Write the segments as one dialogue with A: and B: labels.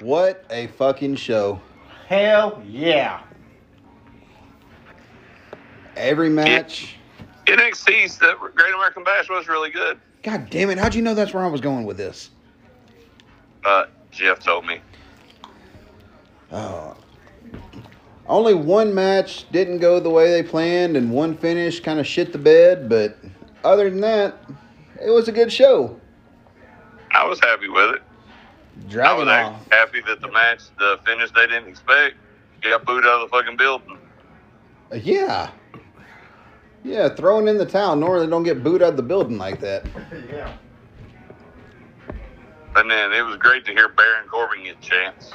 A: What a fucking show.
B: Hell yeah.
A: Every match.
C: NXT's the Great American Bash was really good.
A: God damn it. How'd you know that's where I was going with this?
C: Uh, Jeff told me.
A: Oh. Only one match didn't go the way they planned, and one finish kind of shit the bed, but other than that, it was a good show.
C: I was happy with it. I
A: Dragon
C: was
A: off.
C: actually happy that the match, the finish they didn't expect, got booed out of the fucking building.
A: Yeah. Yeah, throwing in the towel. Normally don't get booed out of the building like that.
B: yeah.
C: And then it was great to hear Baron Corbin get a chance.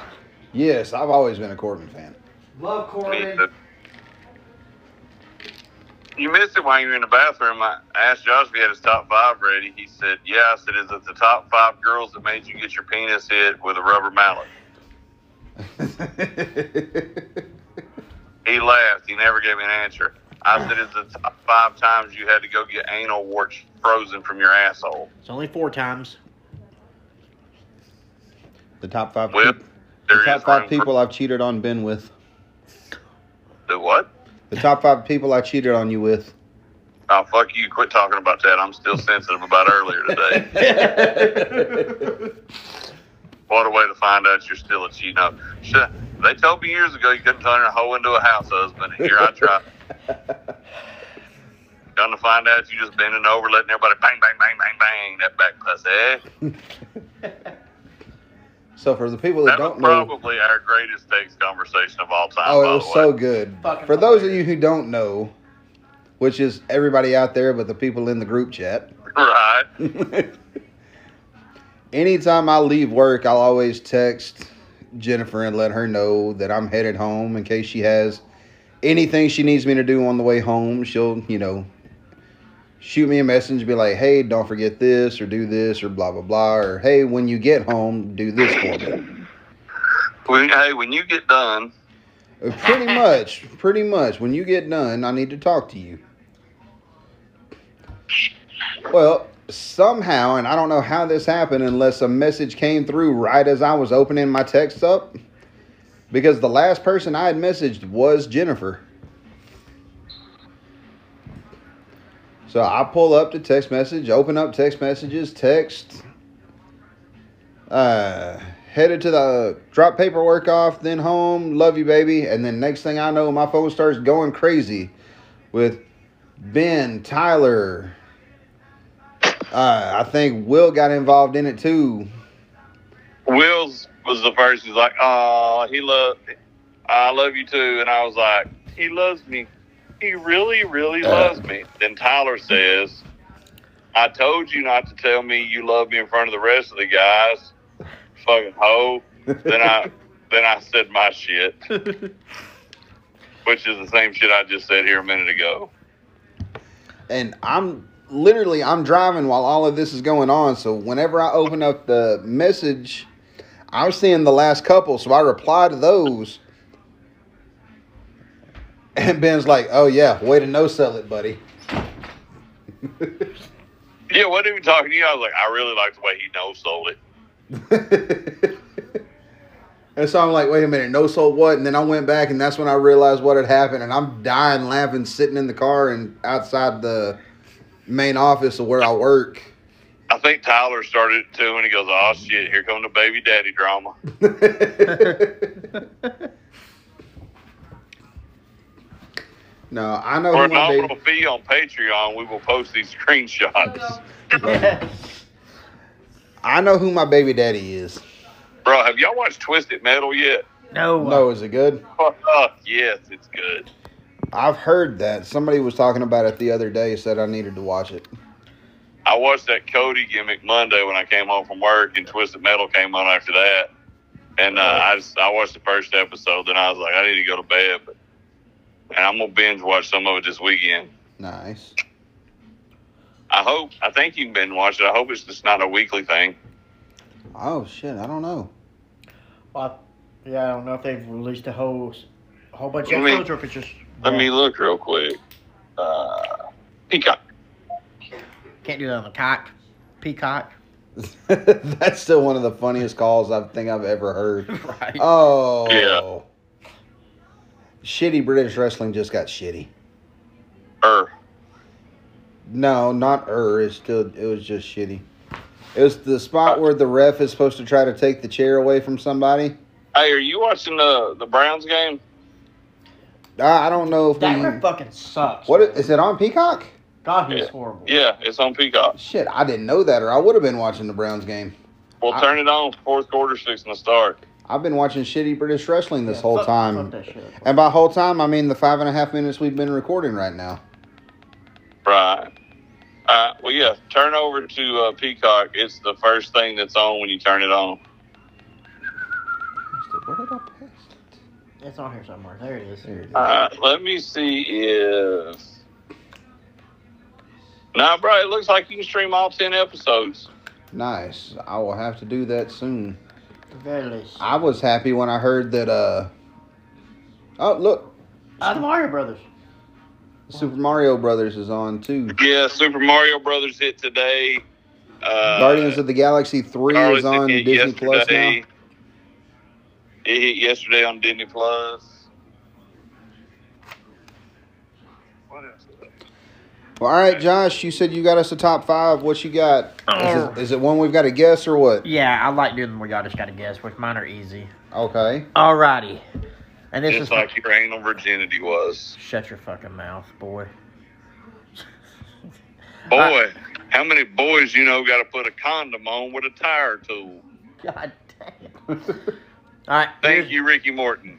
A: Yes, I've always been a Corbin fan.
B: Love
C: Me
B: Corbin.
C: Too. You missed it while you were in the bathroom. I asked Josh if he had his top five ready. He said, "Yeah." I said, "Is it the top five girls that made you get your penis hit with a rubber mallet?" He laughed. He never gave me an answer. I said, "Is it the top five times you had to go get anal warts frozen from your asshole?"
B: It's only four times.
A: the top five
C: Well,
A: peop-
C: there
A: the top five
C: room
A: people I've cheated on Ben with.
C: The what?
A: The top five people I cheated on you with.
C: Oh fuck you! Quit talking about that. I'm still sensitive about earlier today. What a way to find out you're still a cheat. No. They told me years ago you couldn't turn a hoe into a house husband. And here I try. Come to find out you just bending over, letting everybody bang, bang, bang, bang, bang that back pussy. Eh?
A: So for the people that
C: That
A: don't know,
C: probably our greatest text conversation of all time.
A: oh,
C: by
A: it was
C: the way.
A: so good.
B: Fucking
A: For those of you who don't know, which is everybody out there, but the people in the group chat.
C: right.
A: Anytime I leave work, I'll always text Jennifer and let her know that I'm headed home in case she has anything she needs me to do on the way home. She'll, you know, shoot me a message, be like, hey, don't forget this or do this or blah, blah, blah. Or hey, when you get home, do this for me.
C: When, hey, when you get done,
A: Uh, Pretty much, pretty much. When you get done, I need to talk to you. Well, somehow, and I don't know how this happened unless a message came through right as I was opening my text up, because the last person I had messaged was Jennifer. So I pull up the text message, open up text messages, text, uh, headed to the drop paperwork off, then home, love you, baby. And then next thing I know, my phone starts going crazy with Ben, Tyler. Uh, I think Will got involved in it too.
C: Will's was the first. He's like, "Oh, he love, I love you too," and I was like, "He loves me. He really, really
A: Uh.
C: loves me." Then Tyler says, "I told you not to tell me you love me in front of the rest of the guys, fucking hoe." Then I, then I said my shit, which is the same shit I just said here a minute ago.
A: and I'm literally I'm driving while all of this is going on. So whenever I open up the message, I was seeing the last couple, so I reply to those. And Ben's like, "Oh yeah, way to no sell it, buddy."
C: Yeah, what are we talking to you? I was like, I really like the way he no sold it.
A: and so I'm like, wait a minute, no sold what? And then I went back, and that's when I realized what had happened. And I'm dying laughing, sitting in the car and outside the main office of where I work.
C: I think Tyler started it too, and he goes, "Oh shit, here come the baby daddy drama."
A: no, I know
C: For
A: who
C: a
A: my
C: nominal
A: baby.
C: fee on Patreon, we will post these screenshots.
A: I know who my baby daddy is.
C: Bro, have y'all watched Twisted Metal yet?
B: no.
A: No, is it good?
C: Oh, yes, it's good.
A: I've heard that somebody was talking about it the other day. Said I needed to watch it.
C: I watched that Cody gimmick Monday when I came home from work, and Twisted Metal came on after that. And uh, I just I watched the first episode, then I was like, I need to go to bed. But, and I'm gonna binge watch some of it this weekend.
A: Nice.
C: I hope. I think you can binge watch it. I hope it's just not a weekly thing.
A: Oh shit, I don't know.
B: Well, yeah, I don't know if they've released a whole, a whole bunch of
C: Let me-
B: episodes or if it's just.
C: Let me look real quick. Uh, Peacock.
B: Can't do that on the cock. Peacock.
A: That's still one of the funniest calls I think I've ever heard.
B: right.
A: Oh.
C: Yeah.
A: Shitty British wrestling just got shitty.
C: Er.
A: No, not er. It's still. It was just shitty. It was the spot where the ref is supposed to try to take the chair away from somebody.
C: Hey, are you watching the the Browns game?
A: I, I don't know if
B: that
A: we.
B: ref fucking sucks.
A: What is, is it on Peacock?
B: God, he's
C: Yeah.
B: horrible.
C: Yeah, it's on Peacock.
A: Shit, I didn't know that, or I would have been watching the Browns game.
C: Well,
A: I-
C: turn it on. Fourth quarter, six in the start.
A: I've been watching shitty British wrestling this
B: Yeah,
A: whole
B: fuck-
A: time.
B: fuck that shit.
A: And by whole time, I mean the five and a half minutes we've been recording right now.
C: Right. Uh, well, yeah. Turn over to uh, Peacock. It's the first thing that's on when you turn it on.
A: Where did I paste it?
B: It's on here somewhere. There it is.
A: There it is.
C: Uh, let me see if. Nah, bro. It looks like you can stream all ten episodes.
A: Nice. I will have to do that soon.
B: Very.
A: I was happy when I heard that. uh Oh, look,
B: Ah, the Mario Brothers.
A: Super Mario Brothers is on too.
C: Yeah, Super Mario Brothers hit today. Uh,
A: Guardians of the Galaxy Three
C: Guardians
A: is on
C: hit
A: Disney Plus now.
C: It hit yesterday on Disney Plus. What else?
A: Well, all right, Josh. You said you got us a top five. What you got? Oh. Is
B: Oh.
A: it, is it one we've got to guess or what?
B: Yeah, I like doing them where y'all just gotta guess, which mine are easy.
A: Okay.
B: Alrighty. And this
C: Just
B: is
C: like your anal virginity was.
B: shut your fucking mouth, boy.
C: Boy, how many boys you know got to put a condom on with a tire tool?
B: God damn. Alright,
C: Thank you, Ricky Morton.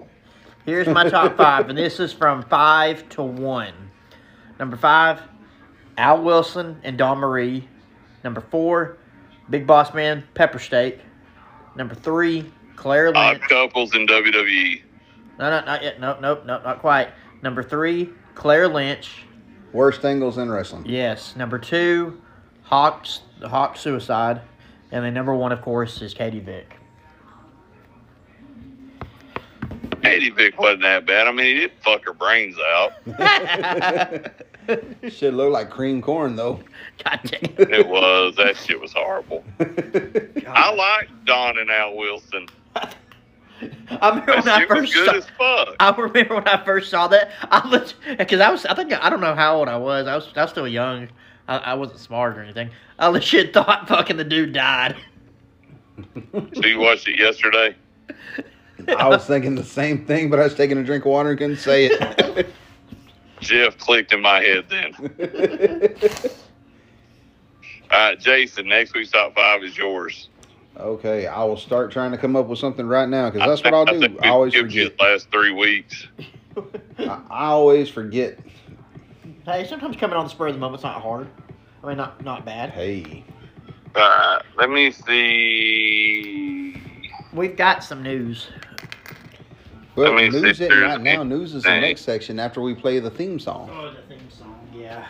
B: here's my top five, and this is from five to one. Number five, Al Wilson and Dawn Marie. Number four, Big Boss Man, Pepper Steak. Number three, Claire
C: Odd
B: Lynch.
C: couples in. WWE.
B: No, no, not yet. Nope, nope, nope, not quite. Number three, Claire Lynch.
A: Worst angles in wrestling.
B: Yes. Number two, Hawks, the Hawk Suicide. And then number one, of course, is Katie Vick.
C: Katie Vick wasn't that bad. I mean, he did fuck her brains out.
A: Should look like cream corn though.
B: God damn.
C: It was. That shit was horrible. I like Dawn and Al Wilson.
B: I remember
C: That
B: when I
C: shit was
B: first
C: good
B: saw,
C: as fuck.
B: I remember when I first saw that. I was because I was I think I don't know how old I was. I was I was still young. I, I wasn't smart or anything. I legit thought fucking the dude died.
C: So you watched it yesterday?
A: I was thinking the same thing, but I was taking a drink of water and couldn't say it.
C: Jeff clicked in my head then. All right, Jason, next week's top five is yours.
A: okay, I will start trying to come up with something right now because that's what I'll
C: I
A: do.
C: think
A: I always
C: we've you
A: forget.
C: the last three weeks.
A: I, I always forget.
B: Hey, sometimes coming on the spur of the moment's not hard. I mean, not not bad.
A: Hey,
C: All right, let me see.
B: We've got some news.
A: Well,
C: Let me see
A: news
C: if
A: isn't right now. News is the next section after we play the theme song.
B: Oh, the theme song. Yeah.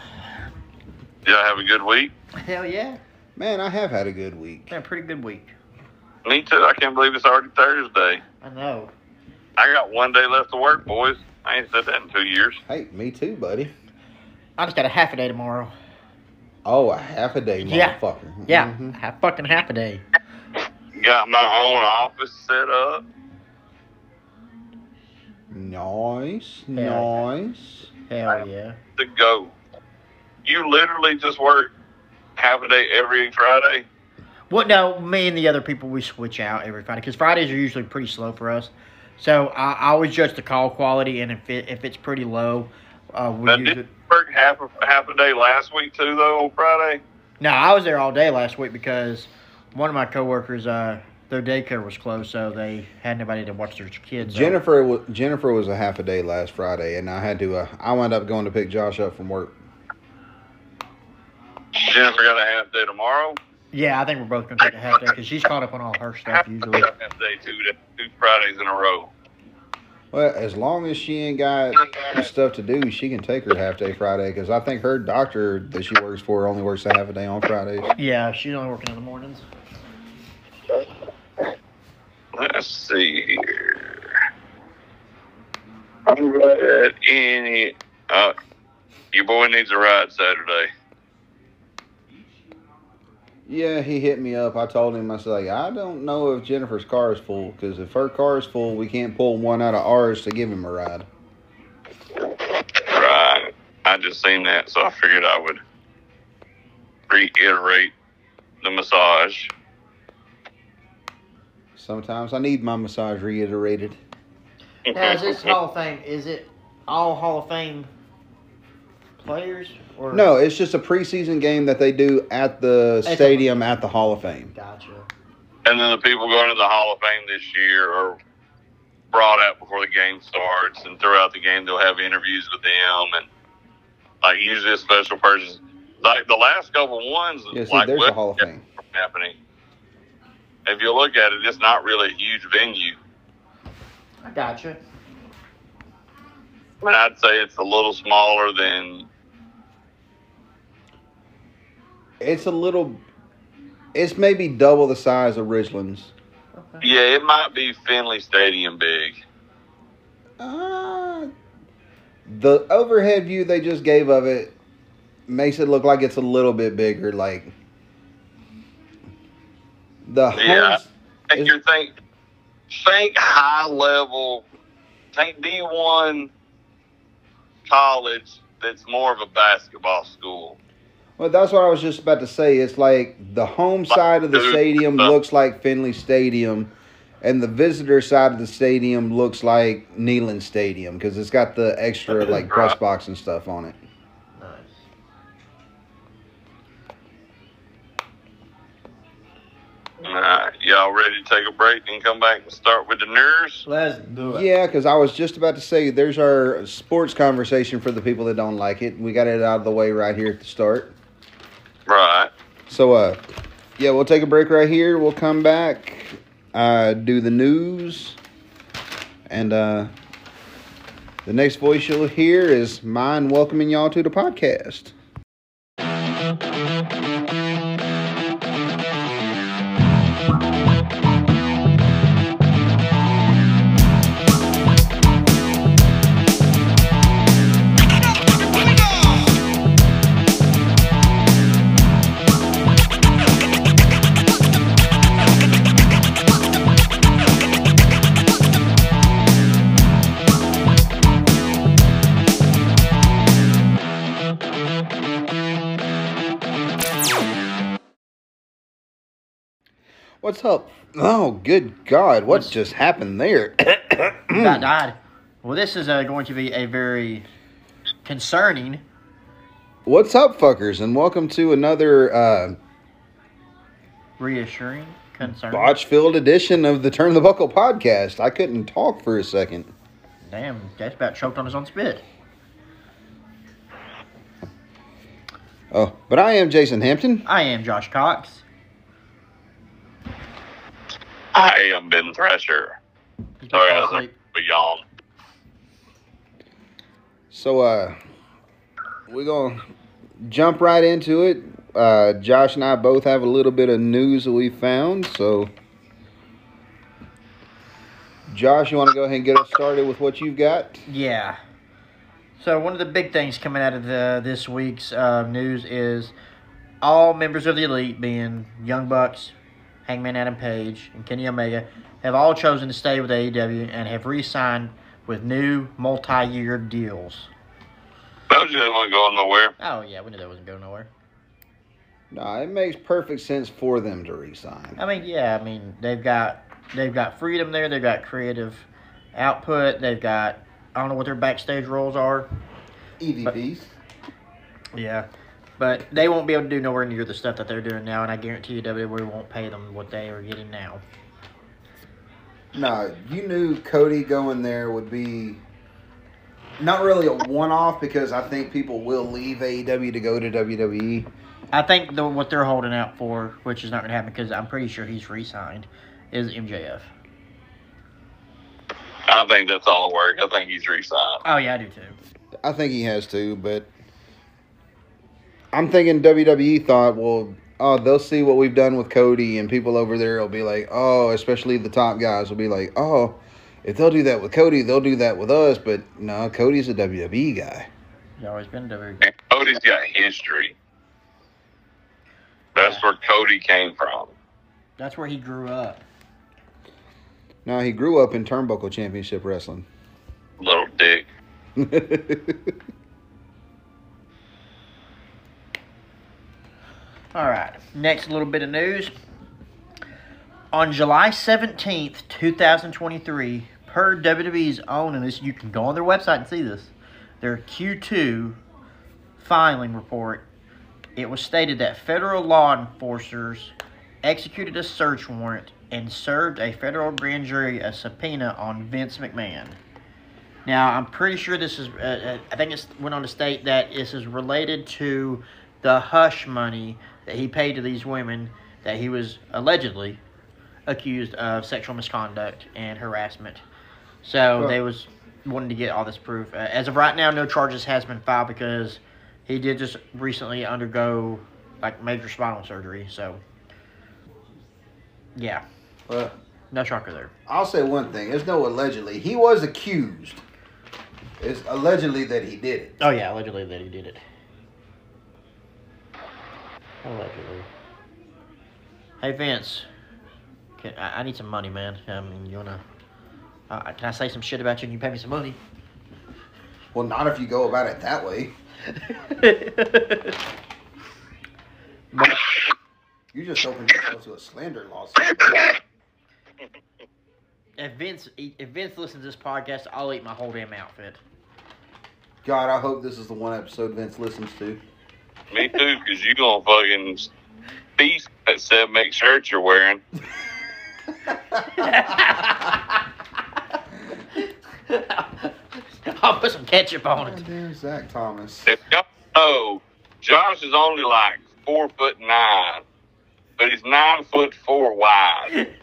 C: Y'all have a good week.
B: Hell yeah.
A: Man, I have had a good week.
B: Been a pretty good week.
C: Me too. I can't believe it's already Thursday.
B: I know.
C: I got one day left to work, boys. I ain't said that in two years.
A: Hey, me too, buddy.
B: I just got a half a day tomorrow.
A: Oh, a half a day,
B: Yeah.
A: motherfucker.
B: Yeah,
A: Mhm.
B: half fucking half a day.
C: Got my own office set up.
A: Nice,
B: Yeah.
A: nice.
B: Hell yeah.
C: to go. You literally just work half a day every Friday.
B: Well, no, me and the other people we switch out every Friday because Fridays are usually pretty slow for us. So I, I always judge the call quality, and if it, if it's pretty low, uh, we
C: Now,
B: use
C: did
B: it.
C: you work half a, half a day last week too, though, on Friday?
B: No, I was there all day last week because one of my coworkers, uh, their daycare was closed, so they had nobody to watch their kids.
A: Jennifer, wa- Jennifer was a half a day last Friday, and I had to. Uh, I wound up going to pick Josh up from work.
C: Jennifer got a half day tomorrow.
B: Yeah, I think we're both gonna take a half day because she's caught up on all her stuff usually.
C: Half day two, two Fridays in a row.
A: Well, as long as she ain't got stuff to do, she can take her half day Friday. Because I think her doctor that she works for only works a half a day on Fridays.
B: Yeah, she's only working in the mornings.
C: Let's see here. I'm glad any. Uh, your boy needs a ride Saturday.
A: Yeah, he hit me up. I told him, I said, like, I don't know if Jennifer's car is full because if her car is full, we can't pull one out of ours to give him a ride.
C: Right. I just seen that, so I figured I would reiterate the massage.
A: Sometimes I need my massage reiterated.
B: Now, is this Hall of Fame? Is it all Hall of Fame players? Or
A: No, it's just a preseason game that they do at the
B: a-
A: stadium at the Hall of Fame.
B: Gotcha.
C: And then the people going to the Hall of Fame this year are brought out before the game starts, and throughout the game they'll have interviews with them, and like usually a special person. Like the last couple ones,
A: Yeah, see,
C: like
A: there's
C: what
A: the Hall of Fame.
C: happening. If you look at it, it's not really a huge venue.
B: I gotcha.
C: I mean, I'd say it's a little smaller than
A: It's a little. It's maybe double the size of Ridgeland's.
B: Okay.
C: yeah, it might be Finley Stadium big.
A: Uh, the overhead view they just gave of it makes it look like it's a little bit bigger. Like the
C: Yeah.
A: homes,
C: Think
A: Is-
C: you're think think high level, think D one college that's more of a basketball school.
A: well, that's what I was just about to say. It's like the home side of the stadium looks like Finley Stadium, and the visitor side of the stadium looks like Neyland Stadium because it's got the extra like press box and stuff on it.
C: Uh, y'all ready to take a break and come back and start with the news?
B: Let's do it.
A: Yeah, because I was just about to say there's our sports conversation for the people that don't like it. We got it out of the way right here at the start.
C: Right.
A: So, uh, yeah, we'll take a break right here. We'll come back, uh, do the news, and uh, the next voice you'll hear is mine welcoming y'all to the podcast. What's up? Oh, good God, what
B: What's-
A: just happened there?
B: About died. Well, this is uh, going to be a very concerning.
A: What's up, fuckers, and welcome to another uh,
B: reassuring concern.
A: botch-filled edition of the Turn the Buckle podcast. I couldn't talk for a second.
B: Damn, that's about choked on his own spit.
A: Oh, but I am Jason Hampton.
B: I am Josh Cox.
C: I am Ben Thrasher. Sorry, I was
B: asleep.
C: a yawn.
A: So, uh, we're going to jump right into it. Uh, Josh and I both have a little bit of news that we found. So, Josh, you want to go ahead and get us started with what you've got?
B: Yeah. So one of the big things coming out of the this week's uh, news is all members of the elite, being Young Bucks, Hangman Adam Page, and Kenny Omega, have all chosen to stay with AEW and have re-signed with new multi-year deals.
C: Those just want going nowhere.
B: Oh yeah, we knew that wasn't going nowhere.
A: No, it makes perfect sense for them to resign.
B: I mean, yeah, I mean they've got they've got freedom there. They've got creative output. They've got I don't know what their backstage roles are.
A: EVPs.
B: Yeah, but they won't be able to do nowhere near the stuff that they're doing now, and I guarantee you WWE won't pay them what they are getting now.
A: No, you knew Cody going there would be not really a one-off because I think people will leave AEW to go to. WWE.
B: I think the, what they're holding out for, which is not going to happen because I'm pretty sure he's re-signed, is MJF.
C: I think that's all the work. I think he's re-signed.
B: Oh yeah, I do too.
A: I think he has to, but I'm thinking WWE thought, well, oh, they'll see what we've done with Cody, and people over there will be like, oh, especially the top guys will be like, oh, if they'll do that with Cody, they'll do that with us. But no, Cody's a WWE guy.
B: He's always been a WWE.
C: And Cody's got history. That's where Cody came from.
B: That's where he grew up.
A: No, he grew up in Turnbuckle Championship Wrestling.
C: Little dick.
B: All right. Next little bit of news. On July 17th, 2023, per WWE's own, and this you can go on their website and see this, their Q2 filing report, it was stated that federal law enforcers executed a search warrant and served a federal grand jury a subpoena on Vince McMahon. Now, I'm pretty sure this is, uh, uh, I think it went on to state that this is related to the hush money that he paid to these women that he was allegedly accused of sexual misconduct and harassment. So they was wanting to get all this proof. Uh, as of right now, no charges has been filed because he did just recently undergo like major spinal surgery. So yeah,
A: Well,
B: no shocker there.
A: I'll say one thing. There's no allegedly. He was accused. It's allegedly that he did it.
B: Oh yeah, allegedly that he did it. Allegedly. Hey Vince, can, I, I need some money, man. Um, you wanna? Uh, can I say some shit about you and you pay me some money?
A: Well, not if you go about it that way.
B: But-
A: You just opened yourself to a slander lawsuit.
B: if Vince, if Vince listens to this podcast, I'll eat my whole damn outfit.
A: God, I hope this is the one episode Vince listens to.
C: Me too, because you going to fucking piece that seven make shirt you're wearing.
B: I'll put some ketchup on it.
A: Goddamn Zach Thomas.
C: If y'all know, Josh is only like four foot nine, but he's nine foot four wide.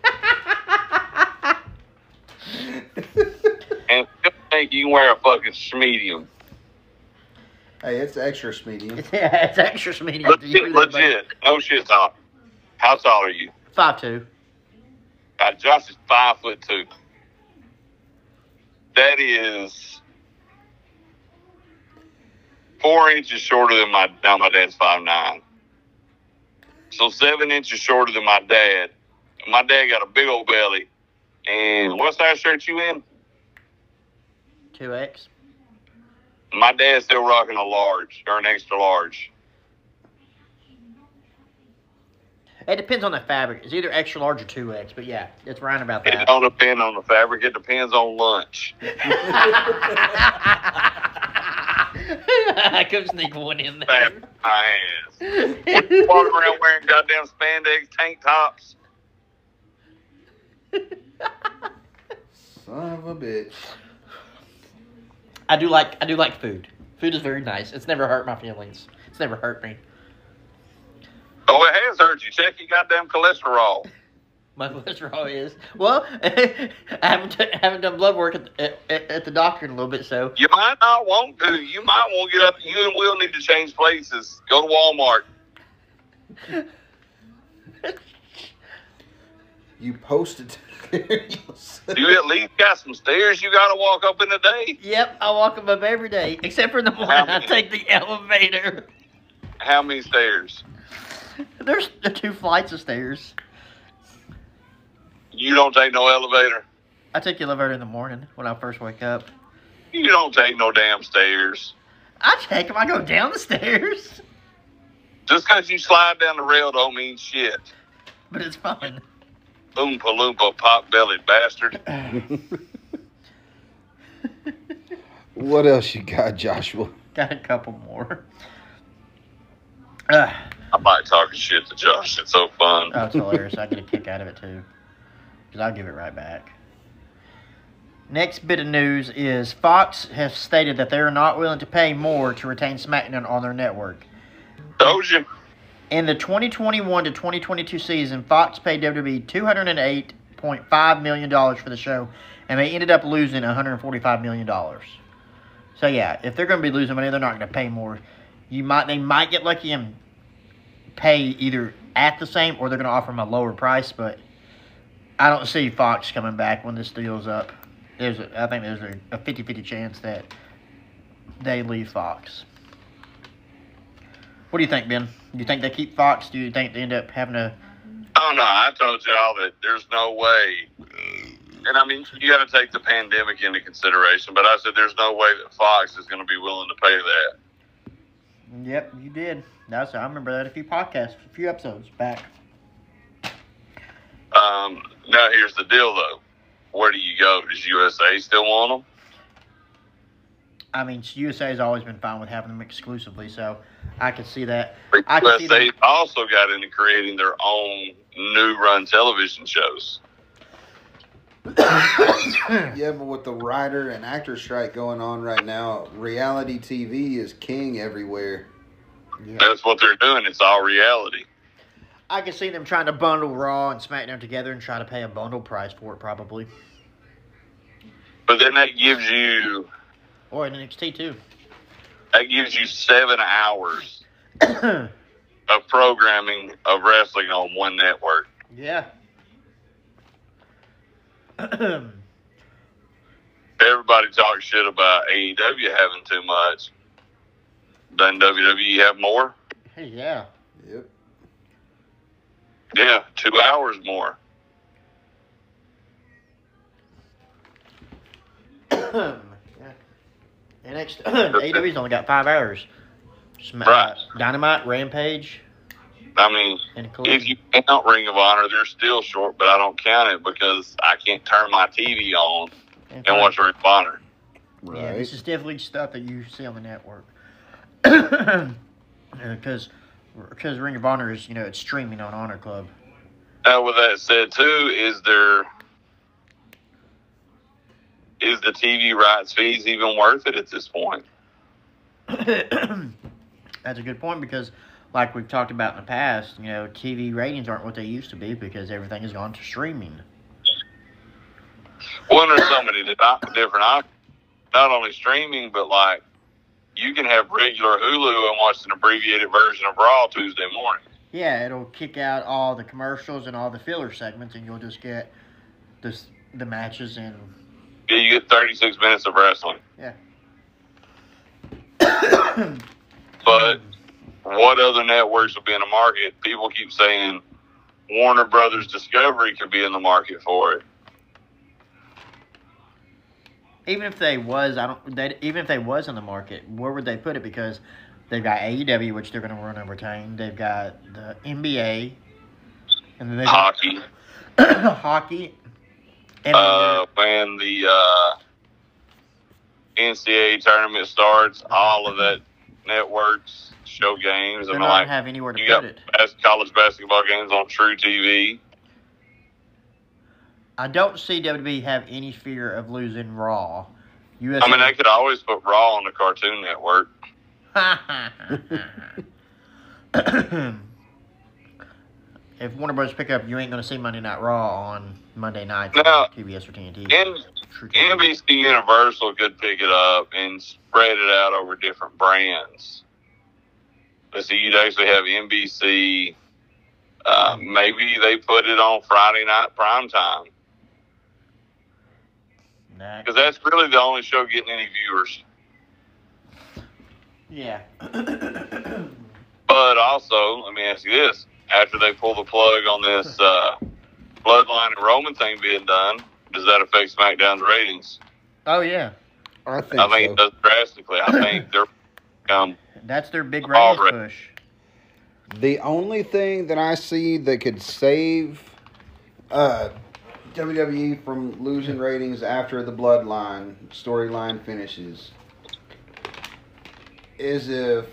C: and still think you can wear a fucking medium.
A: Hey, it's extra medium.
B: It's, yeah, it's extra medium.
C: Legit, legit. No shit, Tom. How tall are you?
B: Five two.
C: Uh, Josh is five foot two. That is four inches shorter than my now my dad's five nine. So seven inches shorter than my dad. My dad got a big old belly. And what size shirt you in?
B: Two X.
C: My dad's still rocking a large or an extra large.
B: It depends on the fabric. It's either extra large or two X, but yeah, it's right about that.
C: It don't depend on the fabric. It depends on lunch.
B: I could sneak one in there.
C: Fat my ass. Walking around wearing goddamn spandex tank tops.
A: Son of a bitch.
B: I do like I do like food. Food is very nice. It's never hurt my feelings. It's never hurt me.
C: Oh, it has hurt you. Check your goddamn cholesterol.
B: My cholesterol is well. I haven't t- haven't done blood work at, the- at, at the doctor in a little bit, so
C: You might not want to. You might want to get up. You and Will need to change places. Go to Walmart.
A: You posted.
C: You at least got some stairs you got to walk up in a day.
B: yep, I walk them up every day, except for in the morning. I take the elevator.
C: How many stairs?
B: There's the two flights of stairs.
C: You don't take no elevator.
B: I take the elevator in the morning when I first wake up.
C: You don't take no damn stairs.
B: I take them. I go down the stairs,
C: Just because you slide down the rail don't mean shit.
B: but it's fun.
C: Oompa loompa pot bellied bastard.
A: what else you got, Joshua?
B: Got a couple more. Uh,
C: I might talk shit to Josh. It's so fun.
B: oh, it's hilarious. I get a kick out of it too, because I'll give it right back. Next bit of news is Fox has stated that they are not willing to pay more to retain SmackDown on their network.
C: Told you.
B: In the 2021 to 2022 season, Fox paid WWE $208.5 million for the show, and they ended up losing $145 million. So yeah, if they're going to be losing money, they're not going to pay more. You might they might get lucky and pay either at the same or they're going to offer them a lower price, but I don't see Fox coming back when this deal's up. There's a, I think there's a, a 50-50 chance that they leave Fox. What do you think, Ben? Do you think they keep Fox? Do you think they end up having to?
C: Oh no, I told y'all that there's no way. And I mean, you got to take the pandemic into consideration. But I said there's no way that Fox is going to be willing to pay that.
B: Yep, you did. That's I remember that a few podcasts, a few episodes back.
C: Um, now here's the deal, though. Where do you go? Does USA still want them?
B: I mean, USA has always been fine with having them exclusively, so I can see that. I can see
C: USA
B: them-
C: also got into creating their own new run television shows.
A: Yeah, but with the writer and actor strike going on right now, reality TV is king everywhere. Yeah.
C: That's what they're doing. It's all reality.
B: I can see them trying to bundle Raw and SmackDown together and try to pay a bundle price for it, probably.
C: But then that gives you
B: Or in NXT too.
C: That gives you seven hours of programming of wrestling on one network.
B: yeah.
C: Everybody talks shit about AEW having too much. Doesn't WWE have more?
B: hey, yeah.
A: Yep.
C: Yeah, two hours more.
B: yeah. NXT AEW's only got five hours. Sma-
C: Right.
B: Uh, Dynamite, Rampage,
C: I mean,
B: and
C: if
B: Collision.
C: you count Ring of Honor, they're still short, but I don't count it because I can't turn my TV on
B: and
C: and watch Ring of Honor. Right.
B: Yeah,
A: Right.
B: this is definitely stuff that you see on the network. Uh, because because Ring of Honor is you know it's streaming on Honor Club.
C: Now, with that said, too, is there is the TV rights fees even worth it at this point?
B: That's a good point because, like we've talked about in the past, you know, TV ratings aren't what they used to be because everything has gone to streaming.
C: Well, there's so many different options. Not only streaming, but like you can have regular Hulu and watch an abbreviated version of Raw Tuesday morning.
B: Yeah, it'll kick out all the commercials and all the filler segments, and you'll just get this the matches and
C: Yeah, you get 36 minutes of wrestling. Yeah. but what other networks will be in the market? People keep saying Warner Brothers Discovery could be in the market for it.
B: even if they was, I don't. They, even if they was in the market, where would they put it? Because they've got AEW, which they're going to run and retain. They've got the NBA, and then got
C: Hockey,
B: hockey, and
C: uh, when the uh, NCAA tournament starts, all of that networks show games
B: they're
C: and
B: not
C: like
B: have anywhere to
C: you
B: put
C: got
B: it.
C: bas- college basketball games on truTV.
B: I don't see WWE have any fear of losing Raw. USA.
C: I mean, they could always put Raw on the Cartoon Network.
B: if Warner Brothers pick up, you ain't gonna see Monday Night Raw on Monday night
C: No.
B: on TBS or TNT.
C: And NBC Universal could pick it up and spread it out over different brands. Let's see, you'd actually have NBC. Uh, maybe they put it on Friday night prime time because that's really the only show getting any viewers.
B: Yeah.
C: But also, let me ask you this: after they pull the plug on this uh, Bloodline and Roman thing being done, does that affect SmackDown's ratings?
B: oh yeah,
A: I think
C: I think
A: so.
C: it does drastically. I think they're um,
B: that's their big ratings push.
A: The only thing that I see that could save uh, WWE from losing ratings after the Bloodline storyline finishes is if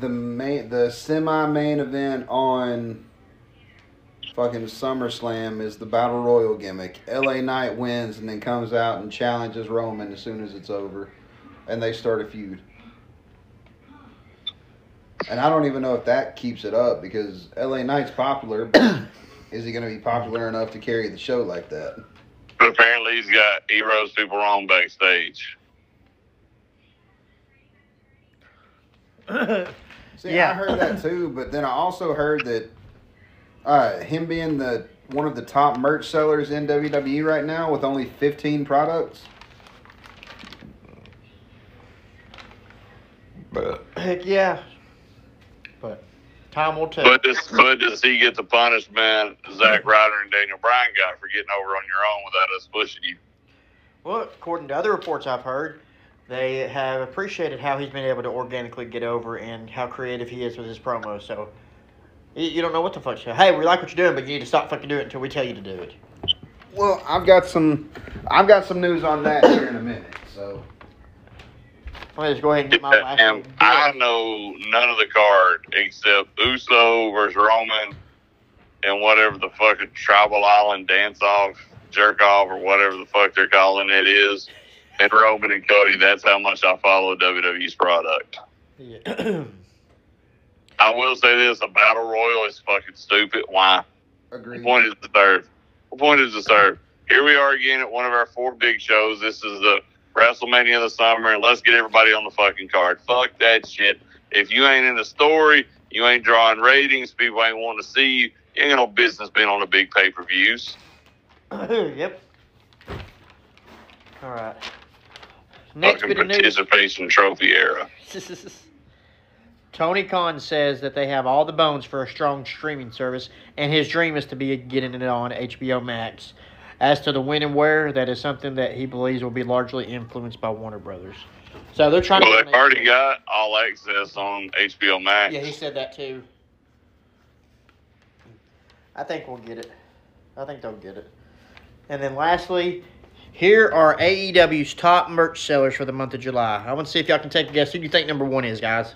A: the main, the semi-main event on fucking SummerSlam is the Battle Royal gimmick. LA Knight wins and then comes out and challenges Roman as soon as it's over, and they start a feud. And I don't even know if that keeps it up because LA Knight's popular, but is he going to be popular enough to carry the show like that?
C: But apparently, he's got he rose people wrong backstage.
A: See,
B: Yeah.
A: I heard that too, but then I also heard that uh, him being the one of the top merch sellers in WWE right now with only 15 products.
B: But heck yeah. But time will tell.
C: But does, but does he get the punishment Zack Ryder and Daniel Bryan got for getting over on your own without us pushing you?
B: Well, according to other reports I've heard, they have appreciated how he's been able to organically get over and how creative he is with his promos. So you, you don't know what the fuck. to say. Hey, we like what you're doing, but you need to stop fucking doing it until we tell you to do it.
A: Well, I've got some, I've got some news on that here in a minute. So
B: Let me just go ahead and get my last.
C: And I know none of the card except Uso versus Roman and whatever the fucking Tribal Island dance off, jerk off, or whatever the fuck they're calling it is. And Roman and Cody, that's how much I follow WWE's product.
B: Yeah.
C: I will say this: a battle royal is fucking stupid. Why?
A: agreed.
C: point is to serve. The point is to serve. Here we are again at one of our four big shows. This is the WrestleMania of the summer, and let's get everybody on the fucking card. Fuck that shit. If you ain't in the story, you ain't drawing ratings, people ain't wanting to see you, you ain't got no business being on the big pay per views.
B: yep. All right. Next
C: Fucking
B: bit of news.
C: participation trophy era.
B: Tony Khan says that they have all the bones for a strong streaming service, and his dream is to be getting it on HBO Max. As to the when and where, that is something that he believes will be largely influenced by Warner Brothers. So they're trying to
C: Well,
B: to.
C: they've already got all access on HBO Max.
B: Yeah, he said that too. I think we'll get it. I think they'll get it. And then lastly, here are AEW's top merch sellers for the month of July. I want to see if y'all can take a guess. Who do you think number one is, guys?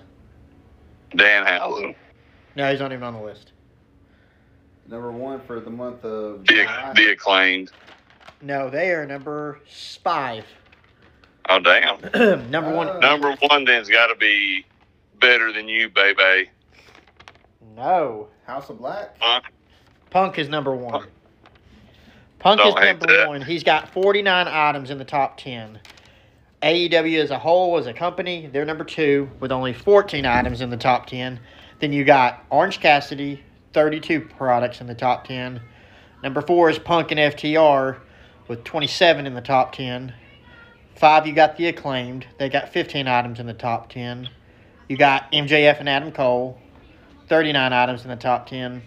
C: Dan Danhausen.
B: No, he's not even on the list.
A: Number one for the month of
C: The,
A: July.
C: the acclaimed.
B: No, they are number five.
C: Oh, damn.
B: number one.
A: Uh,
C: Number one then's got to be better than you, baby.
B: No.
A: House of Black.
C: Huh?
B: Punk is number one. Punk
C: Don't
B: is number one. He's got 49 items in the top 10. AEW as a whole, as a company, they're number two with only 14 items in the top 10. Then you got Orange Cassidy, 32 products in the top 10. Number four is Punk and FTR with 27 in the top 10. Five, you got the acclaimed. They got 15 items in the top 10. You got MJF and Adam Cole, 39 items in the top 10.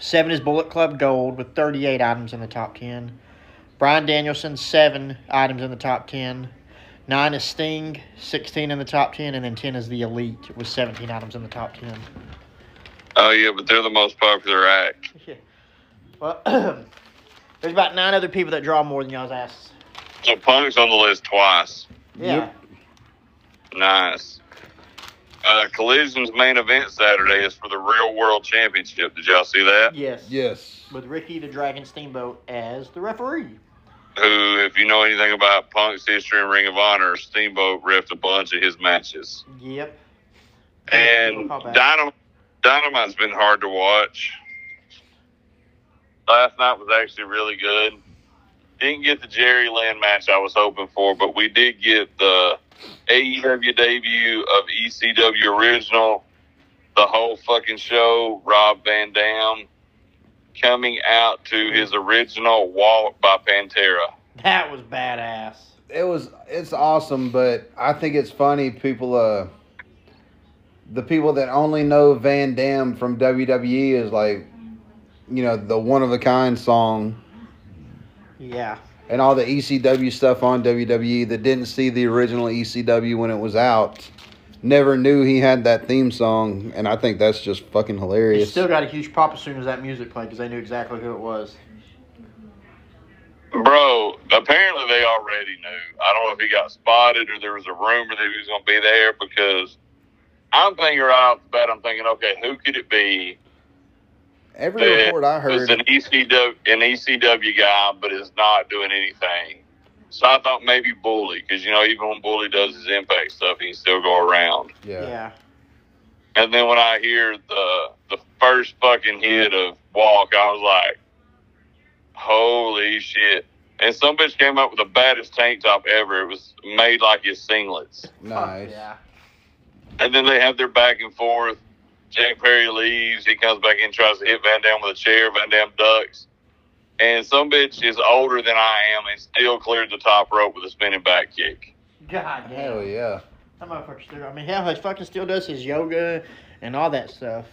B: Seven is Bullet Club Gold with 38 items in the top 10. Bryan Danielson, seven items in the top 10. Nine is Sting, 16 in the top 10. And then 10 is The Elite with 17 items in the top 10.
C: Oh, yeah, but they're the most popular act. Yeah.
B: Well, there's about nine other people that draw more than y'all's asses.
C: So Punk's on the list twice.
B: Yeah.
C: Nice. Uh, Collision's main event Saturday is for the Real World Championship. Did y'all see that?
B: Yes.
A: Yes.
B: With Ricky the Dragon Steamboat as the referee.
C: Who, if you know anything about Punk's history in Ring of Honor, Steamboat ripped a bunch of his matches.
B: Yep.
C: And Dynam- Dynamite's been hard to watch. Last night was actually really good. Didn't get the Jerry Lynn match I was hoping for, but we did get the AEW debut of ECW Original, the whole fucking show, Rob Van Dam coming out to his original Walk by Pantera.
B: That was badass.
A: It was. It's awesome, but I think it's funny. People, uh, the people that only know Van Dam from WWE is like, you know, the one of a kind song
B: Yeah.
A: and all the ECW stuff on WWE that didn't see the original ECW when it was out. Never knew he had that theme song, and I think that's just fucking hilarious.
B: He still got a huge pop as soon as that music played because they knew exactly who it was.
C: Bro, apparently they already knew. I don't know if he got spotted or there was a rumor that he was going to be there because I'm thinking right off the bat, I'm thinking, okay, who could it be?
A: Every
C: that
A: report I
C: was
A: heard,
C: an ECW, an ECW guy, but is not doing anything. So I thought maybe Bully, because you know even when Bully does his Impact stuff, he can still go around.
A: yeah.
B: Yeah.
C: And then when I hear the the first fucking hit of Walk, I was like, holy shit. And some bitch came up with the baddest tank top ever. It was made like his singlets.
A: nice.
B: Yeah.
C: And then they have their back and forth. Jack Perry leaves. He comes back in, tries to hit Van Dam with a chair. Van Dam ducks. And some bitch is older than I am and still cleared the top rope with a spinning back kick.
B: God damn.
A: Hell yeah.
B: That motherfucker still. I mean, hell, he fucking still does his yoga and all that stuff.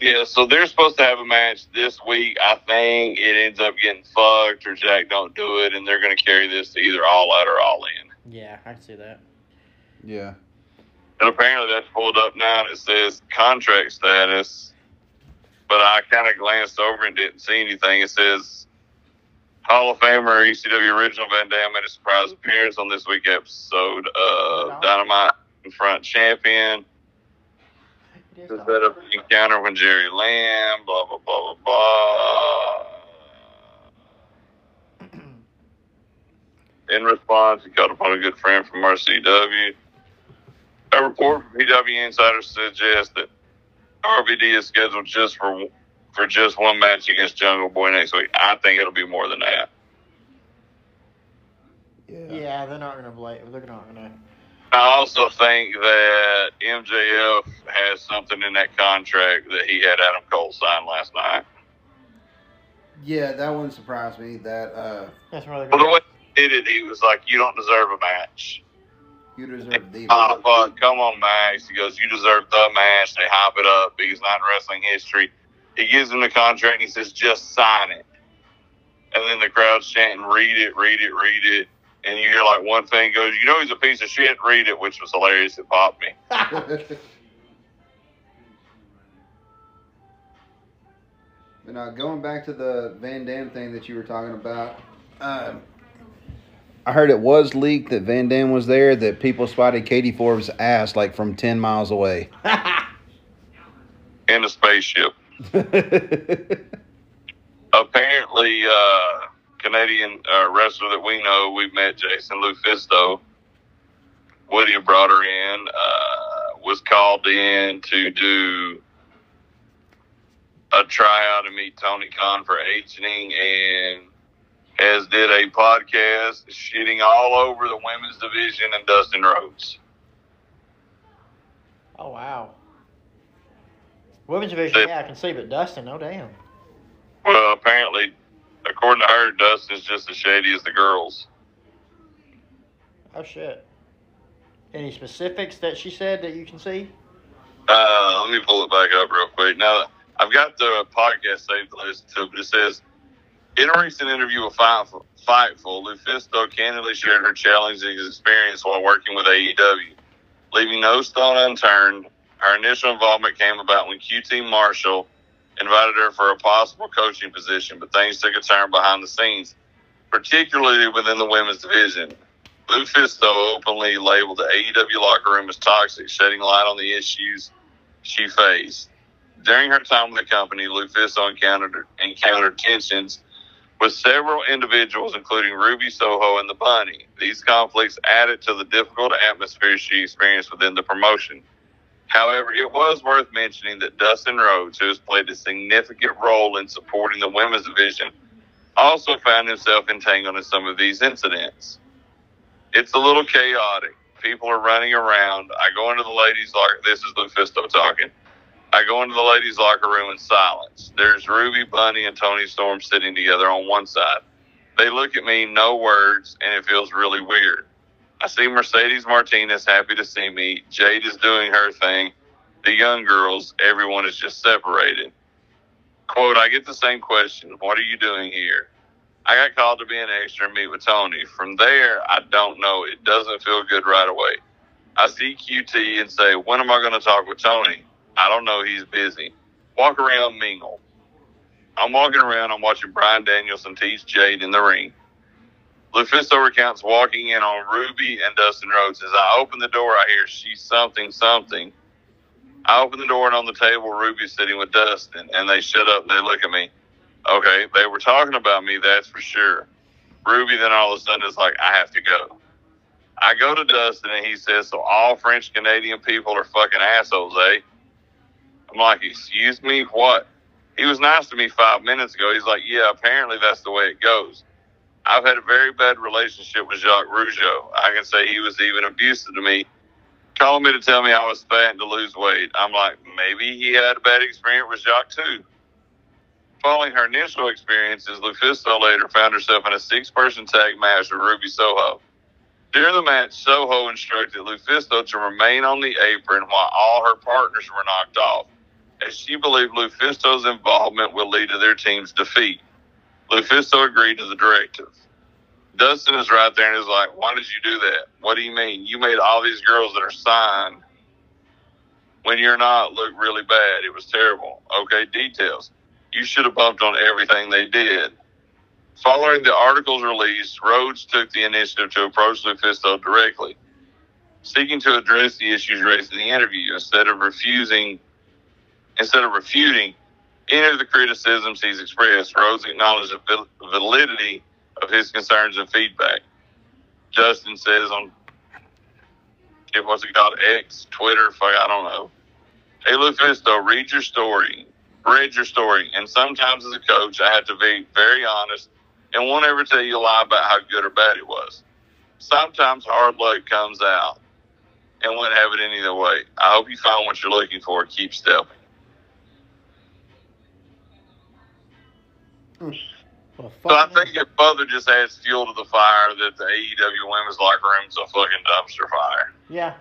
C: Yeah, so they're supposed to have a match this week. I think it ends up getting fucked or Jack don't do it, and they're going to carry this to either all out or all in.
B: Yeah, I can see that.
A: Yeah.
C: And apparently that's pulled up now and it says contract status. But I kind of glanced over and didn't see anything. It says Hall of Famer ECW original Van Dam made a surprise appearance on this week episode of Dynamite in front champion.
B: It
C: To
B: is
C: set up the encounter when Jerry Lynn, blah, blah, blah, blah, blah. In response, he called upon a good friend from ECW. A report from PW Insider suggests that RVD is scheduled just for for just one match against Jungle Boy next week. I think it'll be more than that.
A: Yeah.
B: Yeah, they're not gonna blame. They're not gonna.
C: I also think that MJF has something in that contract that he had Adam Cole sign last night.
A: Yeah, that wouldn't surprise me. That uh,
B: That's really good.
C: Well, the way he did it, he was like, "You don't deserve a match."
A: You deserve the.
C: Oh fuck! Come on, Max. He goes, "You deserve the match." They hype it up. He's not in wrestling history. He gives him the contract. and He says, "Just sign it." And then the crowd's chanting, "Read it, read it, read it." And you hear like one thing goes, "You know he's a piece of shit." Read it, which was hilarious. It popped me.
A: But now going back to the Van Dam thing that you were talking about, um, I heard it was leaked that Van Dam was there. That people spotted Katie Forbes' ass like from ten miles away.
C: In a spaceship. Apparently, uh, Canadian uh, wrestler that we know, we've met Jason Lufisto. Woody brought her in. Uh, was called in to do a tryout to meet Tony Khan for H-ing and has did a podcast shitting all over the women's division and Dustin Rhodes.
B: oh wow. Women's division, yeah, I can see, but Dustin, no damn.
C: Well, apparently, according to her, Dustin's just as shady as the girls.
B: Oh shit. Any specifics that she said that you can see?
C: Uh, let me pull it back up real quick. Now, I've got the podcast saved to listen to, but it says, in a recent interview with Fightful, Lufisto candidly shared her challenging experience while working with AEW. Leaving no stone unturned, her initial involvement came about when QT Marshall invited her for a possible coaching position, but things took a turn behind the scenes, particularly within the women's division. Lufisto openly labeled the AEW locker room as toxic, shedding light on the issues she faced. During her time with the company, Lufisto encountered encountered tensions with several individuals, including Ruby Soho and the Bunny. These conflicts added to the difficult atmosphere she experienced within the promotion. However, it was worth mentioning that Dustin Rhodes, who has played a significant role in supporting the women's division, also found himself entangled in some of these incidents. It's a little chaotic. People are running around. I go into the ladies' locker. This is Lufisto talking. I go into the ladies' locker room in silence. There's Ruby, Bunny, and Toni Storm sitting together on one side. They look at me, no words, and it feels really weird. I see Mercedes Martinez happy to see me. Jade is doing her thing. The young girls, everyone is just separated. Quote, I get the same question. What are you doing here? I got called to be an extra and meet with Tony. From there, I don't know. It doesn't feel good right away. I see QT and say, when am I going to talk with Tony? I don't know. He's busy. Walk around, mingle. I'm walking around. I'm watching Bryan Danielson tease Jade in the ring. Lufisto recounts walking in on Ruby and Dustin Rhodes. As I open the door, I hear she's something, something. I open the door and on the table, Ruby's sitting with Dustin, and they shut up and they look at me. Okay, they were talking about me, that's for sure. Ruby then all of a sudden is like, I have to go. I go to Dustin and he says, So all French Canadian people are fucking assholes, eh? I'm like, Excuse me, what? He was nice to me five minutes ago. He's like, Yeah, apparently that's the way it goes. I've had a very bad relationship with Jacques Rougeau. I can say he was even abusive to me, calling me to tell me I was fat and to lose weight. I'm like, maybe he had a bad experience with Jacques too. Following her initial experiences, Lufisto later found herself in a six person tag match with Ruby Soho. During the match, Soho instructed Lufisto to remain on the apron while all her partners were knocked off, as she believed Lufisto's involvement would lead to their team's defeat. Lufisto agreed to the directive. Dustin is right there and is like, Why did you do that? What do you mean? You made all these girls that are signed when you're not look really bad. It was terrible. Okay, details. You should have bumped on everything they did. Following the article's release, Rhodes took the initiative to approach Lufisto directly, seeking to address the issues raised in the interview instead of refusing, instead of refuting any of the criticisms he's expressed. Rhodes acknowledged the validity of his concerns and feedback. Dustin says on it was it called X, Twitter, fuck, I don't know. Hey, Lufisto, read your story, read your story, and sometimes as a coach, I have to be very honest and won't ever tell you a lie about how good or bad it was. Sometimes hard luck comes out and wouldn't have it any other way. I hope you find what you're looking for. Keep stepping.
B: Well,
C: So I think it further just adds fuel to the fire that the AEW women's locker room's a fucking dumpster fire.
B: Yeah.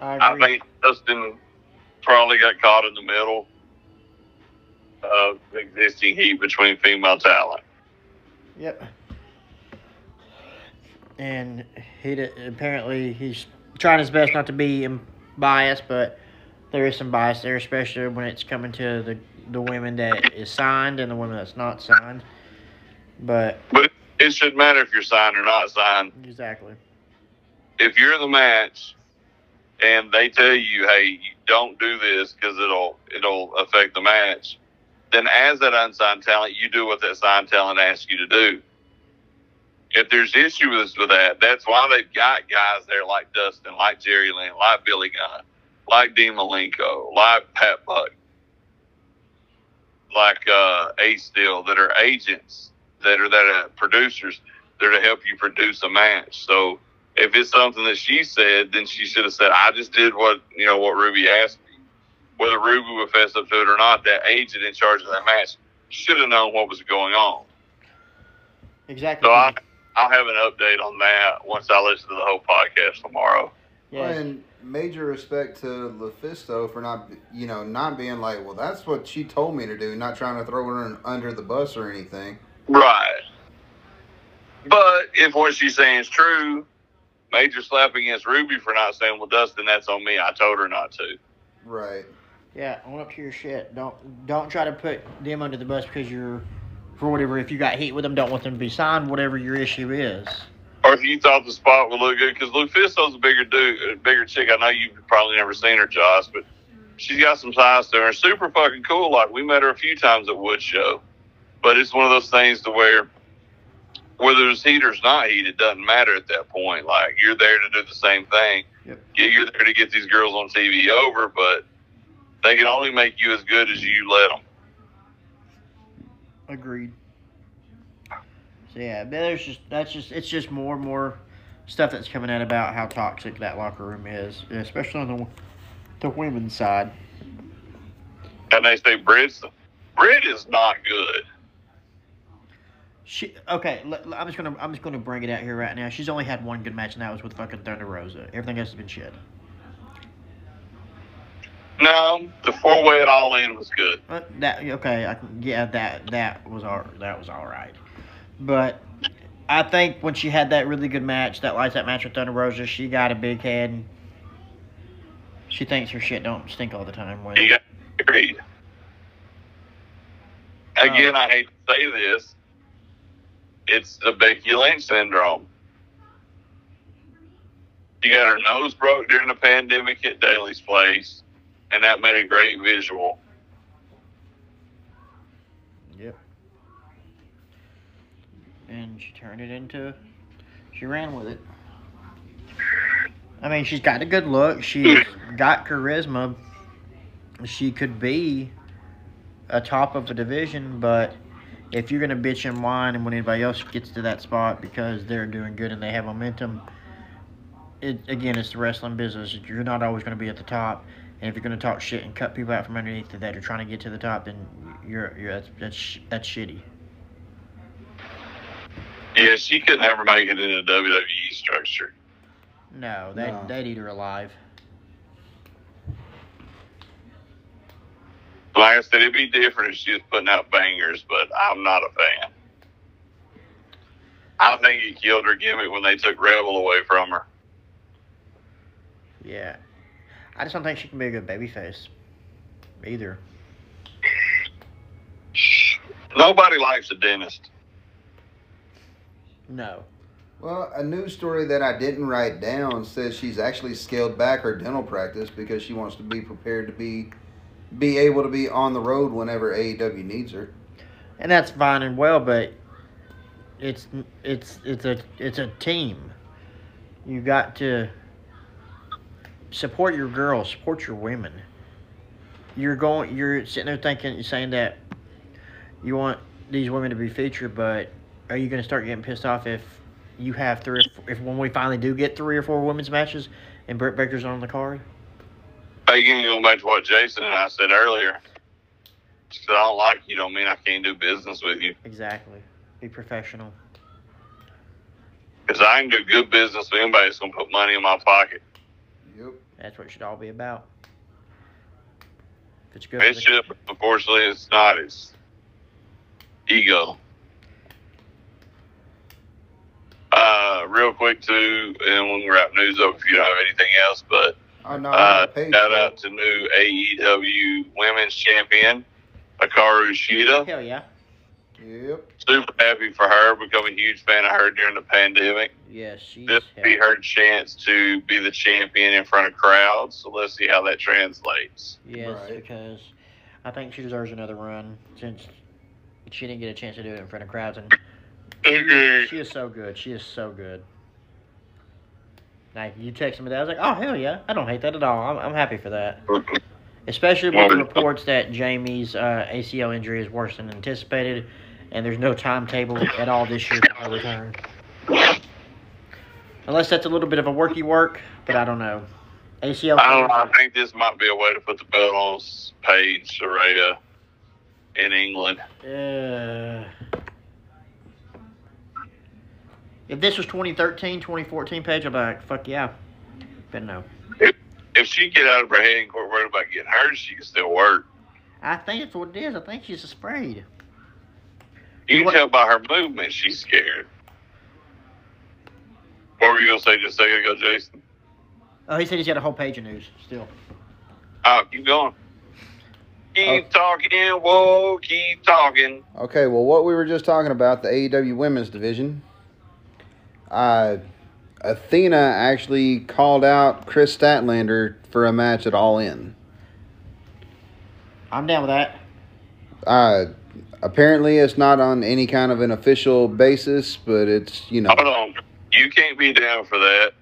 B: I
C: I think Dustin probably got caught in the middle of the existing heat between female talent.
B: Yep. And he d- apparently he's trying his best not to be biased, but there is some bias there, especially when it's coming to the the women that is signed and the women that's not signed. But
C: But it shouldn't matter if you're signed or not signed.
B: exactly.
C: If you're in the match and they tell you, "Hey, you don't do this because it'll it'll affect the match," then as that unsigned talent, you do what that signed talent asks you to do. If there's issues with that, that's why they've got guys there like Dustin, like Jerry Lynn, like Billy Gunn, like Dean Malenko, like Pat Buck, like uh, Ace Steel, that are agents, that are that are producers, that are to help you produce a match. So if it's something that she said, then she should have said, "I just did what you know what Ruby asked me." Whether Ruby would fess up to it or not, that agent in charge of that match should have known what was going on.
B: Exactly.
C: So I, I'll have an update on that once I listen to the whole podcast tomorrow.
B: Yeah.
A: And major respect to Lufisto for not, you know, not being like, well, that's what she told me to do, not trying to throw her under the bus or anything.
C: Right. But if what she's saying is true, major slap against Ruby for not saying, "Well, Dustin, that's on me. I told her not to."
A: Right.
B: Yeah, own up to your shit. Don't don't try to put them under the bus because you're for whatever. If you got heat with them, don't want them to be signed. Whatever your issue is.
C: Or if you thought the spot would look good, because Lufisto's a bigger dude, a bigger chick. I know you've probably never seen her, Josh, but she's got some size to her. Super fucking cool. Like we met her a few times at Wood Show, but it's one of those things to where whether it's heat or it's not heat, it doesn't matter at that point. Like you're there to do the same thing.
B: Yep.
C: Yeah, you're there to get these girls on TV over, but they can only make you as good as you let them.
B: Agreed. So yeah, there's just that's just it's just more and more stuff that's coming out about how toxic that locker room is, especially on the the women's side.
C: And they say Britt's Britt is not good.
B: She okay. l- I'm just gonna I'm just gonna bring it out here right now. She's only had one good match, and that was with fucking Thunder Rosa. Everything else has been shit.
C: No, the four way at all in was good.
B: But that okay, I yeah, that that was all that was all right. But I think when she had that really good match, that lights that match with Thunder Rosa, she got a big head. And She thinks her shit don't stink all the time. When
C: got agreed. Uh, Again, I hate to say this. It's the Becky Lynch syndrome. She got her nose broke during the pandemic at Daily's Place, and that made a great visual.
B: Yep. And she turned it into. She ran with it. I mean, she's got a good look. She's got charisma. She could be a top of a division, but if you're gonna bitch and whine, and when anybody else gets to that spot because they're doing good and they have momentum, it again, it's the wrestling business. You're not always gonna be at the top. And if you're going to talk shit and cut people out from underneath that are trying to get to the top, then you're you're that's that's, that's shitty.
C: Yeah, she couldn't never make it in a WWE structure.
B: No, they
A: No.
B: they'd eat her alive.
C: Like I said, it'd be different if she was putting out bangers, but I'm not a fan. I think it killed her gimmick when they took Rebel away from her.
B: Yeah. I just don't think she can be a good babyface. Either.
C: Nobody likes a dentist.
B: No.
A: Well, a news story that I didn't write down says she's actually scaled back her dental practice because she wants to be prepared to be be able to be on the road whenever AEW needs her.
B: And that's fine and well, but it's it's it's a it's a team. You got to support your girls, support your women. You're going you're sitting there thinking saying that you want these women to be featured, but are you going to start getting pissed off if you have three or four, if when we finally do get three or four women's matches and Britt Baker's on the card?
C: Again, going back to what Jason and I said earlier, just 'cause I don't like you don't mean I can't do business with you.
B: Exactly. Be professional.
C: Because I can do good business with anybody that's going to put money in my pocket.
A: Yep.
B: That's what it should all be about. If it's good. for
C: It
B: the-
C: should, but unfortunately, it's not. It's ego. Uh, real quick too, and when we wrap news up, if you don't have anything else, but
A: Oh no,
C: uh, shout
A: for
C: out to new AEW Women's Champion Hikaru Shida.
B: Hell yeah.
A: Yep.
C: Super happy for her. Become a huge fan of her during the pandemic.
B: Yes, she's
C: This will be her chance to be the champion in front of crowds. So let's see how that translates.
B: Yes,
A: Right.
B: because I think she deserves another run since she didn't get a chance to do it in front of crowds, and she is so good. She is so good. Like you texted me that, I was like, "Oh hell yeah!" I don't hate that at all. I'm, I'm happy for that, especially with the reports that Jamie's uh, ACL injury is worse than anticipated, and there's no timetable at all this year for her return. Unless that's a little bit of a worky work, but I don't know. ACL.
C: I don't know. I think this might be a way to put the belt on Paige Saraya in England.
B: Uh, if this was 2013, 2014 Paige, I'd be like, fuck yeah. But no.
C: If she get out of her head and quit worried about getting hurt, she can still work.
B: I think that's what it is. I think she's afraid.
C: You can
B: What-
C: tell by her movement she's scared. What were you gonna say just a second ago, Jason?
B: Oh, he said he's got a whole page of news still.
C: Oh, keep going. Keep
A: Oh.
C: talking, whoa, keep talking.
A: Okay, well, what we were just talking about, the AEW women's division, uh, Athena actually called out Kris Statlander for a match at All In.
B: I'm down with that.
A: Uh, apparently, it's not on any kind of an official basis, but it's, you know,
C: Hold on. You can't be down for that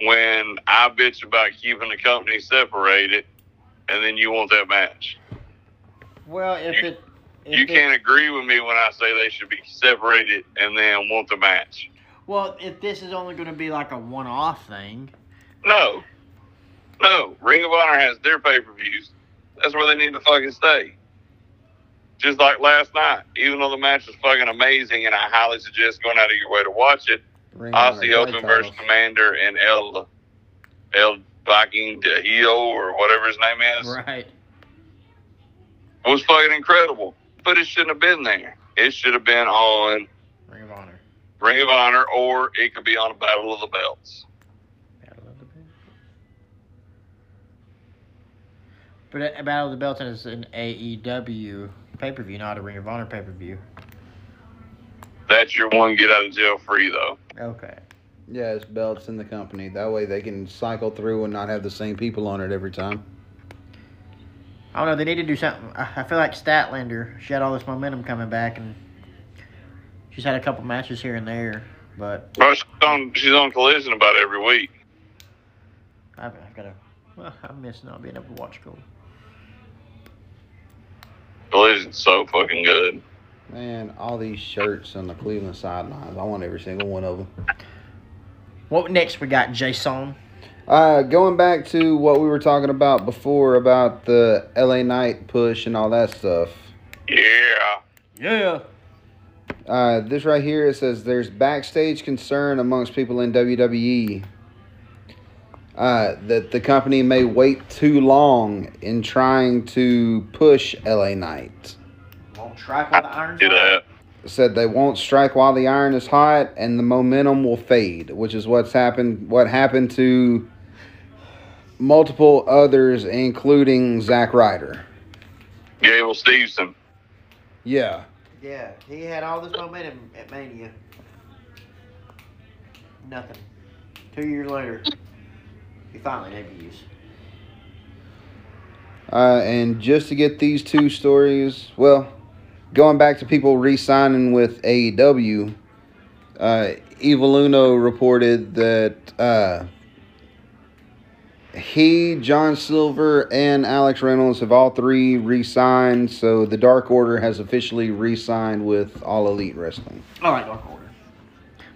C: when I bitch about keeping the company separated and then you want that match.
B: Well, if
C: You-
B: it. If
C: You
B: it-
C: can't agree with me when I say they should be separated and then want the match.
B: Well, if this is only going to be like a one off thing.
C: No. No. Ring of Honor has their pay per views. That's where they need to fucking stay. Just like last night, even though the match was fucking amazing and I highly suggest going out of your way to watch it,
A: Ring of Honor
C: Aussie Open
A: tag
C: versus. Komander and El El Viking de Hio or whatever his name is
B: Right.
C: It was fucking incredible. But it shouldn't have been there. It should have been on
B: Ring of Honor.
C: Ring of Honor or it could be on a Battle of the Belts.
B: Battle of the Belts. But a Battle of the Belts is an AEW pay per view, not a Ring of Honor pay per view.
C: That's your one get out of jail free though.
B: Okay.
A: Yeah, it's belts in the company. That way they can cycle through and not have the same people on it every time.
B: I don't know. They need to do something. I I feel like Statlander. She had all this momentum coming back, and she's had a couple matches here and there. But
C: Well, she's on she's on collision about every week.
B: I've, I've got to. Well, I miss not being able to watch Gold.
C: Collision's so fucking good.
A: Man, all these shirts on the Cleveland sidelines. I want every single one of them.
B: What next? We got Jason.
A: Uh, going back to what we were talking about before about the LA Knight push and all that stuff.
C: Yeah.
B: Yeah.
A: Uh, this right here it says there's backstage concern amongst people in WWE uh, that the company may wait too long in trying to push LA Knight.
B: Won't strike while the iron's
C: Do
B: hot.
C: that.
A: Said they won't strike while the iron is hot and the momentum will fade, which is what's happened. What happened to multiple others, including Zack Ryder.
C: Gable Stevenson.
A: Yeah.
B: Yeah, he had all this momentum at Mania. Nothing. Two years later, he finally debuts.
A: Uh, and just to get these two stories, well, going back to people re-signing with AEW, uh, Evil Uno reported that uh, he, John Silver, and Alex Reynolds have all three re-signed. So the Dark Order has officially re-signed with All Elite Wrestling.
B: I like Dark Order.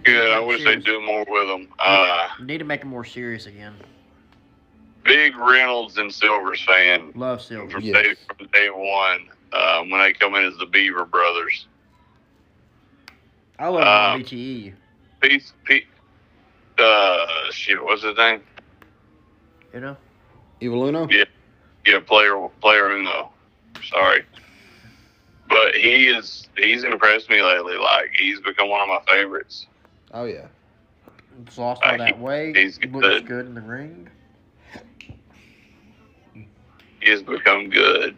C: Good. I wish they'd do more with them. Uh,
B: Need to make him more serious again.
C: big Reynolds and Silvers fan
B: Love Silver.
C: from
A: Yes.
C: day from day one. Uh, when they come in as the Beaver Brothers.
B: I love him
C: Um,
B: BTE.
C: Pete, Pete, uh, shit, what's his name?
B: You know?
A: Evil Uno?
C: Yeah. Yeah, player, player Uno. Sorry, but he is he's impressed me lately. Like he's become one of my favorites.
A: Oh yeah.
B: It's lost all
C: Uh,
B: that
C: he-
B: weight.
C: he's
B: Looks
C: good.
B: good in the ring.
C: He has become good.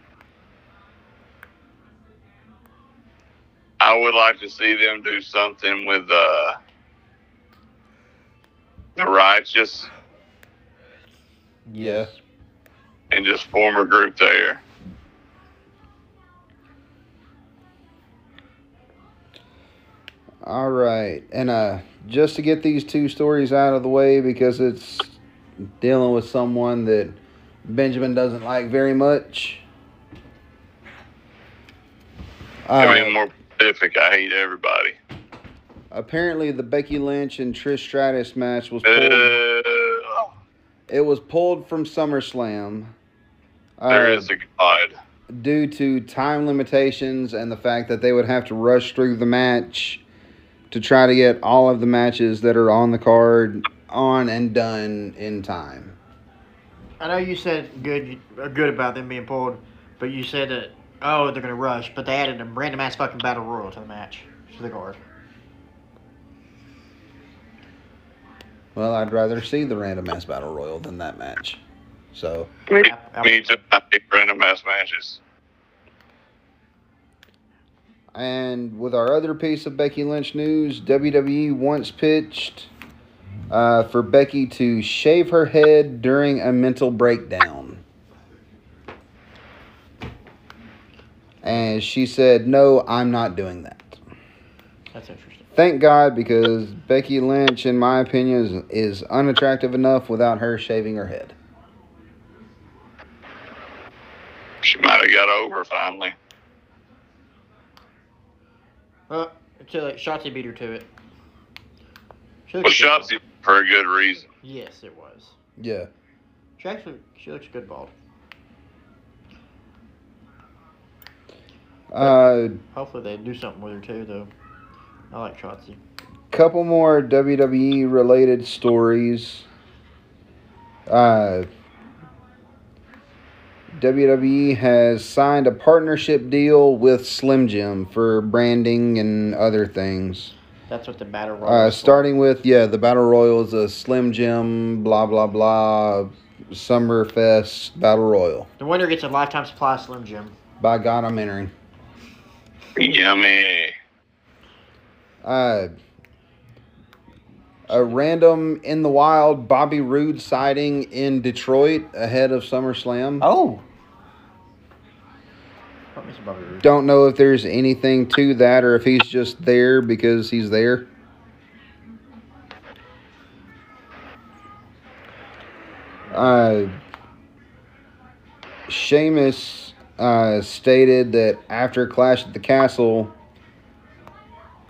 C: I would like to see them do something with uh, the righteous
A: Yeah.
C: and just form a group there.
A: All right, and uh, just to get these two stories out of the way because it's dealing with someone that Benjamin doesn't like very much.
C: I
A: Uh,
C: mean, more specific, I hate everybody.
A: apparently, the Becky Lynch and Trish Stratus match was pulled.
C: Uh,
A: It was pulled from SummerSlam.
C: there
A: uh,
C: is a God.
A: due to time limitations and the fact that they would have to rush through the match to try to get all of the matches that are on the card on and done in time.
B: I know you said good uh, good about them being pulled, but you said that oh they're gonna rush, but they added a random ass fucking battle royal to the match to the card.
A: Well, I'd rather see the random mass battle royal than that match. So,
C: Me,
B: I-
C: me too. I hate random mass matches.
A: and with our other piece of Becky Lynch news, WWE once pitched uh, for Becky to shave her head during a mental breakdown. And she said, No, I'm not doing that.
B: That's interesting.
A: Thank God, because Becky Lynch, in my opinion, is, is unattractive enough without her shaving her head.
C: She might have got over finally.
B: Well, until like, Shotzi beat her to it. She
C: Well,
B: looks good.
C: Shotzi for a good reason.
B: Yes, it was.
A: Yeah.
B: She actually she looks good bald.
A: Uh,
B: Hopefully they do something with her too, though. I like Shotzi.
A: couple more WWE related stories. Uh, WWE has signed a partnership deal with Slim Jim for branding and other things.
B: That's what the battle royal.
A: Uh,
B: is for.
A: starting with yeah, the battle royal is a Slim Jim, blah blah blah, Summerfest battle royal.
B: The winner gets a lifetime supply of Slim Jim.
A: By God, I'm entering.
C: Yummy.
A: Uh, a random in the wild Bobby Roode sighting in Detroit ahead of SummerSlam.
B: Oh. Put me some Bobby Roode.
A: Don't know if there's anything to that or if he's just there because he's there. Uh, Sheamus uh, stated that after Clash at the Castle,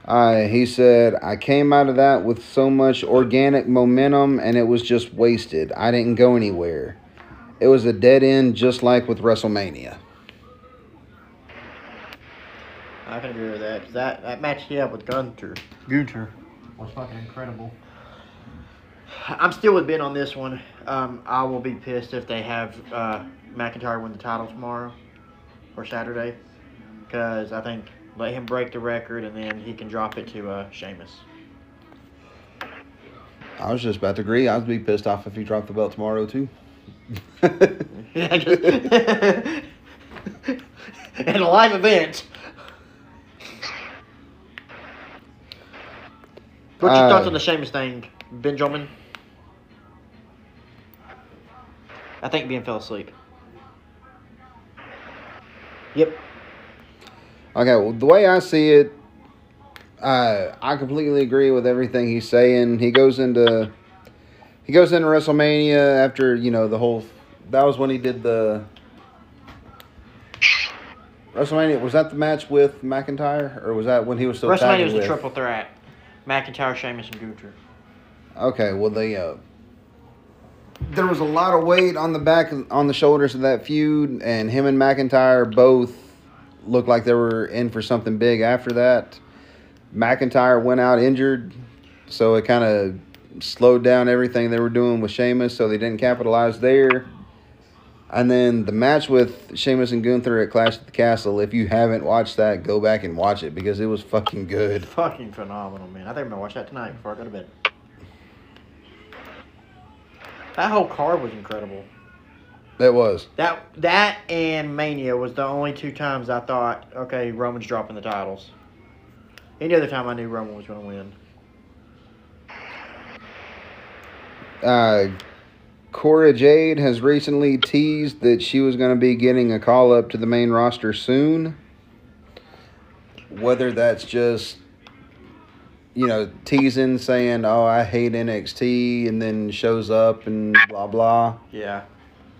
A: uh, he said, I came out of that with so much organic momentum and it was just wasted. I didn't go anywhere. It was a dead end, just like with WrestleMania.
B: I can agree with that. 'cause that that match he had with Gunther, Gunther, was fucking incredible. I'm still with Ben on this one. Um, I will be pissed if they have uh, McIntyre win the title tomorrow or Saturday, because I think let him break the record and then he can drop it to uh, Sheamus.
A: I was just about to agree. I'd be pissed off if he dropped the belt tomorrow too.
B: Yeah, just in a live event. What's your
A: Uh,
B: thoughts on the Sheamus thing, Benjamin? I think Ben fell asleep. Yep.
A: Okay, well, the way I see it, uh, I completely agree with everything he's saying. He goes into he goes into WrestleMania after you know the whole. That was when he did the WrestleMania. Was that the match with McIntyre, or was that when he was still
B: WrestleMania
A: tagging
B: was the
A: with?
B: triple threat. McIntyre, Sheamus, and Gunther.
A: Okay, well they uh there was a lot of weight on the back on the shoulders of that feud and him and McIntyre both looked like they were in for something big after that. McIntyre went out injured, so it kind of slowed down everything they were doing with Sheamus, so they didn't capitalize there. And then the match with Sheamus and Gunther at Clash at the Castle, if you haven't watched that, go back and watch it because it was fucking good.
B: Fucking phenomenal, man. I think I'm gonna watch that tonight before I go to bed. That whole card was incredible.
A: That was.
B: That that and Mania was the only two times I thought, okay, Roman's dropping the titles. Any other time I knew Roman was going to win.
A: uh, Cora Jade has recently teased that she was going to be getting a call up to the main roster soon. Whether that's just, you know, teasing, saying, oh, I hate NXT, and then shows up and blah, blah.
B: Yeah.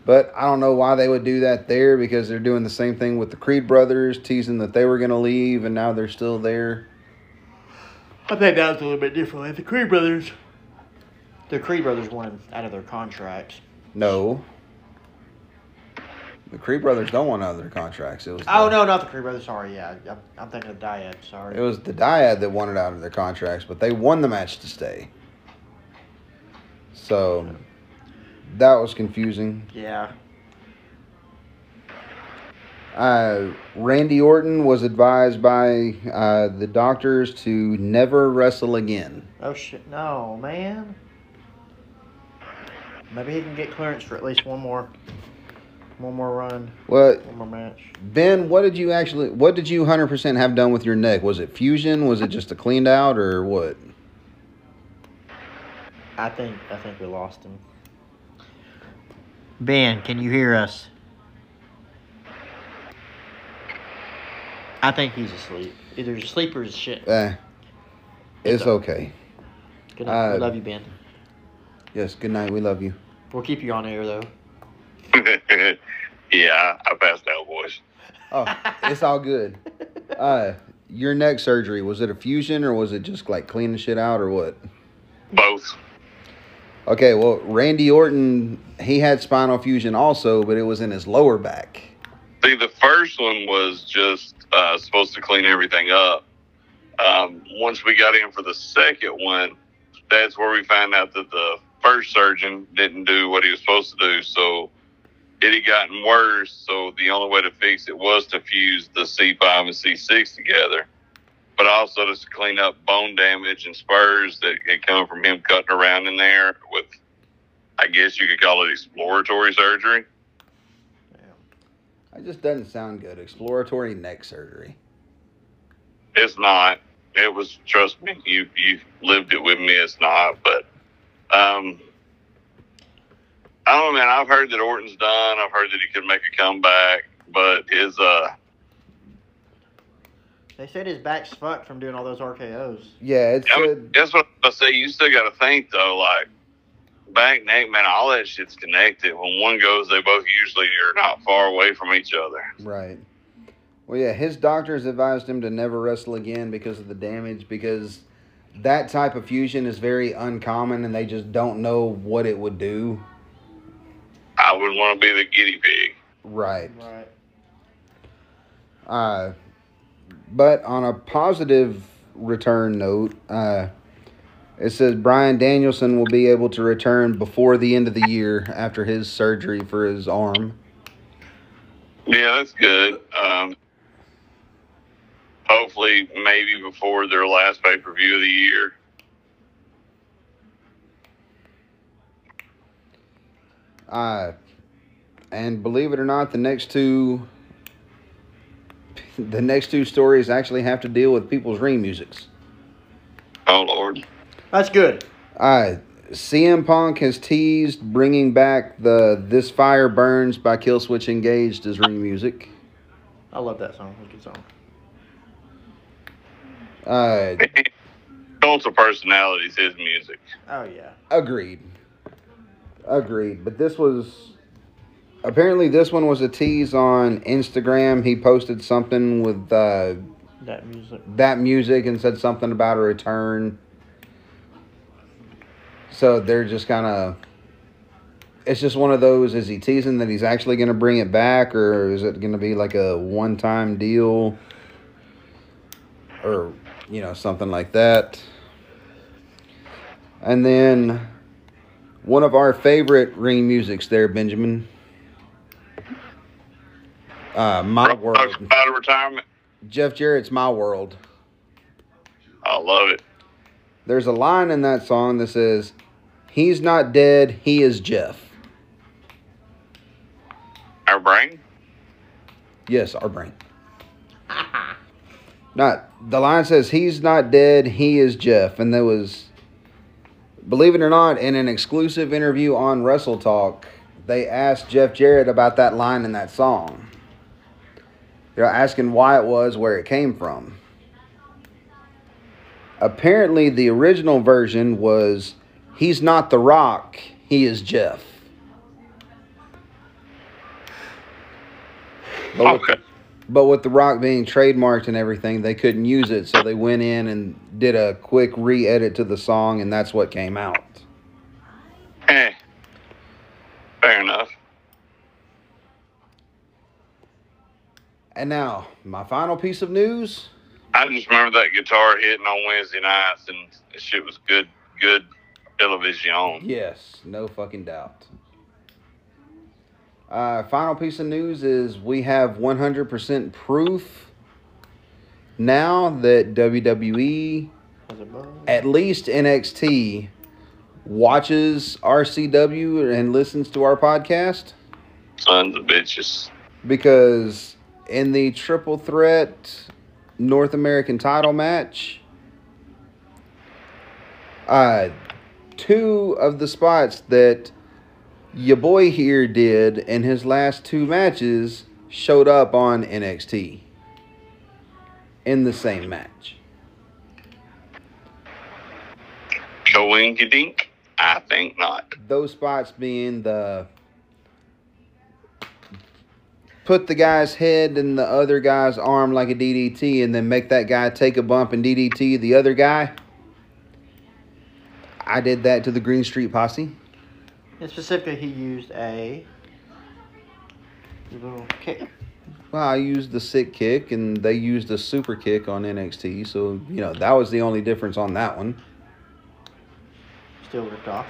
A: But I don't know why they would do that there because they're doing the same thing with the Creed brothers, teasing that they were going to leave and now they're still there.
B: I think that was a little bit different. Like the Creed brothers. The Creed brothers wanted out of their contracts.
A: No. The Creed brothers don't want out of their contracts. It was
B: Oh no, not the Creed brothers. Sorry, yeah, I'm, I'm thinking of Dyad. Sorry.
A: It was the Dyad that wanted out of their contracts, but they won the match to stay. So that was confusing.
B: yeah.
A: Uh, Randy Orton was advised by uh, the doctors to never wrestle again.
B: Oh shit, no, man. Maybe he can get clearance for at least one more, one more run,
A: Well,
B: one more match.
A: Ben, what did you actually? What did you hundred percent have done with your neck? Was it fusion? Was it just a cleaned out, or what?
B: I think I think we lost him. Ben, can you hear us? I think he's asleep. Either he's asleep or he's shit.
A: Eh, it's okay.
B: Good night. we
A: uh,
B: love you, Ben.
A: Yes. Good night. We love you.
B: We'll keep you on air though.
C: yeah, I passed out, boys.
A: Oh, it's all good. Uh, your neck surgery was it a fusion or was it just like cleaning shit out or what?
C: Both.
A: Okay, well, Randy Orton, he had spinal fusion also, but it was in his lower back.
C: See, the first one was just uh, supposed to clean everything up. Um, once we got in for the second one, that's where we found out that the first surgeon didn't do what he was supposed to do. So it had gotten worse. So the only way to fix it was to fuse the C5 and C6 together, but also just to clean up bone damage and spurs that had come from him cutting around in there with, I guess you could call it exploratory surgery.
A: It just doesn't sound good. Exploratory neck surgery.
C: It's not. It was. Trust me. You you lived it with me. It's not. But um, I don't know, man. I've heard that Orton's done. I've heard that he could make a comeback, but his uh,
B: They said his back's fucked from doing all those RKO's.
A: Yeah, it's
C: I mean, that's what I say. You still got to think though, like back, neck, man. All that shit's connected. When one goes, they both usually are not far away from each other.
A: right. Well, yeah, his doctors advised him to never wrestle again because of the damage, because that type of fusion is very uncommon and they just don't know what it would do.
C: I wouldn't want to be the guinea pig.
A: Right.
B: Right.
A: Uh, but on a positive return note, uh, it says Bryan Danielson will be able to return before the end of the year after his surgery for his arm.
C: Yeah, that's good. Um, hopefully, maybe before their last pay per view of the year.
A: Uh, and believe it or not, the next two the next two stories actually have to deal with people's ring musics.
C: Oh Lord.
B: That's good.
A: Uh, CM Punk has teased bringing back the "This Fire Burns" by Killswitch Engaged as ring music.
B: I love that song. It's a good song.
A: Uh,
C: Cult of personalities, his music.
B: Oh yeah.
A: agreed. Agreed. But this was apparently this one was a tease on Instagram. He posted something with uh,
B: That music.
A: that music and said something about a return. So they're just kind of. It's just one of those. Is he teasing that he's actually going to bring it back, or is it going to be like a one-time deal, or you know something like that? And then one of our favorite ring musics there, Benjamin. Uh, my world.
C: about a retirement.
A: Jeff Jarrett's My World.
C: I love it.
A: There's a line in that song that says, He's not dead, he is Jeff.
C: Our brain.
A: Yes, our brain. Not the line says he's not dead, he is Jeff. And there was believe it or not, in an exclusive interview on Wrestle Talk, they asked Jeff Jarrett about that line in that song. They're asking why it was, where it came from. Apparently, the original version was He's not The Rock, he is Jeff. But with,
C: Okay.
A: but with The Rock being trademarked and everything, they couldn't use it, so they went in and did a quick re edit to the song, and that's what came out.
C: Eh. Fair enough.
A: And now, my final piece of news.
C: I just remember that guitar hitting on Wednesday nights, and shit was good, good television.
A: Yes, no fucking doubt. Uh, final piece of news is we have 100% proof now that WWE,
B: Was it Bo?
A: at least NXT, watches RCW and listens to our podcast
C: Sons of bitches.
A: because in the triple threat North American title match, uh, two of the spots that your boy here did in his last two matches showed up on NXT in the same match.
C: Coinkydink? I think not.
A: Those spots being the put the guy's head in the other guy's arm like a DDT and then make that guy take a bump and DDT the other guy. I did that to the Green Street Posse.
B: And specifically, he used a little kick.
A: Well, I used the sick kick and they used a super kick on NXT, so you know that was the only difference on that one.
B: Still ripped off.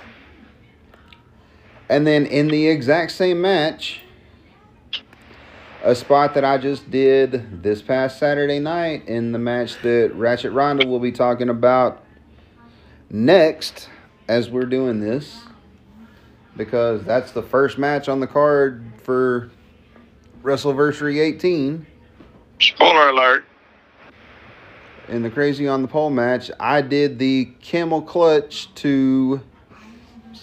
A: And then in the exact same match, a spot that I just did this past Saturday night in the match that Ratchet Ronda will be talking about next as we're doing this. Because that's the first match on the card for WrestleVersary 18.
C: Spoiler alert.
A: In the Crazy on the Pole match, I did the camel clutch to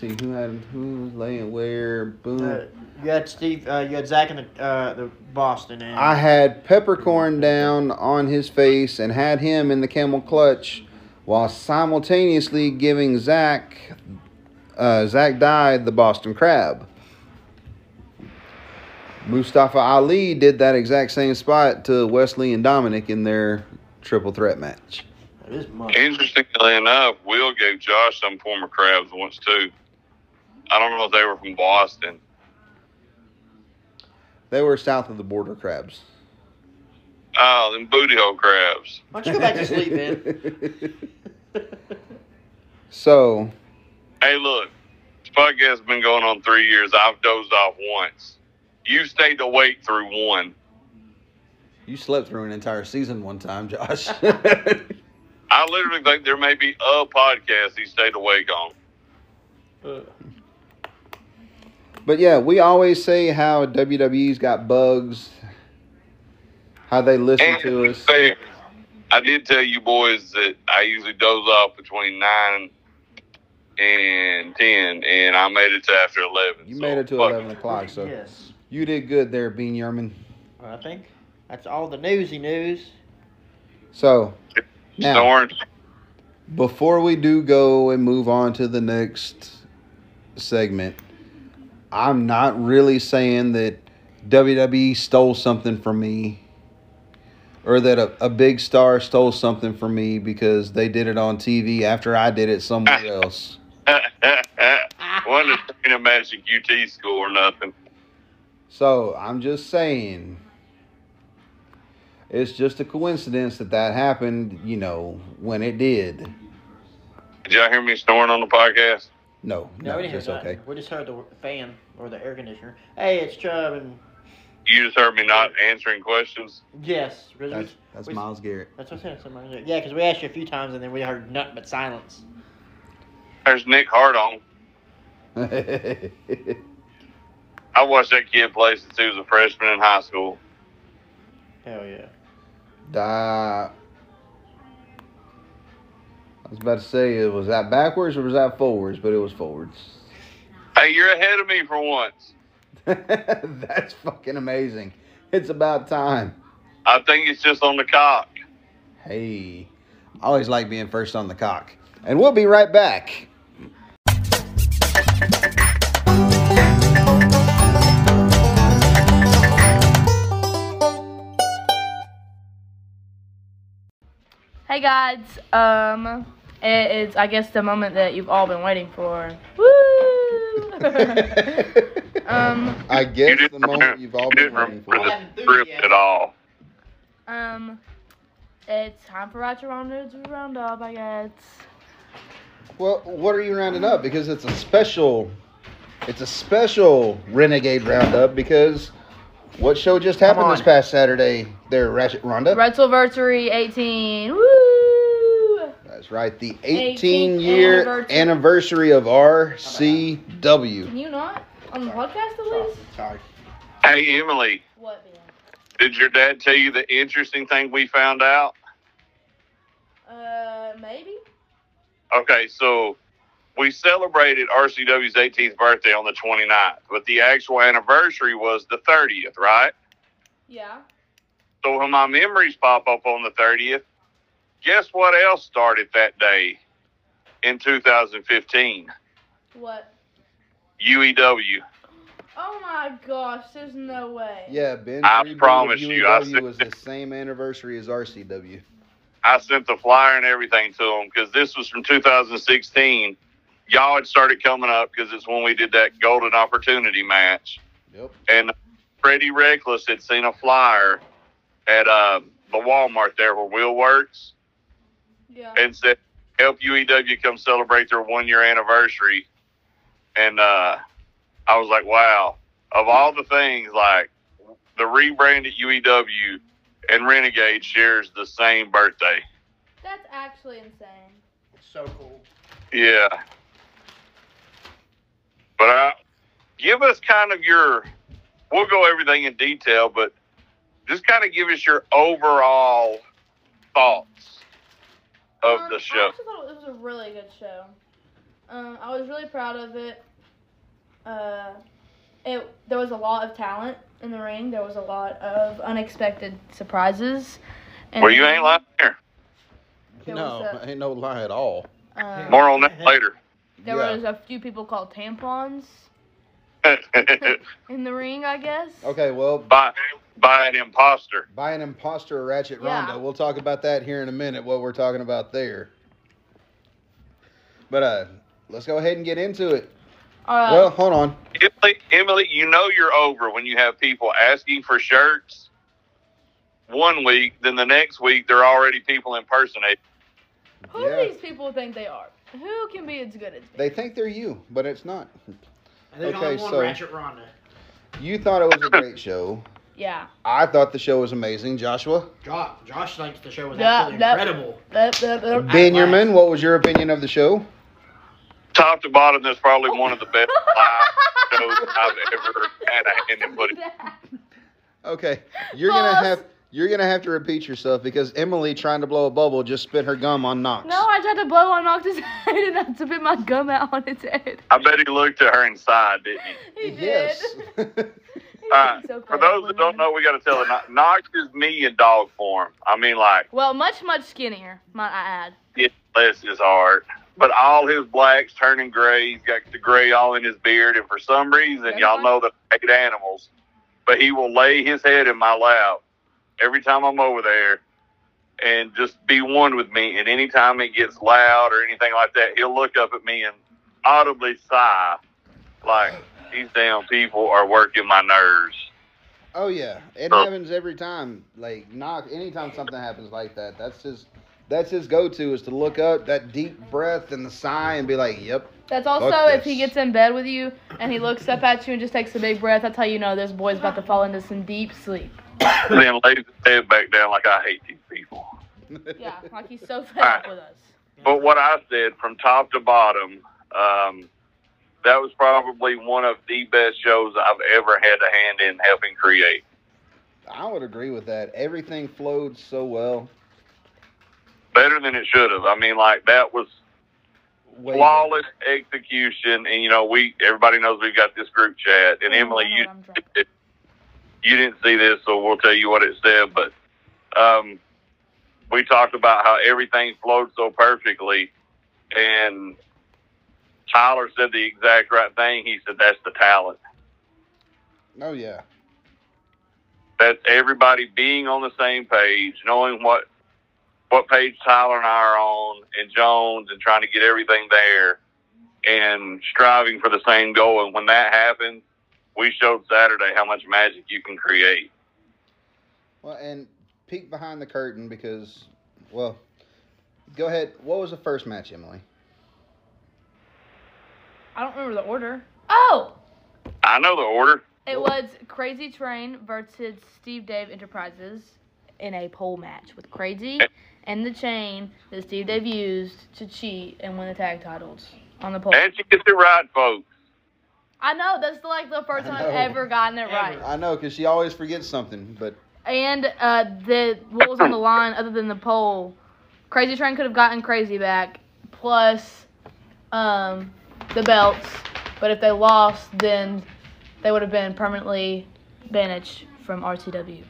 A: let's see who had who was laying where. Boom.
B: Uh, you had Steve. Uh, you had Zach in the uh, the Boston. And
A: I had peppercorn down on his face and had him in the camel clutch while simultaneously giving Zach uh, Zach died the Boston Crab. Mustafa Ali did that exact same spot to Wes Lee and Dominik in their triple threat match.
B: That is money.
C: Interestingly enough, Will gave Josh some former crabs once too. I don't know if they were from Boston.
A: They were south of the border crabs.
C: Oh, them booty hole crabs.
B: Why don't you go back to sleep, man?
A: so,
C: Hey, look, this podcast has been going on three years. I've dozed off once. You stayed awake through one.
A: you slept through an entire season one time, Josh.
C: I literally think there may be a podcast he stayed awake on.
A: Uh, but yeah, we always say how WWE's got bugs, how they listen
C: And
A: to us.
C: say, I did tell you boys that I usually doze off between nine and ten, and I made it to after eleven.
A: You
C: so
A: made it to
C: fuck
A: 11 o'clock, so
B: yes.
A: you did good there, Bean Yerman.
B: I think that's all the newsy news.
A: So, now, before we do go and move on to the next segment, I'm not really saying that WWE stole something from me or that a, a big star stole something from me because they did it on TV after I did it somewhere else.
C: Wasn't a a Magic UT school or nothing.
A: So I'm just saying, it's just a coincidence that that happened, you know, when it did.
C: Did y'all hear me snoring on the podcast?
A: No,
B: No,
A: no,
B: we didn't hear
A: it's okay.
B: We just heard the fan or the air conditioner. Hey, it's Chubb and
C: You just heard me not answering questions.
B: yes, really,
A: That's,
B: we-
A: that's
B: we-
A: Myles Garrett.
B: That's what I said. somebody- Yeah, because we asked you a few times and then we heard nothing but silence.
C: There's Nick Hardon. I watched that kid play since he was a freshman in high school.
B: Hell yeah.
A: Da. I was about to say, it was that backwards or was that forwards? But it was forwards.
C: Hey, you're ahead of me for once.
A: That's fucking amazing. It's about time.
C: I think it's just on the cock.
A: Hey, I always like being first on the cock. And we'll be right back.
D: Hey guys, um, it is I guess the moment that you've all been waiting for. Woo! um,
A: I guess
C: didn't
A: the moment you've all
C: you
A: been waiting for.
C: the script at all.
D: um, it's time for Roger Rhonda to round up, I guess.
A: Well, what are you rounding up? Because it's a special, it's a special Renegade Roundup. Because what show just happened this past Saturday? There, Ratchet Rhonda.
D: Wrestleversary 18. Woo!
A: That's right, the
D: 18th
A: 18 year
D: anniversary.
A: anniversary of RCW.
D: Can you not on the podcast at least?
B: Sorry.
C: Hey, Emily,
D: What, Ben?
C: did your dad tell you the interesting thing we found out?
D: Uh, maybe.
C: Okay, so we celebrated RCW's 18th birthday on the 29th, but the actual anniversary was the 30th, right?
D: Yeah.
C: So when my memories pop up on the 30th, guess what else started that day in 2015?
D: What?
C: UEW.
D: Oh my gosh, there's no way.
A: Yeah, Ben.
C: I
A: reboot
C: promise you, I
A: UEW was the same anniversary as RCW.
C: I sent the flyer and everything to them because this was from 2016. Y'all had started coming up because it's when we did that golden opportunity match.
A: Yep.
C: And Freddie Reckless had seen a flyer at uh, the Walmart there where Will works
D: Yeah.
C: and said, help UEW come celebrate their one year anniversary. And uh, I was like, wow. Of all the things, like the rebranded UEW and Renegade shares the same birthday.
D: That's actually insane.
B: It's so cool.
C: Yeah. But uh, give us kind of your, we'll go everything in detail, but just kind of give us your overall thoughts of
D: Um,
C: the
D: I
C: show.
D: actually thought it was a really good show. Um, I was really proud of it. Uh, it there was a lot of talent in the ring. There was a lot of unexpected surprises. And
C: Well, you ain't lying there.
D: There
A: no,
D: was a-
A: ain't no lie at all.
D: Uh,
C: More on that later.
D: there
A: Yeah.
D: was a few people called tampons in the ring. I guess.
A: Okay, well,
C: by, by an imposter.
A: by an imposter Ratchet
D: Yeah.
A: Rhonda. We'll talk about that here in a minute. What we're talking about there. But uh, let's go ahead and get into it.
D: Uh,
A: well, hold on.
C: Emily, Emily, you know you're over when you have people asking for shirts one week, then the next week they're already people impersonating.
D: Who
A: Yeah.
D: do these people think they are? Who can be as good as me?
A: They think they're you, but it's not.
B: And there's
A: Okay,
B: only one
A: so-
B: Ratchet Rhonda.
A: You thought it was a great show.
D: Yeah.
A: I thought the show was amazing. Joshua,
B: Josh, Josh thinks the show was
D: Yeah,
B: absolutely
D: that-
B: incredible.
D: That, that, that-
A: Benjamin, what was your opinion of the show?
C: Top to bottom, that's probably one of the best live shows I've ever had a hand in putting.
A: Okay, you're gonna have you're gonna have to repeat yourself because Emily trying to blow a bubble just spit her gum on Knox.
D: No, I tried to blow on Knox's head and I spit my gum out on his head.
C: I bet he looked at her inside, didn't he?
D: He
A: yes.
D: did.
C: All
D: So
C: For those that don't know, we got to tell it. Knox is me in dog form. I mean, like,
D: Well, much, much skinnier, might I add.
C: it bless his heart. But all his blacks turning gray. He's got the gray all in his beard. And for some reason,
D: That's
C: y'all know that I hate animals. But he will lay his head in my lap every time I'm over there and just be one with me. And anytime it gets loud or anything like that, he'll look up at me and audibly sigh like, these damn people are working my nerves.
A: Oh yeah, it
C: Oh.
A: happens every time. Like knock, anytime something happens like that, that's his, that's his go-to is to look up that deep breath and the sigh and be like, "Yep,
D: That's also
A: Fuck
D: if he gets in bed with you and he looks up at you and just takes a big breath. That's how you know this boy's about to fall into some deep sleep.
C: then lays his head back down like I hate these people.
D: Yeah, like he's so fed up with us.
C: But what I said from top to bottom, um, that was probably one of the best shows I've ever had a hand in helping create.
A: I would agree with that. Everything flowed so well.
C: Better than it should have. I mean, like that was
A: Way
C: flawless execution. And you know, we everybody knows we've got this group chat. And Emily, you you didn't see this, so we'll tell you what it said. But um, we talked about how everything flowed so perfectly, and Tyler said the exact right thing. He said that's the talent.
A: Oh yeah,
C: That's everybody being on the same page, knowing what what page Tyler and I are on, and Jones, and trying to get everything there, and striving for the same goal. And when that happens, we showed Saturday how much magic you can create.
A: well, and peek behind the curtain because, well, go ahead. What was the first match, Emily?
D: I don't remember the order. Oh,
C: I know the order.
D: it was Crazy Train versus Steve Dave Enterprises in a pole match with Crazy and the chain that Steve Dave used to cheat and win the tag titles on the pole.
C: And she gets it right, folks.
D: I know that's like the first
A: I
D: time I've
A: know.
D: ever gotten it right.
A: I know because she always forgets something, but
D: And uh, the what was on the line other than the pole, Crazy Train could have gotten Crazy back plus um, the belts. But if they lost, then they would have been permanently banished from RCW.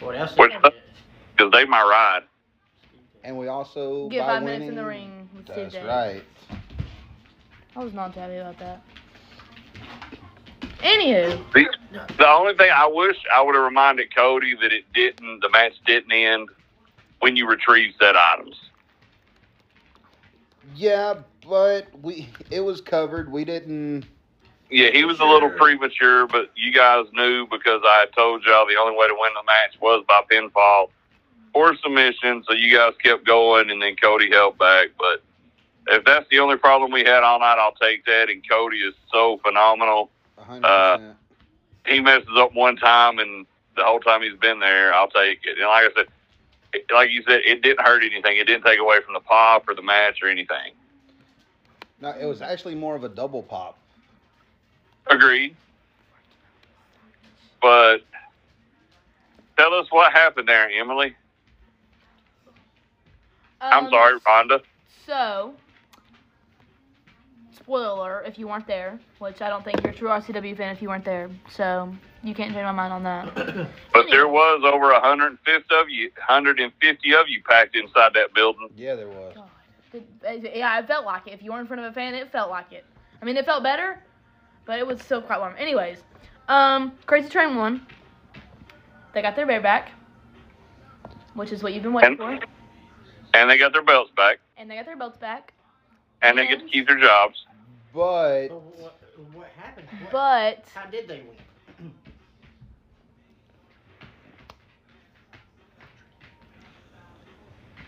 B: What else?
C: Which-
B: they?
C: Because they my ride.
A: and we also
D: Get
A: by
D: five minutes in the ring with
A: That's
D: Dave.
A: right.
D: I was not happy about that. Anywho,
C: The, the only thing I wish I would have reminded Cody that it didn't, the match didn't end when you retrieve set items.
A: Yeah, but we it was covered. We didn't.
C: Yeah, he was a little premature, but you guys knew because I told y'all the only way to win the match was by pinfall or submission. So you guys kept going, and then Cody held back. But if that's the only problem we had all night, I'll take that. And Cody is so phenomenal. Uh, he messes up one time, and the whole time he's been there, I'll take it. And like I said, like you said, it didn't hurt anything. It didn't take away from the pop or the match or anything.
A: No, it was actually more of a double pop.
C: Agreed. But tell us what happened there, Emily. I'm
D: um,
C: sorry, Rhonda.
D: So, spoiler alert, if you weren't there, which I don't think you're a true RCW fan if you weren't there, so you can't change my mind on that.
C: But there was over 150 of you, 150 of you packed inside that building.
A: Yeah, there was.
D: God. It- yeah, it felt like it. If you were in front of a fan, it felt like it. I mean, it felt better, but it was still quite warm. Anyways, um, Crazy Train won. They got their bear back, which is what you've been waiting
C: And-
D: for,
C: And they got their belts back,
D: and they got their belts back.
C: and they get to keep their jobs.
A: But
B: Well, what, what happened? What-
D: But
B: how did they win?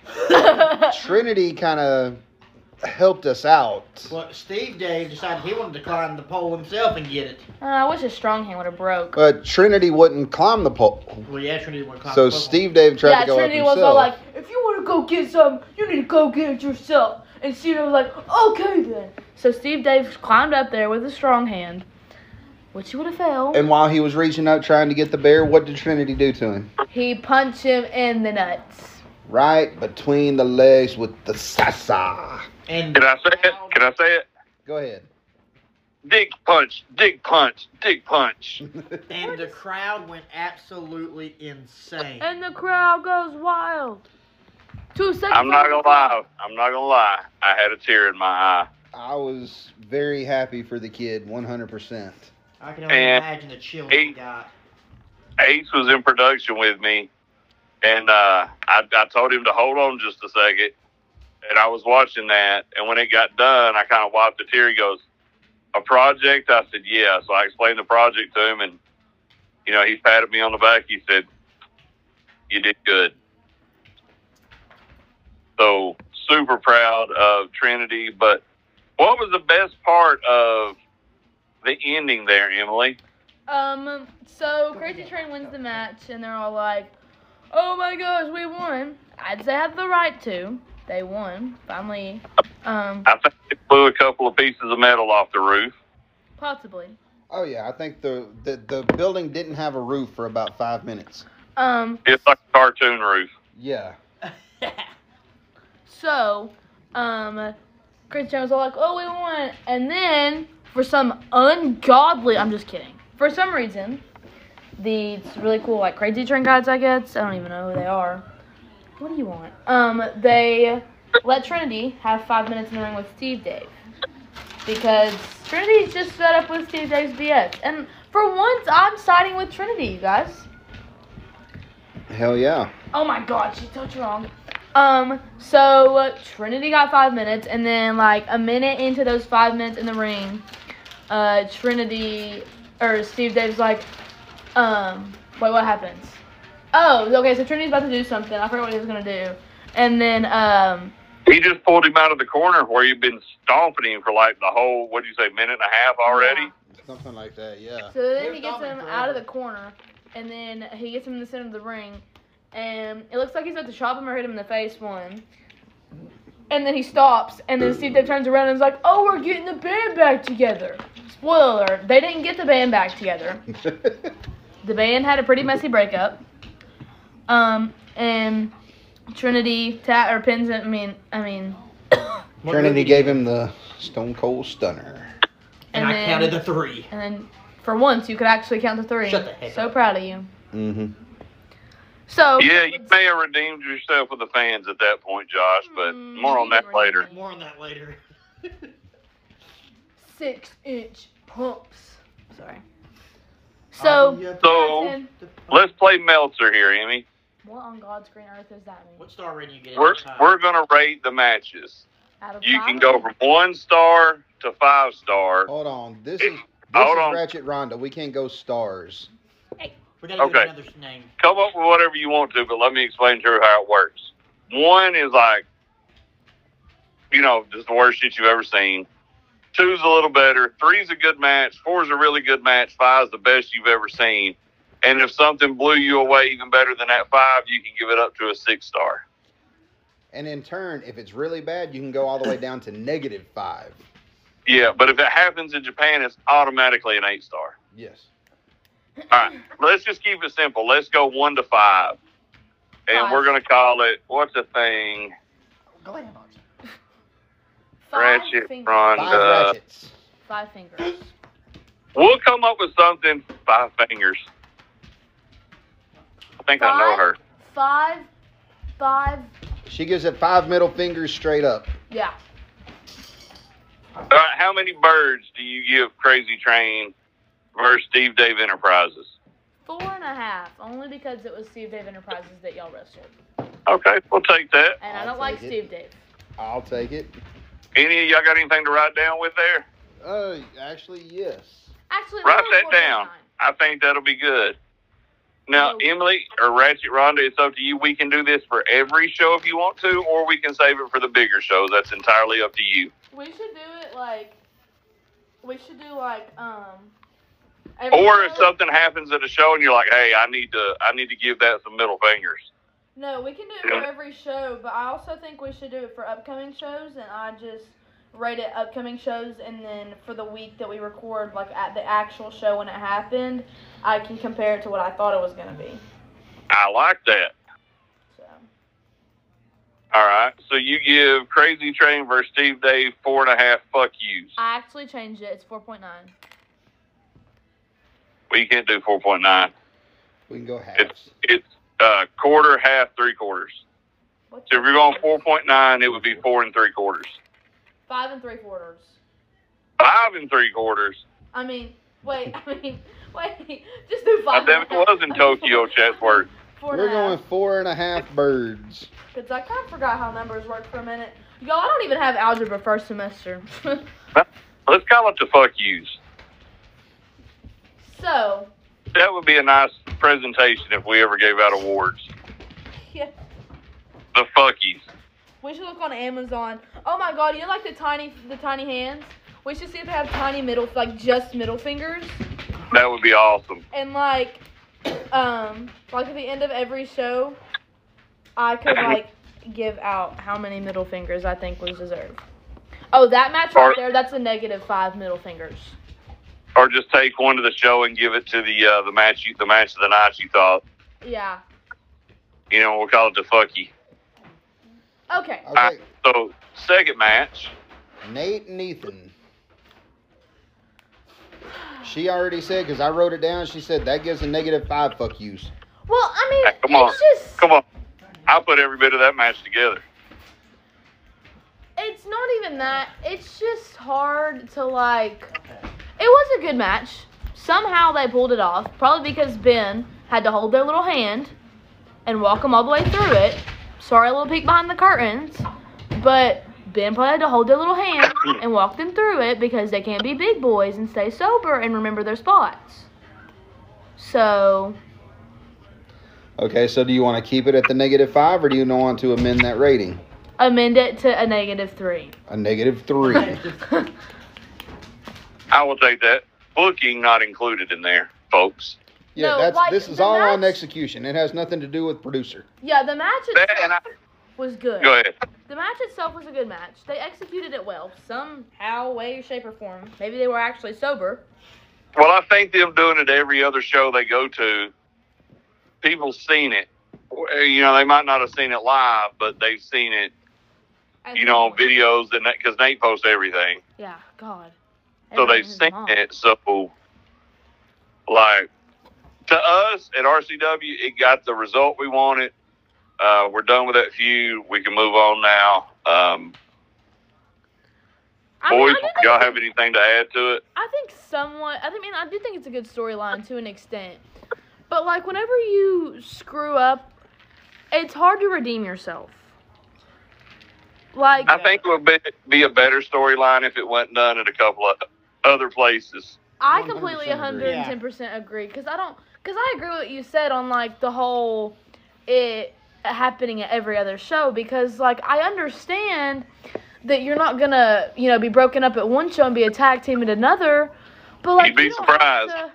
A: Trinity kind of helped us out.
B: Well, Steve Dave decided he wanted to climb the pole himself and get it.
D: Uh, I wish his strong hand would have broke.
A: But Trinity wouldn't climb the pole.
B: Well, yeah, Trinity went climb
A: So
B: the pole.
A: Steve Dave tried
D: yeah,
A: to go
D: Trinity
A: up
D: was all like, if you want to go get some, you need to go get it yourself. And Steve was like, okay then. So Steve Dave climbed up there with a strong hand, which he would have failed.
A: and while he was reaching out trying to get the bear, what did Trinity do to him?
D: He punched him in the nuts.
A: Right between the legs with the sasa.
B: and
C: Can I say it? Can I say it?
A: Go ahead.
C: Dig punch, dig punch, dig punch.
B: and the crowd went absolutely insane.
D: And the crowd goes wild. Two seconds.
C: I'm not gonna lie. I'm not gonna lie. I had a tear in my eye.
A: I was very happy for the kid, 100%.
B: I can only
C: And
B: imagine the chill
C: he-
B: he got.
C: Ace was in production with me, and uh, I, I told him to hold on just a second. And I was watching that, and when it got done, I kind of wiped a tear. He goes, "A project?" I said, "Yeah." So I explained the project to him, and you know, he patted me on the back. He said, "You did good." So super proud of Trinity. But what was the best part of the ending there, Emily?
D: Um, so Crazy Train wins the match, and they're all like, "Oh my gosh, we won!" I'd say I have the right to. They won finally. Um,
C: I think it blew a couple of pieces of metal off the roof.
D: possibly.
A: Oh, yeah, I think the, the, the building didn't have a roof for about five minutes.
D: Um,
C: It's like a cartoon roof.
A: Yeah.
D: so, um, Crazy Train was all like, "Oh, we won," and then for some ungodly, I'm just kidding. For some reason, these really cool like Crazy Train guides I guess I don't even know who they are. What do you want? Um, they let Trinity have five minutes in the ring with Steve Dave because Trinity's just set up with Steve Dave's BS, and for once, I'm siding with Trinity, you guys.
A: Hell yeah.
D: Oh my god, she's so wrong. Um, so uh, Trinity got five minutes, and then like a minute into those five minutes in the ring, uh, Trinity or Steve Dave's like, um, wait, what happens? Oh, okay, so Trinity's about to do something. I forgot what he was gonna do, and then um,
C: He just pulled him out of the corner where you've been stomping him for like the whole, what do you say, minute and a half already?
A: Something like that, yeah.
D: So then
B: He
D: he gets
B: stomping
D: him out of the corner, and then he gets him in the center of the ring, and it looks like he's about to chop him or hit him in the face one. And then he stops, and then Steve Dave turns around and is like, "Oh, we're getting the band back together." Spoiler alert: they didn't get the band back together. The band had a pretty messy breakup. Um, and Trinity Tat or pins him. I mean, I mean,
A: Trinity gave him the Stone Cold Stunner.
B: And,
D: and
B: I
D: then-
B: counted the three.
D: and then for once you could actually count to three.
B: Shut the heck
D: so
B: up.
D: proud of you.
A: Mm-hmm.
D: So
C: Yeah, you may have redeemed yourself with the fans at that point, Josh, but
D: Mm,
C: more on that later.
D: me.
B: More on that later.
D: six inch pumps. Sorry. So,
C: So- Let's play Meltzer here, Emmy.
D: what on God's green earth does that mean?
B: What star rating you get?
C: We're,
B: out of five?
C: we're going to rate the matches. You
D: five?
C: can go from one star to five star.
A: Hold on. This is this
C: Hold
A: is
C: on.
A: Ratchet Rhonda. We can't go stars.
B: Hey, we gotta
C: Okay.
B: another name.
C: Come up with whatever you want to, but let me explain to her how it works. One is like, you know, just the worst shit you've ever seen. Two's a little better. Three's a good match. Four's a really good match. Five's the best you've ever seen. And if something blew you away even better than that five, you can give it up to a six star.
A: And in turn, if it's really bad, you can go all the way down to negative five.
C: Yeah, but if it happens in Japan, it's automatically an eight star.
A: Yes.
C: All right, let's just keep it simple. Let's go one to five, and
D: Five.
C: we're gonna call it what's the thing?
B: Go ahead, Marge.
D: Five
C: Ratchet
D: fingers.
C: Rhonda.
A: Five uh, ratchets.
D: Five fingers.
C: We'll come up with something. Five fingers. I think I know her.
D: Five. Five.
A: She gives it five middle fingers straight up.
D: Yeah.
C: All right, how many birds do you give Crazy Train versus Steve Dave Enterprises?
D: Four and a half. Only because it was Steve Dave Enterprises that y'all wrestled.
C: Okay, we'll take that.
D: And I
A: I'll
D: don't like
A: it.
D: Steve Dave.
A: I'll take it.
C: Any of y'all got anything to write down with there?
A: Uh, actually, yes.
D: Actually,
C: Write that down. I think that'll be good. Now,
D: No.
C: Emily or Ratchet Rhonda, it's up to you. We can do this for every show if you want to, or we can save it for the bigger shows. That's entirely up to you.
D: We should do it like. We should do like um. every
C: Or if
D: show-
C: something happens at a show and you're like, "Hey, I need to, I need to give that some middle fingers."
D: No, we can do it for every show, but I also think we should do it for upcoming shows, and I just rate it upcoming shows, and then for the week that we record, like at the actual show when it happened, I can compare it to what I thought it was gonna be.
C: I like that.
D: So
C: All right. So you give Crazy Train versus Steve Dave four and a half fuck yous.
D: I actually changed it. It's four point nine.
C: Well, you can't do four point nine.
A: We can go halves.
C: It's it's uh, quarter, half, three quarters.
D: What's
C: So if you're going four point nine, it would be four and three quarters.
D: five and three quarters.
C: Five and three quarters.
D: I mean, wait. I mean, wait. Just do
C: I
D: five.
C: damn it was in Tokyo, Chatsworth.
D: Four
A: We're
D: a half.
A: going four and a half birds.
D: Cause I kind of forgot how numbers work for a minute. Y'all, I don't even have algebra first semester.
C: Let's call it the fuck yous.
D: so,
C: That would be a nice presentation if we ever gave out awards.
D: yeah,
C: The fuckies.
D: we should look on Amazon. Oh my God, you know like the tiny, the tiny hands. We should see if they have tiny middle, like just middle fingers,
C: That would be awesome.
D: and like, um, like at the end of every show, I could like give out how many middle fingers I think was deserved. Oh, that match right there, that's a negative five middle fingers.
C: Or just take one to the show and give it to the uh, the match you, the match of the night you thought.
D: Yeah.
C: You know, we'll call it the fucky.
D: Okay.
A: Okay,
C: So second match.
A: Nate and Ethan. She already said because I wrote it down. She said that gives a negative five fuck yous.
D: Well, I mean,
C: Hey, come on.
D: just.
C: Come on. I put every bit of that match together.
D: It's not even that. It's just hard to like. It was a good match. Somehow they pulled it off. Probably because Ben had to hold their little hand and walk them all the way through it. Sorry, a little peek behind the curtains, but Ben probably had to hold their little hand and walk them through it because they can't be big boys and stay sober and remember their spots. So
A: Okay, so do you want to keep it at the negative five or do you want to amend that rating?
D: amend it to a negative three.
A: A negative three.
C: I will take that. Booking not included in there, folks.
A: Yeah,
D: No,
A: that's
D: like,
A: this is
D: the
A: all on execution. It has nothing to do with producer.
D: yeah, the match
C: That
D: itself
C: and I,
D: was good.
C: go ahead.
D: The match itself was a good match. They executed it well, somehow, way, shape, or form. Maybe they were actually sober.
C: Well, I think them doing it every other show they go to, people seen it. You know, they might not have seen it live, but they've seen it. You know, on videos and because Nate posts everything,
D: Yeah, God.
C: So seen
D: mom.
C: it. So, like to us at RCW, it got the result we wanted. Uh, we're done with that feud. We can move on now. Um,
D: I mean,
C: boys,
D: I
C: y'all have anything to add to it?
D: I think somewhat. I think- I mean, I do think it's a good storyline to an extent. But like, whenever you screw up, it's hard to redeem yourself. Like,
C: I think it would be, be a better storyline if it wasn't done at a couple of other places.
D: I completely 110% agree because I don't because I agree with what you said on like the whole it happening at every other show because like I understand that you're not gonna you know be broken up at one show and be a tag team at another, but like
C: You'd be
D: you
C: surprised.
D: to-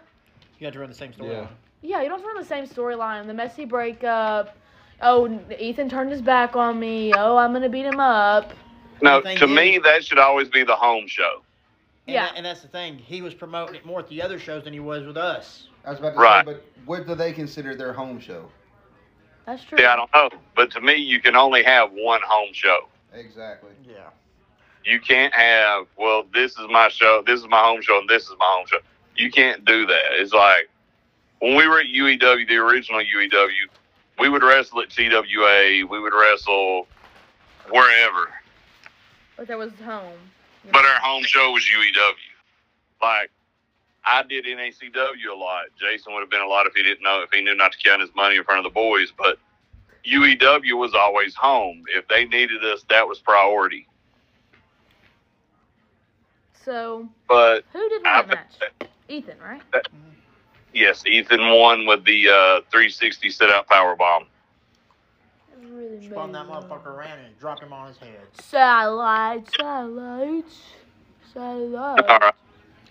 B: You had to run the same storyline.
A: Yeah.
D: yeah, you don't have to run the same storyline. The messy breakup. Oh, Ethan turned his back on me. Oh, I'm gonna beat him up.
C: No,
B: The thing
C: to me, that should always be the home show.
B: And
D: Yeah.
B: that- and that's the thing. He was promoting it more at the other shows than he was with us.
A: I was about to
C: Right.
A: say, but what do they consider their home show?
D: That's true.
C: Yeah, I don't know, but to me, you can only have one home show.
A: Exactly.
B: Yeah.
C: You can't have, well, this is my show, this is my home show, and this is my home show. You can't do that. It's like when we were at UEW, the original UEW, we would wrestle at TWA, we would wrestle wherever,
D: But that was home.
C: But our home show was UEW. Like, I did NACW a lot. Jason would have been a lot if he didn't know, if he knew not to count his money in front of the boys, but UEW was always home. If they needed us, that was priority.
D: So
C: But
D: who did win
C: I
D: that match? Ethan, right?
C: Yes, Ethan won with the uh, 360 sit out power bomb.
D: Really
B: Spun that
D: bad.
B: motherfucker around and dropped him on his head.
D: Satellite, satellite, satellite.
C: All right.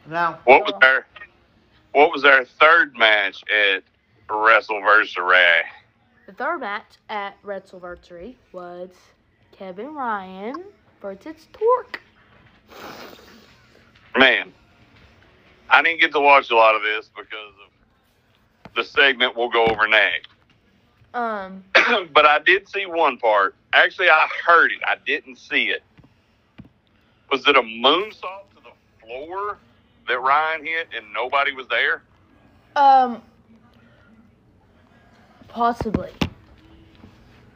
B: Now,
C: What was our What was our third match at WrestleVersary?
D: The third match at Wrestleversary was Kevin Ryan versus Torque.
C: Man, I didn't get to watch a lot of this because of the segment we'll go over next.
D: Um,
C: but I did see one part. Actually, I heard it. I didn't see it. Was it a moonsault to the floor that Ryan hit and nobody was there?
D: um, possibly.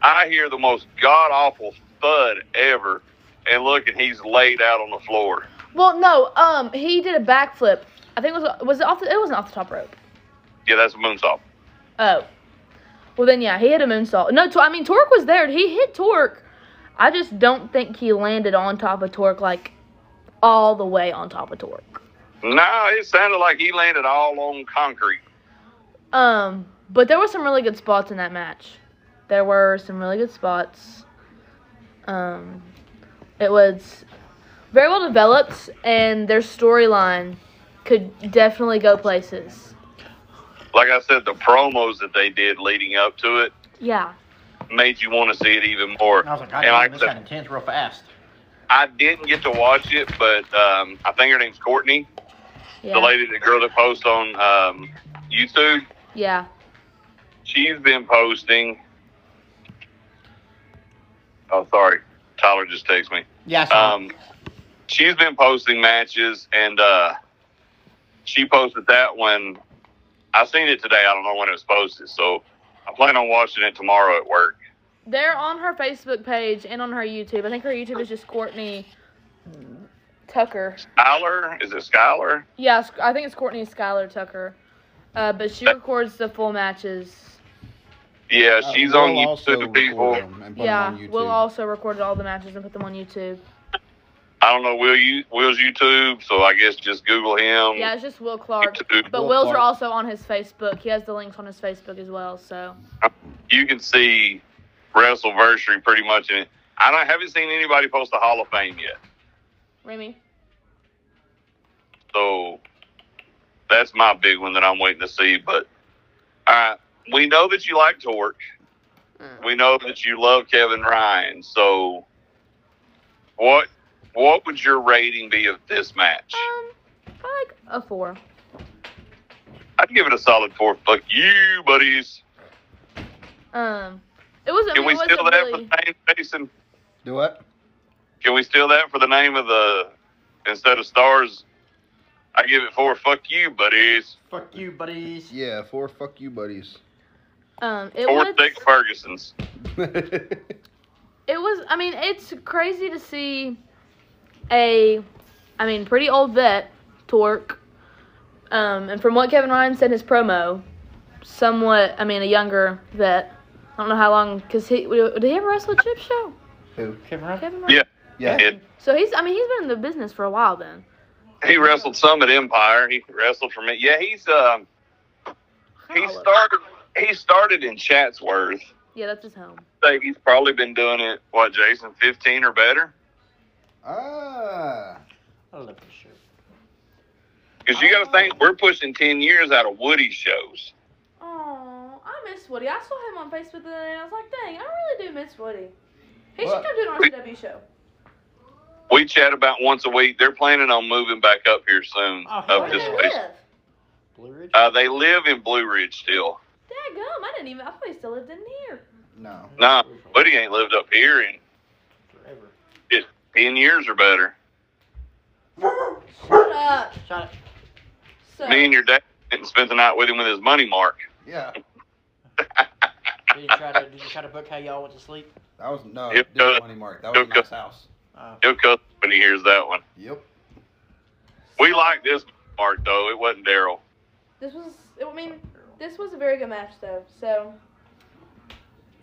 C: I hear the most god awful thud ever, and look, and he's laid out on the floor.
D: Well, no. Um, he did a backflip. I think it was was it off. The, it wasn't off the top rope.
C: Yeah, that's a moonsault.
D: Oh. Well then, yeah, he hit a moonsault. No, I mean Torque was there. He hit Torque. I just don't think he landed on top of Torque like all the way on top of Torque.
C: No, it sounded like he landed all on concrete.
D: Um, but there were some really good spots in that match. There were some really good spots. Um, it was very well developed, and their storyline could definitely go places.
C: Like I said, the promos that they did leading up to it
D: Yeah.
C: made you want to see it even more.
B: I was like, God
C: And like
B: damn,
C: I
B: this
C: said,
B: got intense real fast.
C: I didn't get to watch it, but um, I think her name's Courtney,
D: Yeah.
C: the lady, the girl that posts on um, YouTube.
D: Yeah.
C: She's been posting. Oh, sorry, Tyler just texted me.
B: Yeah,
C: Um, she's been posting matches, and uh, she posted that when I seen it today. I don't know when it was posted, so I plan on watching it tomorrow at work.
D: They're on her Facebook page and on her YouTube. I think her YouTube is just Courtney Tucker.
C: Skylar, is it Skylar?
D: Yeah, I think it's Courtney Skylar Tucker. Uh, but she records the full matches.
C: Yeah,
A: Uh,
C: she's
A: we'll
C: on YouTube.
A: record
C: People,
A: 'em and put 'em
D: Yeah,
A: on YouTube.
D: Will also record all the matches and put them on YouTube.
C: I don't know Will you Will's YouTube, so I guess just Google him.
D: Yeah, it's just Will Clark.
C: YouTube.
D: But
A: Will
D: Will's are also on his Facebook. He has the links on his Facebook as well. So
C: You can see WrestleVersary pretty much in it. I don't haven't seen anybody post a Hall of Fame yet,
D: Remy,
C: so that's my big one that I'm waiting to see. But all right, we know that you like Torque.
D: Mm.
C: We know that you love Kevin Ryan. So what what would your rating be of this match?
D: um, I like a four.
C: I'd give it a solid four. Fuck you, buddies.
D: Um, it was. I
C: Can
D: mean,
C: we
D: it wasn't
C: steal that
D: really.
C: for the name, Jason?
A: Do what?
C: Can we steal that for the name of the instead of stars? I give it four. Fuck you, buddies.
B: Fuck you, buddies.
A: Yeah, four fuck you buddies.
D: Um, it
C: Four
D: was.
C: thick Fergusons.
D: It was. I mean, it's crazy to see a, I mean, pretty old vet, Torque. Um, and from what Kevin Ryan said in his promo, somewhat. I mean, a younger vet. I don't know how long, cause he did he ever wrestle a chip show?
A: Who?
B: Kevin Ryan?
D: Kevin Ryan.
C: Yeah.
A: Yeah.
C: It,
D: So he's. I mean, he's been in the business for a while then.
C: he wrestled some at Empire. He wrestled for me. Yeah, he's um he started he started in Chatsworth.
D: Yeah, that's his home.
C: Say he's probably been doing it. What, Jason? Fifteen or better?
A: Ah.
B: I love this show.
C: Because you got to think we're pushing ten years out of Woody shows.
D: Oh, I miss Woody. I saw him on Facebook the other day, and I was like, dang, I really do miss Woody. He
A: What?
D: should come do an RCW show.
C: We chat about once a week. They're planning on moving back up here soon.
B: Oh,
C: up
D: Where
C: this
D: do they
C: way.
D: live?
B: Blue Ridge?
C: Uh, they live in Blue Ridge still.
D: Dadgum, I didn't even. I thought he still lived in here.
A: No.
C: Nah, Woody ain't lived up here in
B: Forever.
C: Ten years or better.
D: Shut up.
B: Shut it.
D: So,
C: Me and your dad went and spent the night with him with his money mark.
A: Yeah.
B: Did you try to, did you try to book how y'all went to sleep?
A: That was no
C: Yep,
A: different
C: uh,
A: money mark. That was a
C: yep,
A: nice house.
B: Uh,
C: He'll cuss when he hears that one.
A: Yep.
C: We like this mark though. It wasn't Daryl.
D: this was. I mean, this was a very good match, though. So,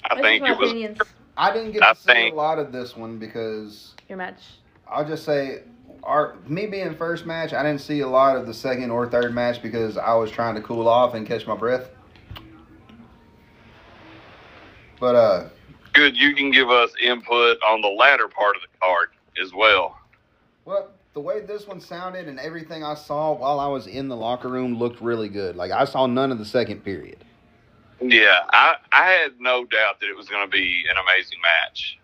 C: I
D: that's
C: think
D: just my
C: it was.
D: opinions.
A: I didn't get
C: I
A: to see
C: think-
A: a lot of this one because
D: Your match.
A: I'll just say our me being first match, I didn't see a lot of the second or third match because I was trying to cool off and catch my breath. But uh,
C: Good, you can give us input on the latter part of the card as well.
A: well, the way this one sounded and everything I saw while I was in the locker room looked really good. Like I saw none of the second period.
C: Yeah, I, I had no doubt that it was going to be an amazing match.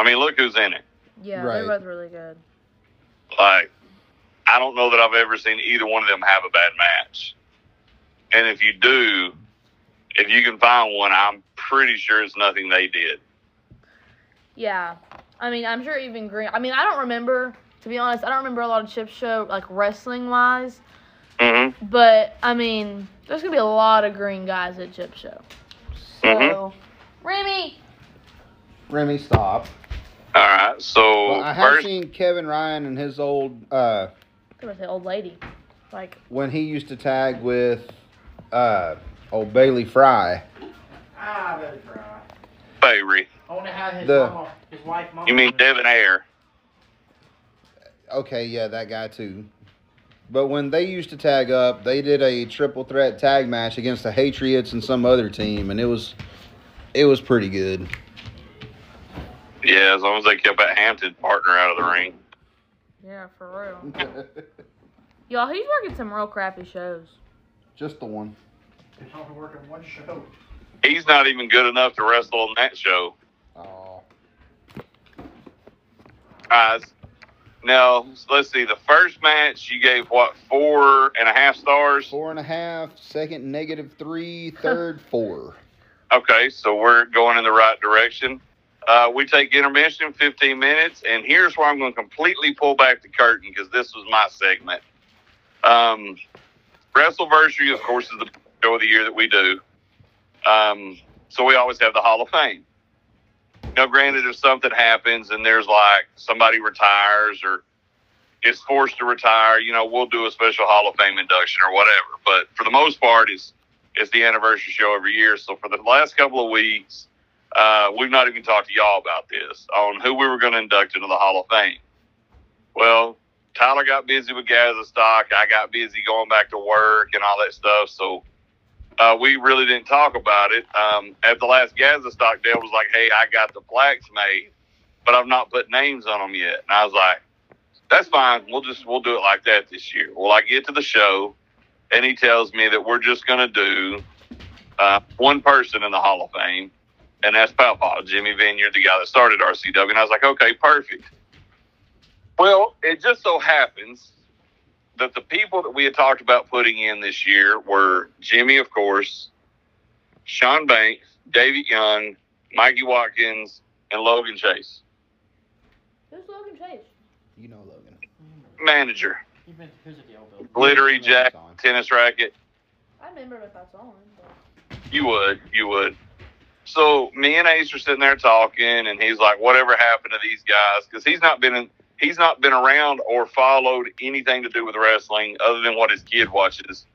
C: I mean, look who's in it.
D: Yeah,
A: Right.
D: they're both really good.
C: Like, I don't know that I've ever seen either one of them have a bad match. And if you do, if you can find one, I'm pretty sure it's nothing they did.
D: Yeah, I mean, I'm sure even Green. I mean, I don't remember. To be honest, I don't remember a lot of Chip Show like wrestling wise.
C: Mm-hmm.
D: But I mean, there's gonna be a lot of green guys at Chip Show. So,
C: Mhm.
D: Remy.
A: Remy, stop.
C: All right, so
A: Well, I have
C: first,
A: seen Kevin Ryan and his old uh
D: I was gonna old lady. Like,
A: when he used to tag with uh old Bailey Fry.
B: Ah, better try.
C: Favory.
B: I want to have his
A: The-
B: mama, his wife, mama.
C: You mean Devin Air?
A: Okay, yeah, that guy too. But when they used to tag up, they did a triple threat tag match against the Patriots and some other team, and it was it was pretty good.
C: Yeah, as long as they kept that Hampton partner out of the ring.
D: yeah, for real. Y'all, he's working some real crappy shows.
A: Just the one.
B: He's only working one show.
C: He's not even good enough to wrestle on that show.
A: Oh.
C: Uh, now, let's see. The first match, you gave what, four and a half stars?
A: Four and a half, second negative three, third four.
C: Okay, so we're going in the right direction. Uh, we take intermission in 15 minutes, and here's where I'm going to completely pull back the curtain because this was my segment. Um, WrestleVersary, of course, is the show of the year that we do. Um, so we always have the Hall of Fame. Now, granted, if something happens and there's like somebody retires or is forced to retire, you know, we'll do a special Hall of Fame induction or whatever. But for the most part, it's it's the anniversary show every year. So for the last couple of weeks, uh, we've not even talked to y'all about this on who we were going to induct into the Hall of Fame. Well, Tyler got busy with Gaza stock. I got busy going back to work and all that stuff. So uh, we really didn't talk about it. Um, at the last Gaza stock, Dale was like, "Hey, I got the plaques made, but I've not put names on them yet." And I was like, "That's fine. We'll just we'll do it like that this year." Well, I get to the show, and he tells me that we're just going to do uh, one person in the Hall of Fame, and that's Papa Jimmy Vineyard, the guy that started RCW. And I was like, "Okay, perfect." Well, it just so happens that the people that we had talked about putting in this year were Jimmy, of course, Sean Banks, David Young, Mikey Watkins, and Logan Chase,
D: Who's Logan Chase?
A: You know Logan.
C: manager,
B: You've been who's a deal, Bill?
C: glittery jack, tennis racket.
D: I remember if I saw him. But...
C: You would, you would. So me and Ace are sitting there talking, and he's like, "Whatever happened to these guys?" Because he's not been in, he's not been around or followed anything to do with wrestling other than what his kid watches,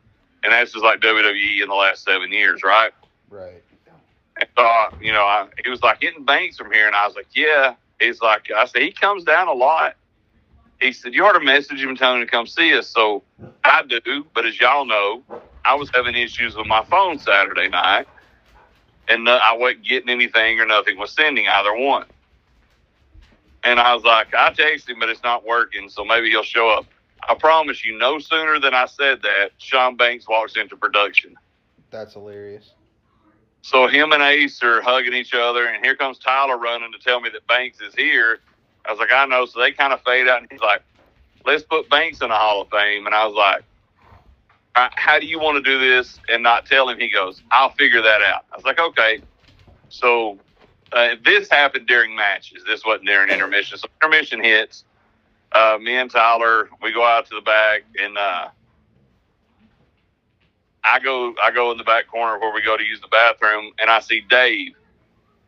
C: and that's just like WWE in the last seven years, right?
A: Right.
C: And so, I- you know, I, he was like hitting banks from here, and I was like, "Yeah." He's like, I said, he comes down a lot. He said, you ought to message him, tell him to come see us. So I do, but as y'all know, I was having issues with my phone Saturday night, and no, I wasn't getting anything or nothing was sending either one. And I was like, I texted him, but it's not working, so maybe he'll show up. I promise you, no sooner than I said that, Sean Banks walks into production.
A: That's hilarious.
C: So him and Ace are hugging each other, and here comes Tyler running to tell me that Banks is here. I was like, I know. So they kind of fade out, and he's like, let's put Banks in the Hall of Fame. And I was like, "All right, how do you want to do this and not tell him? He goes, I'll figure that out. I was like, okay. So uh, this happened during matches. This wasn't during intermission. So intermission hits. Uh, me and Tyler, we go out to the back, and uh, I go I go in the back corner where we go to use the bathroom, and I see Dave.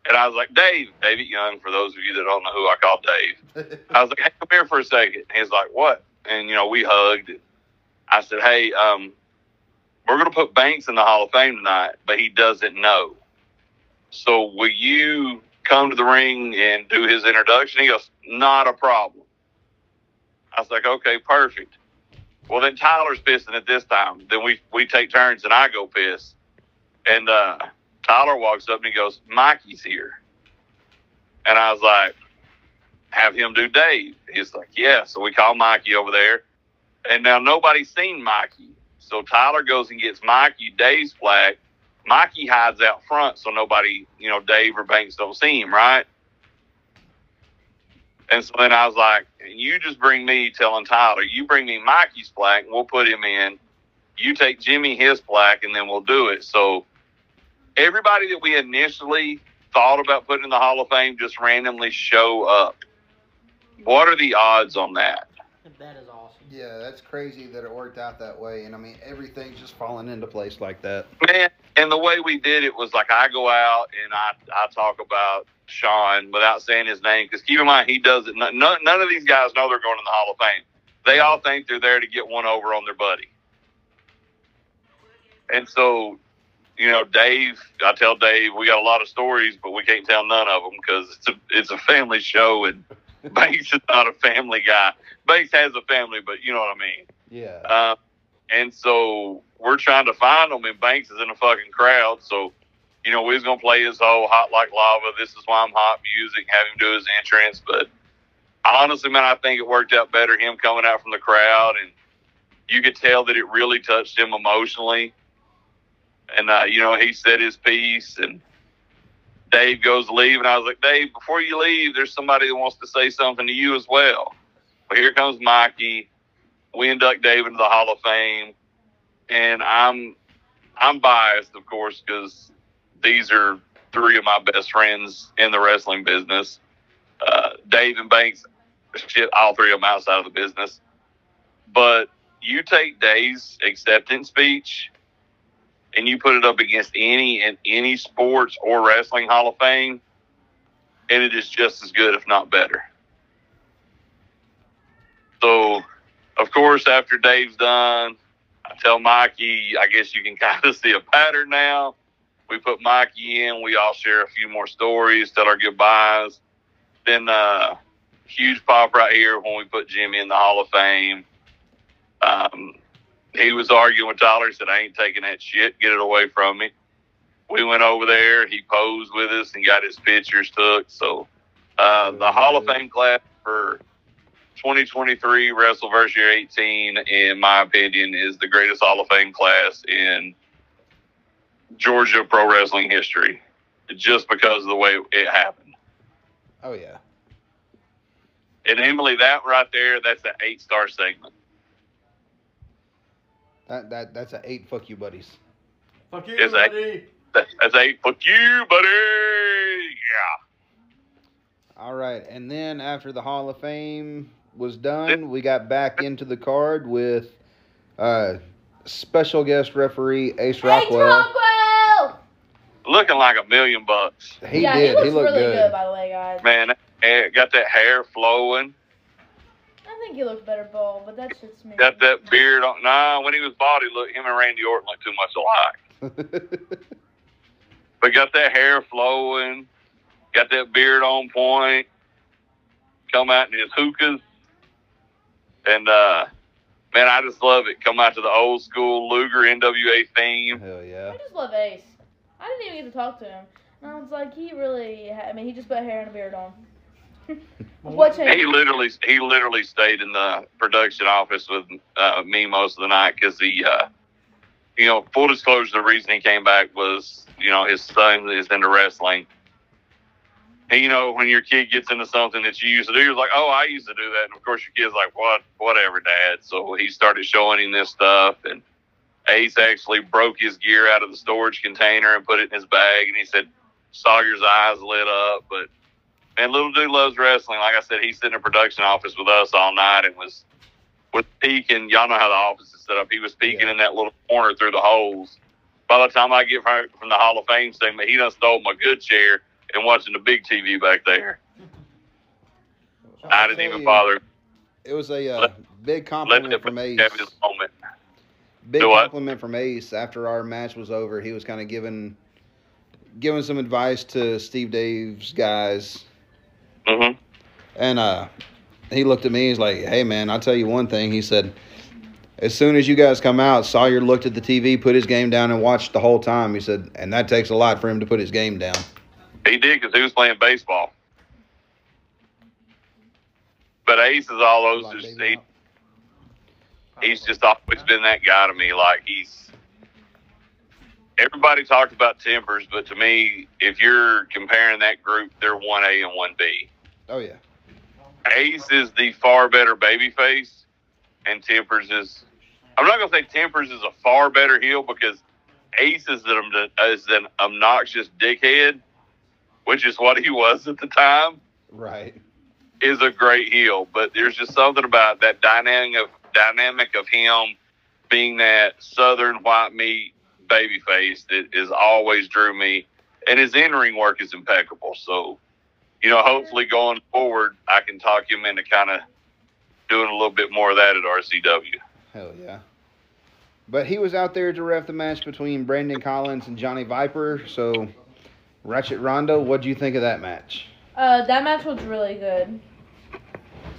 C: And I was like, Dave, David Young, for those of you that don't know who I call Dave. I was like, hey, come here for a second. He's like, what? And, you know, we hugged. I said, hey, um, we're going to put Banks in the Hall of Fame tonight, but he doesn't know. So will you come to the ring and do his introduction? He goes, not a problem. I was like, okay, perfect. Well, then Tyler's pissing at this time. Then we we take turns and I go piss. And uh, Tyler walks up and he goes, Mikey's here. And I was like, have him do Dave. He's like, yeah. So we call Mikey over there. And now nobody's seen Mikey. So Tyler goes and gets Mikey Dave's flag. Mikey hides out front so nobody, you know, Dave or Banks don't see him, right? And so then I was like, you just bring me telling Tyler, you bring me Mikey's flag, and we'll put him in. You take Jimmy his plaque and then we'll do it. So everybody that we initially thought about putting in the Hall of Fame just randomly show up. What are the odds on that?
B: That is.
A: Yeah, that's crazy that it worked out that way. And I mean, everything's just falling into place like that.
C: Man, and the way we did it was like I go out and I, I talk about Sean without saying his name because keep in mind he doesn't, None, none of these guys know they're going in the Hall of Fame. They all think they're there to get one over on their buddy. And so, you know, Dave, I tell Dave we got a lot of stories, but we can't tell none of them because it's a it's a family show and Banks is not a family guy. Banks has a family, but you know what I mean.
A: Yeah.
C: Uh, and so we're trying to find him, and Banks is in a fucking crowd. So, you know, we was gonna play his whole "Hot Like Lava," "This Is Why I'm Hot" music, have him do his entrance. But honestly, man, I think it worked out better him coming out from the crowd, and you could tell that it really touched him emotionally. And uh, you know, he said his piece, and Dave goes to leave, and I was like, Dave, before you leave, there's somebody that wants to say something to you as well. But here comes Mikey. We induct Dave into the Hall of Fame, and I'm I'm biased, of course, because these are three of my best friends in the wrestling business. Uh, Dave and Banks, shit, all three of them outside of the business. But you take Dave's acceptance speech and you put it up against any in any sports or wrestling Hall of Fame, and it is just as good, if not better. So, of course, after Dave's done, I tell Mikey, I guess you can kind of see a pattern now. We put Mikey in, we all share a few more stories, tell our goodbyes. Then, uh, huge pop right here when we put Jimmy in the Hall of Fame. Um, he was arguing with Tyler. He said, I ain't taking that shit. Get it away from me. We went over there. He posed with us and got his pictures took. So, uh, the Hall of Fame class for 2023 WrestleVerse Year 18, in my opinion, is the greatest Hall of Fame class in Georgia pro wrestling history, just because of the way it happened.
A: Oh yeah.
C: And Emily, that right there, that's an eight star segment.
A: That that that's an eight. Fuck you, buddies.
B: Fuck you,
C: Is that-
B: buddy.
C: That- That's eight. Fuck you, buddy. Yeah.
A: All right, and then after the Hall of Fame was done, we got back into the card with uh, special guest referee Ace
D: Hey,
A: Rockwell.
D: Rockwell!
C: Looking like a million bucks.
A: He
D: yeah,
A: did.
D: he looks
A: He, looked
D: really
A: good.
D: good. by the way, guys.
C: Man, got that hair flowing.
D: I think he looks better bald, but that's just me.
C: Got that beard on. Nah, when he was bald, he looked, him and Randy Orton looked too much alike. But got that hair flowing. Got that beard on point. Come out in his hookahs. And, uh, man, I just love it. Come out to the old school Luger NWA theme.
A: Hell yeah.
D: I just love Ace. I didn't even get to talk to him. And I was like, he really, I mean, he just put hair and a beard on. What
C: He literally, he literally stayed in the production office with uh, me most of the night because he, uh, you know, full disclosure, the reason he came back was, you know, his son is into wrestling. And, you know, when your kid gets into something that you used to do, you're like, oh, I used to do that. And of course, your kid's like, what, whatever, dad. So he started showing him this stuff. And Ace actually broke his gear out of the storage container and put it in his bag. And he said, Sawyer's eyes lit up. But man, little dude loves wrestling. Like I said, he's sitting in a production office with us all night and was was peeking. Y'all know how the office is set up. He was peeking
A: Yeah.
C: in that little corner through the holes. By the time I get from, from the Hall of Fame segment, he done stole my good chair and watching the big TV back there. I
A: I'll
C: didn't even
A: you,
C: bother.
A: It was a uh,
C: Let-
A: big compliment
C: him
A: from Ace.
C: his moment.
A: Big
C: Do what?
A: compliment from Ace. After our match was over, he was kind of giving giving some advice to Steve Dave's guys,
C: hmm
A: and uh, he looked at me. And he's like, "Hey, man, I'll tell you one thing." He said, "As soon as you guys come out, Sawyer looked at the TV, put his game down, and watched the whole time." He said, "And that takes a lot for him to put his game down."
C: He did because he was playing baseball. But Ace is all those. Just, he, he's just always been that guy to me. Like he's everybody talked about tempers, but to me, if you're comparing that group, they're one A and one B.
A: Oh yeah.
C: Ace is the far better baby face, and Tempers is. I'm not gonna say Tempers is a far better heel because Ace is an, is an obnoxious dickhead, which is what he was at the time.
A: Right.
C: Is a great heel, but there's just something about that dynamic of dynamic of him being that southern white meat baby face that is always drew me, and his in ring work is impeccable. So you know, hopefully going forward, I can talk him into kind of doing a little bit more of that at RCW.
A: Hell yeah. But he was out there to ref the match between Brandon Collins and Johnny Viper. So, Ratchet Rondo, what do you think of that match?
D: Uh, that match was really good.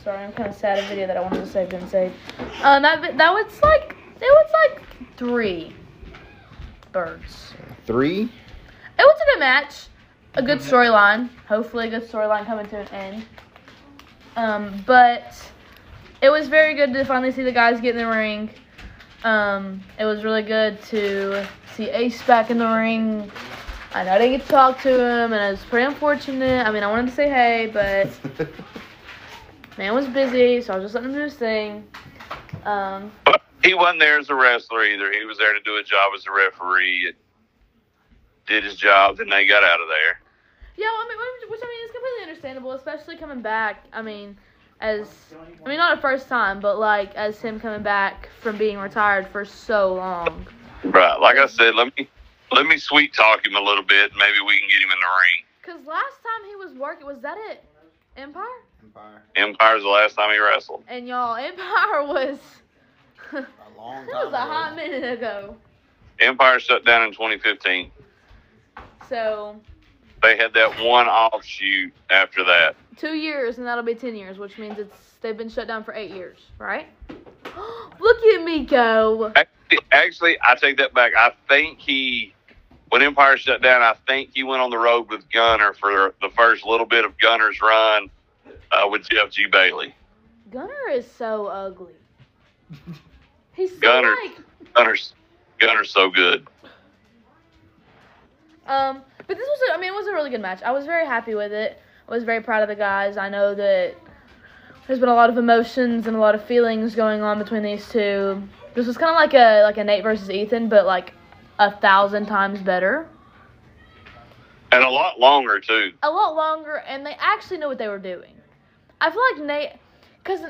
D: Sorry, I'm kind of sad. A video that I wanted to save didn't save. Uh, that that was like it was like three birds.
A: Three.
D: It was a good match a good storyline. Hopefully, a good storyline coming to an end. Um, but it was very good to finally see the guys get in the ring. Um, it was really good to see Ace back in the ring. I know I didn't get to talk to him, and it was pretty unfortunate. I mean, I wanted to say hey, but man was busy, so I was just letting him do his thing. Um,
C: he wasn't there as a wrestler either. He was there to do a job as a referee did his job, then they got out of there.
D: Yeah, well, I mean, which I mean is completely understandable, especially coming back. I mean, as I mean, not a first time, but like as him coming back from being retired for so long.
C: Right, like I said, let me let me sweet talk him a little bit. Maybe we can get him in the ring.
D: Cause last time he was working, was that it? Empire.
A: Empire.
C: Empire's the last time he wrestled.
D: And y'all, Empire was.
A: a long time.
D: That was a hot minute ago.
C: Empire shut down in 2015.
D: So.
C: They had that one offshoot after that.
D: Two years, and that'll be ten years, which means it's they've been shut down for eight years, right? Look at me go.
C: Actually, actually, I take that back. I think he, when Empire shut down, I think he went on the road with Gunner for the first little bit of Gunner's run uh, with Jeff G. Bailey.
D: Gunner is so ugly. He's so
C: Gunner,
D: like
C: Gunner's Gunner's so good.
D: Um, but this was, a, I mean, it was a really good match. I was very happy with it. I was very proud of the guys. I know that there's been a lot of emotions and a lot of feelings going on between these two. This was kind of like a like a Nate versus Ethan, but like a thousand times better.
C: And a lot longer too.
D: A lot longer, and they actually knew what they were doing. I feel like Nate, because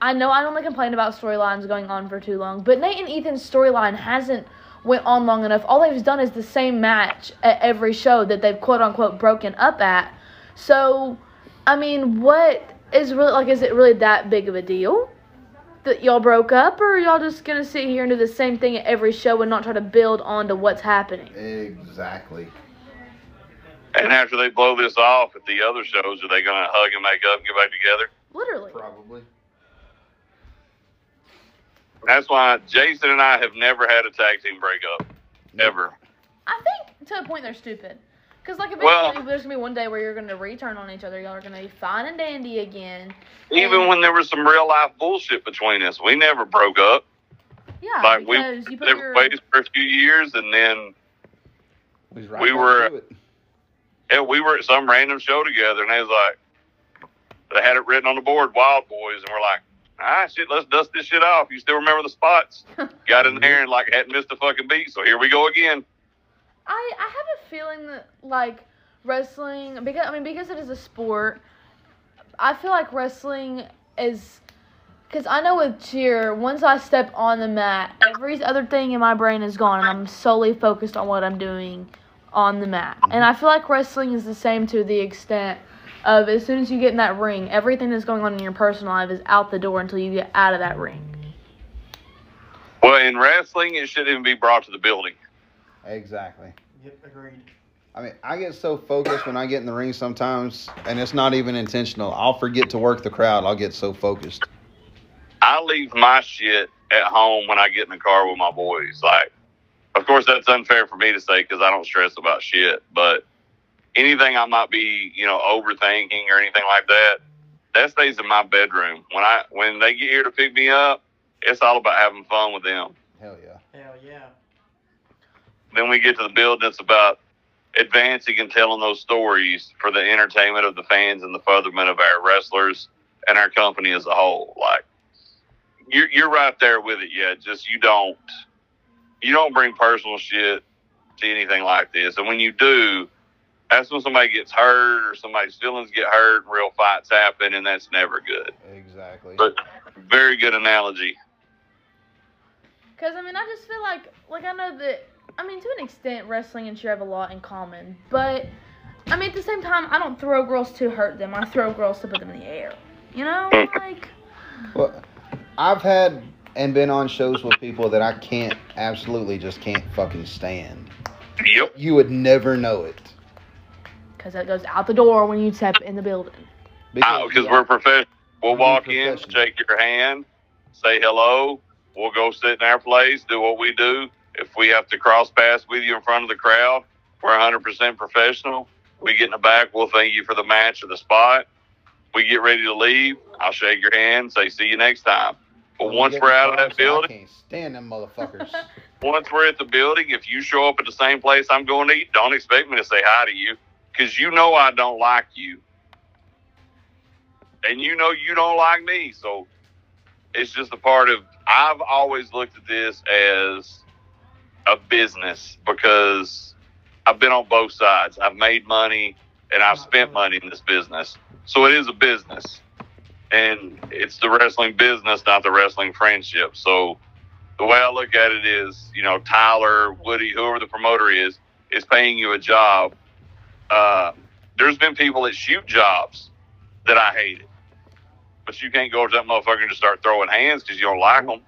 D: I know I only complain about storylines going on for too long, but Nate and Ethan's storyline hasn't went on long enough. All they've done is the same match at every show that they've quote unquote broken up at. So, I mean, what is really like? Is it really that big of a deal that y'all broke up, or y'all just gonna sit here and do the same thing at every show and not try to build onto what's happening?
A: Exactly.
C: And after they blow this off at the other shows, are they gonna hug and make up and get back together?
D: Literally.
A: Probably.
C: That's why Jason and I have never had a tag team breakup. Ever.
D: I think to a point they're stupid. Because, like, eventually
C: Well-
D: there's going to be one day where you're going to return on each other. Y'all are going to be fine and dandy again.
C: Even when there was some real life bullshit between us, we never broke up.
D: Yeah,
C: Like we
D: because you put your...
C: ways for a few years, and then
A: We, right
C: We were- yeah, we were at some random show together, and they was like, they had it written on the board, Wild Boys, and we're like, ah, shit, let's dust this shit off. You still remember the spots? Got in there and like hadn't missed a fucking beat, so here we go again.
D: I, I have a feeling that, like, wrestling, because, I mean, because it is a sport, I feel like wrestling is... Because I know with cheer, once I step on the mat, every other thing in my brain is gone, and I'm solely focused on what I'm doing on the mat. And I feel like wrestling is the same to the extent of as soon as you get in that ring, everything that's going on in your personal life is out the door until you get out of that ring.
C: Well, in wrestling, it shouldn't even be brought to the building.
A: Exactly.
B: Yep, agreed.
A: I mean, I get so focused when I get in the ring sometimes, and it's not even intentional. I'll forget to work the crowd. I'll get so focused.
C: I leave my shit at home when I get in the car with my boys. Like, of course, that's unfair for me to say because I don't stress about shit. But anything I might be, you know, overthinking or anything like that, that stays in my bedroom. When I when they get here to pick me up, it's all about having fun with them.
A: Hell yeah.
B: Hell yeah.
C: Then we get to the building. It's about advancing and telling those stories for the entertainment of the fans and the furtherment of our wrestlers and our company as a whole. Like you're you're right there with it. Yeah, just you don't you don't bring personal shit to anything like this, and when you do. That's when somebody gets hurt or somebody's feelings get hurt and real fights happen, and that's never good.
A: Exactly.
C: But very good analogy.
D: Cause I mean, I just feel like like I know that I mean to an extent wrestling and cheer have a lot in common, but I mean at the same time I don't throw girls to hurt them. I throw girls to put them in the air. You know, hmm. like
A: Well, I've had and been on shows with people that I can't, absolutely just can't fucking stand.
C: Yep.
A: You would never know it.
D: Because that goes out the door when you step in the building.
C: Because we're professional. We'll
A: We're
C: walk in, shake your hand, say hello. We'll go sit in our place, do what we do. If we have to cross paths with you in front of the crowd, we're 100% professional. We get in the back, we'll thank you for the match or the spot. We get ready to leave. I'll shake your hand, say see you next time. But once we're out of that
A: I
C: building,
A: can't stand them motherfuckers.
C: once we're at the building, if you show up at the same place I'm going to eat, don't expect me to say hi to you because you know I don't like you. And you know you don't like me. So it's just a part of, I've always looked at this as a business because I've been on both sides. I've made money and I've spent money in this business. So it is a business. And it's the wrestling business, not the wrestling friendship. So the way I look at it is, you know, Tyler, Woody, whoever the promoter is, is paying you a job. Uh, there's been people that shoot jobs that I hated, but you can't go to that motherfucker and just start throwing hands because you don't like them.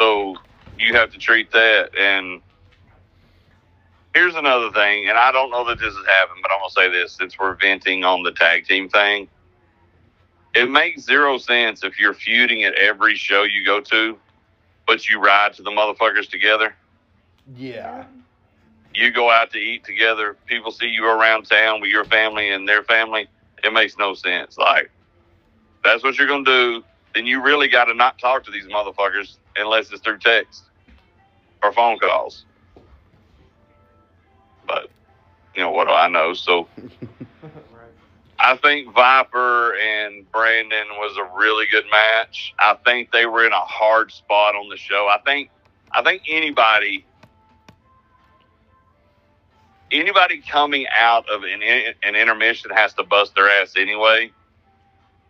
C: So you have to treat that. And here's another thing, and I don't know that this has happened, but I'm gonna say this since we're venting on the tag team thing. It makes zero sense if you're feuding at every show you go to, but you ride to the motherfuckers together.
A: yeah.
C: You go out to eat together. People see you around town with your family and their family. It makes no sense. Like, that's what you're going to do. Then you really got to not talk to these motherfuckers unless it's through text or phone calls. But, you know, what do I know? So I think Viper and Brandon was a really good match. I think they were in a hard spot on the show. I think I think anybody anybody coming out of an, an intermission has to bust their ass anyway.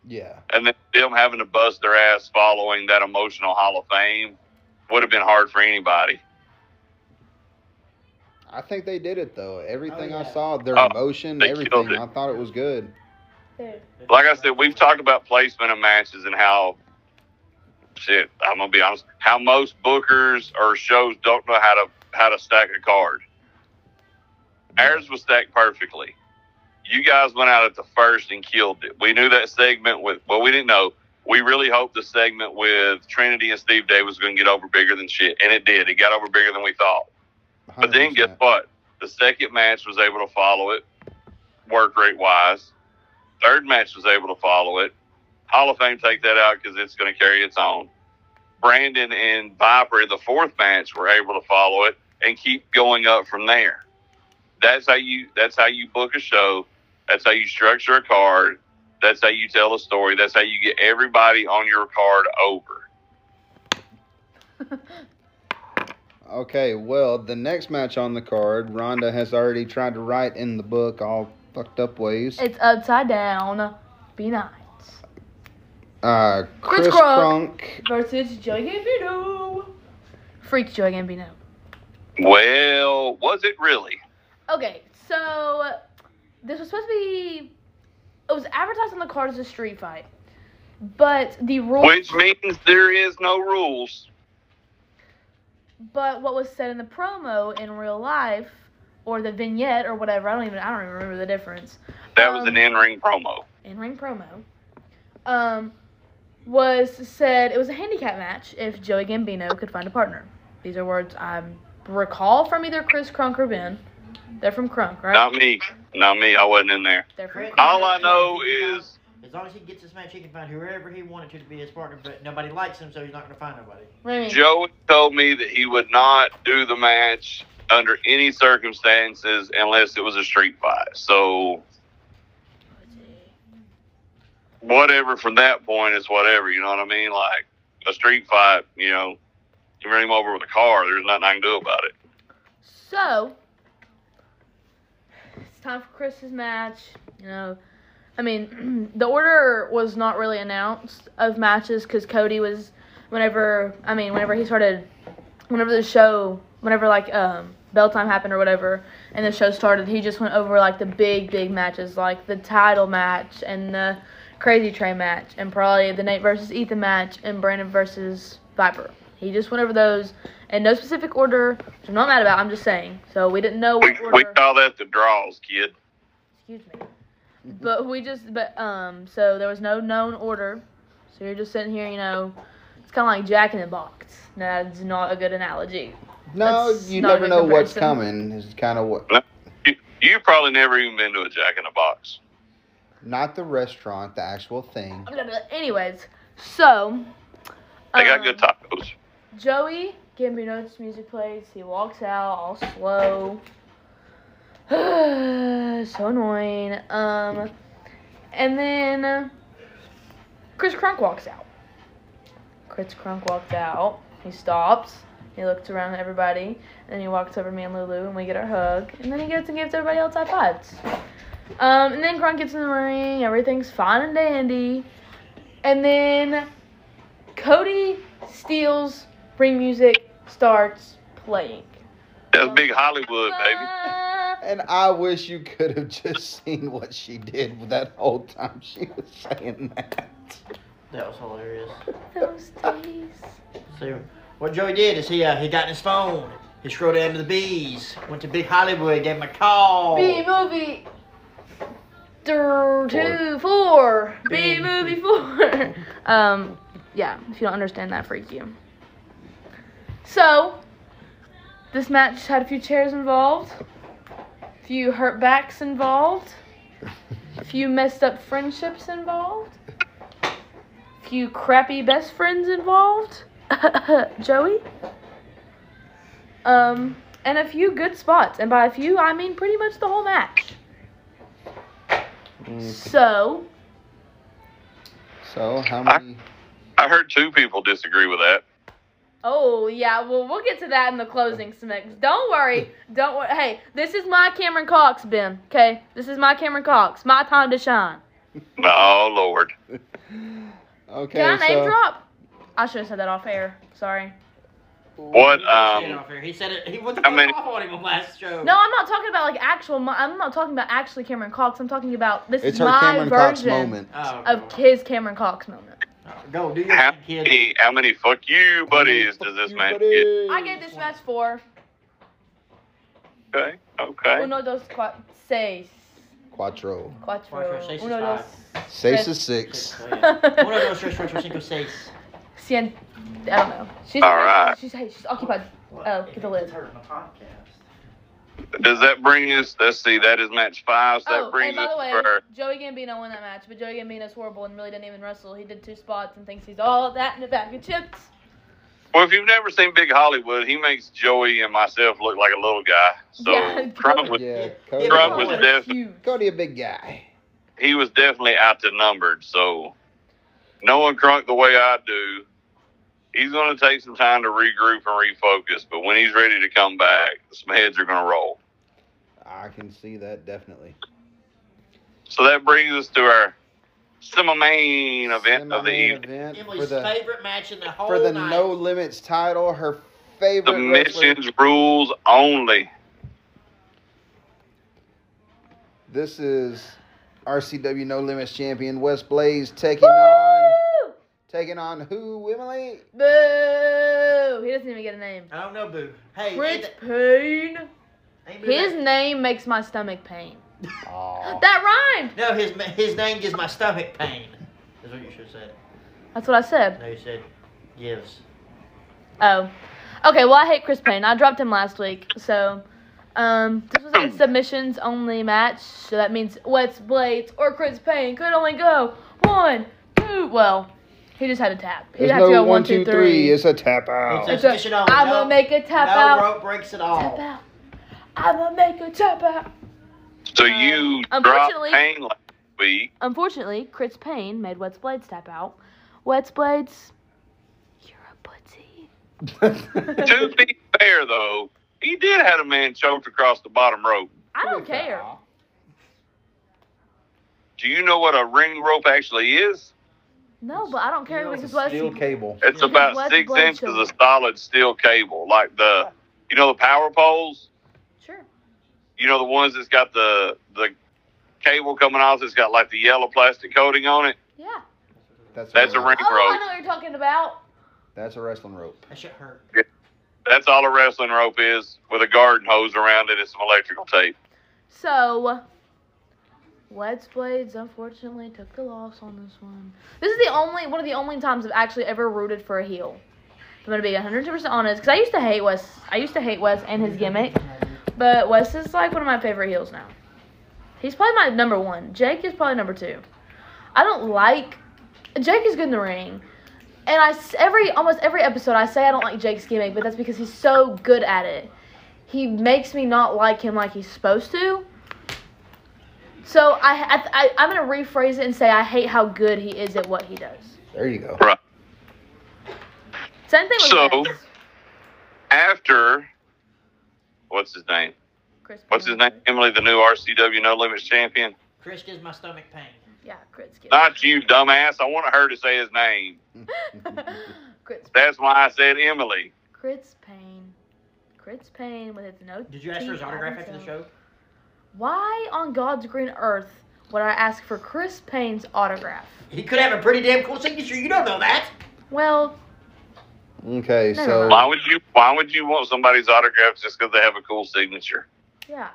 A: Yeah.
C: And then them having to bust their ass following that emotional Hall of Fame would have been hard for anybody.
A: I think they did it though. Everything
B: Oh,
A: I saw, their
C: Oh,
A: emotion, everything. I thought it was good.
C: Like I said, we've talked about placement of matches and how shit. I'm gonna be honest. How most bookers or shows don't know how to how to stack a card. Ours was stacked perfectly. You guys went out at the first and killed it. We knew that segment with well, we didn't know. We really hoped the segment with Trinity and Steve Davis was going to get over bigger than shit, and it did. It got over bigger than we thought. But then guess what? The second match was able to follow it, work rate wise. Third match was able to follow it. Hall of Fame take that out because it's going to carry its own. Brandon and Viper in the fourth match were able to follow it and keep going up from there. That's how you. That's how you book a show. That's how you structure a card. That's how you tell a story. That's how you get everybody on your card over.
A: Okay, well, the next match on the card, Rhonda has already tried to write in the book all fucked up ways.
D: It's upside down. Be nice.
A: Uh, Chris
D: Chris Crunk.
A: Crunk.
D: Versus Joey Gambino. Freaks Joey Gambino.
C: Well, was it really?
D: Okay, so this was supposed to be. It was advertised on the card as a street fight, but the rules.
C: Which means there is no rules.
D: But what was said in the promo in real life or the vignette or whatever. I don't even I don't even remember the difference.
C: That was
D: Um,
C: an in-ring promo.
D: in ring promo, um, was said it was a handicap match if Joey Gambino could find a partner. These are words I recall from either Chris Crunk or Ben. They're from Crunk, right?
C: Not me. Not me. I wasn't in there.
D: They're from Crunk.
C: All I know is
B: As long as he gets this match, he can find whoever he wanted to, to be his partner, but nobody likes him, so he's not going to find nobody.
D: What do you mean?
C: Joey told me that he would not do the match under any circumstances unless it was a street fight. So whatever from that point is whatever. You know what I mean? Like a street fight. You know, you run him over with a car. There's nothing I can do about it.
D: So it's time for Chris's match. You know, I mean, the order was not really announced of matches because Cody was whenever I mean whenever he started, whenever the show, whenever like um bell time happened or whatever, and the show started, he just went over like the big big matches like the title match and the Crazy Train match and probably the Nate versus Ethan match and Brandon versus Viper. He just went over those in no specific order, which I'm not mad about. I'm just saying. So we didn't know
C: We,
D: what
C: we call that the draws, kid.
D: Excuse me. But we just, but um, so there was no known order. So you're just sitting here, you know, it's kind of like Jack in the Box. That's not a good analogy.
A: No,
D: That's
A: you never know what's coming. Is kind of what.
C: You, you've probably never even been to a Jack in the Box.
A: Not the restaurant, the actual thing.
D: Anyways, so.
C: They got
D: um,
C: good tacos.
D: Joey Gambino's music plays. He walks out all slow. so annoying. Um, and then uh, Chris Crunk walks out. Chris Crunk walked out. He stops. He looks around at everybody. And then he walks over to me and Lulu, and we get our hug. And then he gets and gives everybody else high fives. Um, and then Crunk gets in the ring. Everything's fine and dandy. And then Cody steals ring music, starts playing.
C: That's big Hollywood, baby.
A: And I wish you could have just seen what she did with that whole time she was saying that.
B: That was hilarious.
D: those days.
B: So what Joey did is he uh, he got in his phone. He scrolled down to the bees, went to Big Hollywood, gave him a call.
D: B movie. Two, two, four. B
B: B.
D: movie four. um, yeah. If you don't understand that, freak you. So, this match had a few chairs involved, a few hurt backs involved, a few messed up friendships involved, a few crappy best friends involved. Joey. Um, and a few good spots, and by a few I mean pretty much the whole match.
A: Mm,
D: So,
A: So how many?
C: I heard two people disagree with that.
D: Oh yeah, well we'll get to that in the closing segment. Don't worry, don't worry. Hey, this is my Cameron Cox, Ben. Okay, this is my Cameron Cox. My time to shine.
C: Oh Lord.
A: Okay,
D: Can I name
A: so
D: drop? I should have said that off air. Sorry.
C: What?
B: He said it
C: Um.
B: off here. He said it. He went the
C: How
B: fuck
C: many-
B: off on him on last show.
D: No, I'm not talking about like actual. I'm not talking about actually Cameron Cox. I'm talking about this
A: it's
D: is
A: her
D: my
A: Cameron Cox
D: version
A: moment.
B: Oh,
D: of his Cameron Cox moment.
B: Go do your
C: How
B: thing, kid.
C: many, how many fuck you buddies
A: Fuck
C: does this
A: you,
C: man get?
D: I gave this match four.
C: Okay. Okay.
D: Uno, dos, cua- seis.
A: Quattro.
D: Cuatro.
B: Cuatro, seis
D: Uno, dos.
A: Seis is six.
B: Uno, dos, tres, cuatro, cinco, seis.
D: Cien. I don't know. She's
C: All right.
D: She's hey, she's occupied. Oh, get the lid.
B: It's hurting the podcast.
C: Does that bring us? Let's see. That is match five. So
D: Oh,
C: that brings
D: and by the way,
C: for
D: Joey Gambino won that match, but Joey Gambino's horrible and really didn't even wrestle. He did two spots and thinks he's all that in a bag of chips.
C: Well, if you've never seen Big Hollywood, he makes Joey and myself look like a little guy. So
D: Yeah,
C: Crunk was
A: Yeah,
B: Yeah,
A: Cody,
C: Crunk was
D: definitely.
A: Cody a big guy.
C: he was definitely outnumbered. So knowing Crunk the way I do, he's going to take some time to regroup and refocus. But when he's ready to come back, some heads are going to roll.
A: I can see that definitely.
C: So that brings us to our semi-main event of the evening.
A: event
B: Emily's
A: for the
B: favorite match in the whole
A: for the
B: night.
A: no limits title. Her favorite wrestler.
C: Submissions rules only.
A: This is RCW No Limits champion Wes Blades taking on
D: Woo!
A: Taking on who? Emily.
D: Boo! He doesn't even get a name.
B: I don't know, Boo. Hey,
D: Rich
B: ain't
D: Payne. His
B: that-
D: name makes my stomach pain.
A: Aw.
D: That rhymed.
B: No, his his name gives my stomach pain. Is what you should have said.
D: That's what I said.
B: No, you said gives.
D: Oh. Okay, well, I hate Chris Payne. I dropped him last week. So, um, this was a submissions only match. So that means Wes Blades or Chris Payne could only go one, two. Well, he just had a tap. He
A: There's
D: had to
A: no
D: go
A: one, two, three. It's a tap out.
B: It's
D: It's a-
B: Submission only,
D: I'm
B: no-
D: gonna make a tap
B: no
D: out.
B: rope breaks at all.
D: Tap out. I'm gonna make a tap out.
C: So
D: Uh,
C: you
D: unfortunately-
C: Payne last week.
D: Unfortunately, Chris Payne made Wes Blades tap out. Wes Blades, you're a pussy.
C: to be fair, though, he did have a man choked across the bottom rope.
D: I don't care.
C: Do you know what a ring rope actually is?
D: No, but I don't care because Wes.
A: Steel cable.
C: It's
D: Yeah.
C: about
D: What's
C: six
D: blood
C: inches
D: sugar?
C: of solid steel cable, like the, you know, the power poles.
D: Sure.
C: You know, the ones that's got the the cable coming off that's got like the yellow plastic coating on it.
D: Yeah.
A: That's,
C: That's a ring
D: Oh, I
C: rope.
D: know what you're talking about.
A: That's a wrestling rope.
B: That shit hurt. Yeah.
C: That's all a wrestling rope is, with a garden hose around it and some electrical tape.
D: So, Wes Blades unfortunately took the loss on this one. This is the only one of the only times I've actually ever rooted for a heel. I'm gonna be 100% honest because I used to hate Wes. I used to hate Wes and his gimmick, but Wes is like one of my favorite heels now. He's probably my number one. Jake is probably number two. I don't like Jake is good in the ring. And I every almost every episode I say I don't like Jake's gimmick, but that's because he's so good at it. He makes me not like him like he's supposed to. So I, I, I I'm gonna rephrase it and say I hate how good he is at what he does.
A: There you go.
C: Right.
D: Same thing with
C: So-
D: Vince.
C: After, what's his name?
D: Chris
C: What's his name? Emily, the new RCW No Limits champion.
B: Chris gives my stomach pain.
D: Yeah, Chris. Gibbs.
C: Not you, dumbass. I want her to say his name.
D: Chris.
C: That's why I said Emily.
D: Chris Payne. Chris Payne with his no.
B: Did you ask for his autograph
D: out
B: after the show?
D: Why on God's green earth would I ask for Chris Payne's autograph?
B: He could have a pretty damn cool signature. You don't know that.
D: Well,
A: Okay,
D: Never
A: so
D: mind.
C: Why would you? Why would you want somebody's autograph just because they have a cool signature?
D: yeah.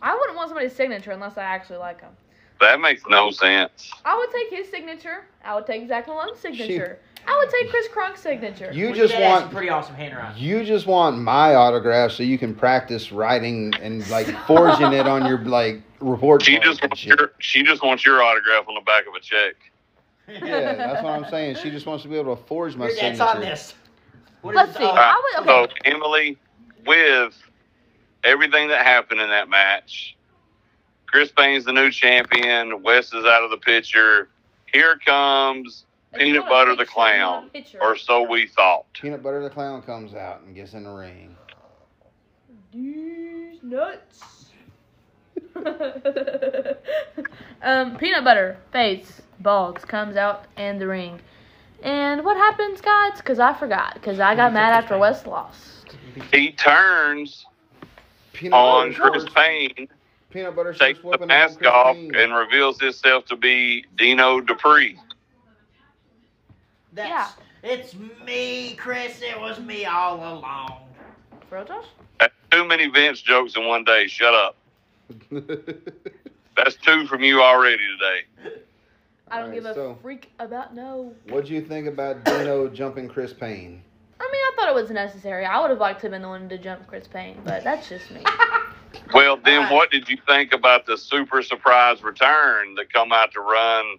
D: I wouldn't want somebody's signature unless I actually like them.
C: That makes no sense.
D: I would take his signature. I would take Zach Malone's signature. I would take Chris Crunk's signature.
A: you
B: Well,
A: just
B: did
A: want
B: pretty awesome handwriting.
A: you just want my autograph so you can practice writing and like forging it on your like report
C: She just wants
A: shit.
C: your. She just wants your autograph on the back of a check.
A: Yeah, that's what I'm saying. She just wants to be able to forge my
B: Your dad's
A: signature.
B: on this. What is
D: Let's
B: this?
D: see.
B: Oh,
D: I would-
C: So. Emily, with everything that happened in that match, Chris Payne's the new champion. Wes is out of the picture. Here comes
D: And you
C: Peanut
D: want
C: Butter the
D: picture, not a
C: Clown, or so we thought.
A: Peanut Butter the Clown comes out and gets in the ring.
D: These nuts. um, peanut butter, face, Boggs comes out and the ring. And what happens, guys? Because I forgot. Because I got mad after Wes lost.
C: He turns
A: Peanut
C: on Chris Payne,
A: Peanut Butter
C: takes
A: starts
C: the
A: whooping
C: mask off, and reveals himself to be Dino Dupree.
B: That's, It's me, Chris. It was me all along.
D: For real, Josh?
C: That's too many Vince jokes in one day. Shut up. That's two from you already today.
D: I don't
A: Alright,
D: give a
A: so-
D: freak about no.
A: What'd you think about Dino jumping Chris Payne?
D: I mean, I thought it was necessary. I would have liked to have been the one to jump Chris Payne, but that's just me.
C: Well, then
B: Alright.
C: what did you think about the super surprise return that come out to run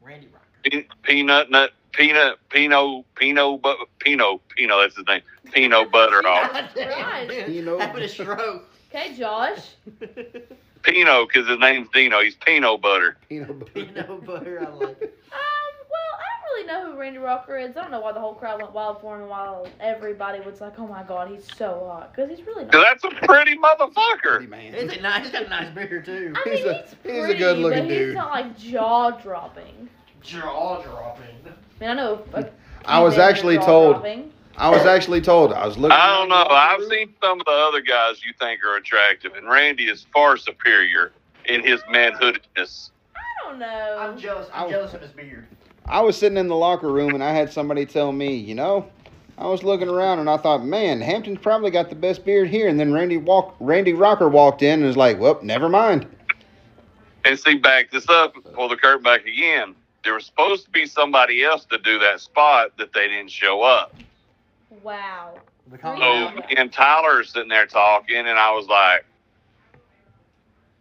B: Randy Rocker.
C: pe- peanut nut peanut pino pino but pino pino that's his name pino butter off
B: Goddamn, dude.
A: Pino.
B: Having a stroke.
D: Okay, Josh.
C: pino because his name's Dino he's pino butter
A: Pino Butter.
B: Peanut butter. I like it.
D: Um, well, I don't really know who Randy Rocker is. I don't know why the whole crowd went wild for him, and while everybody was like, "Oh my God, he's so hot," because he's really. not.
C: that's a pretty motherfucker.
A: Pretty
C: motherfucker
A: man.
B: He's a nice, he's got a nice beard too.
D: I mean,
A: He's a-
D: he's,
A: he's a
D: pretty,
A: good-looking
D: but
A: dude.
D: He's not like jaw dropping.
B: Jaw dropping.
D: I mean, I know. a
A: I was actually
D: jaw-dropping.
A: told. I was actually told. I was looking.
C: I don't know
A: around
C: I've seen some of the other guys you think are attractive and Randy is far superior in his manhoodness.
D: I don't know.
B: I'm jealous. I'm
A: I-
B: jealous of his beard.
A: I was sitting in the locker room and I had somebody tell me, you know, I was looking around and I thought, man, Hampton's probably got the best beard here. And then Randy walk, Randy Rocker walked in and was like, well, never mind.
C: And see, back this up, pull the curtain back again. There was supposed to be somebody else to do that spot that they didn't show up.
D: Wow.
C: So me and Tyler's sitting there talking, and I was like,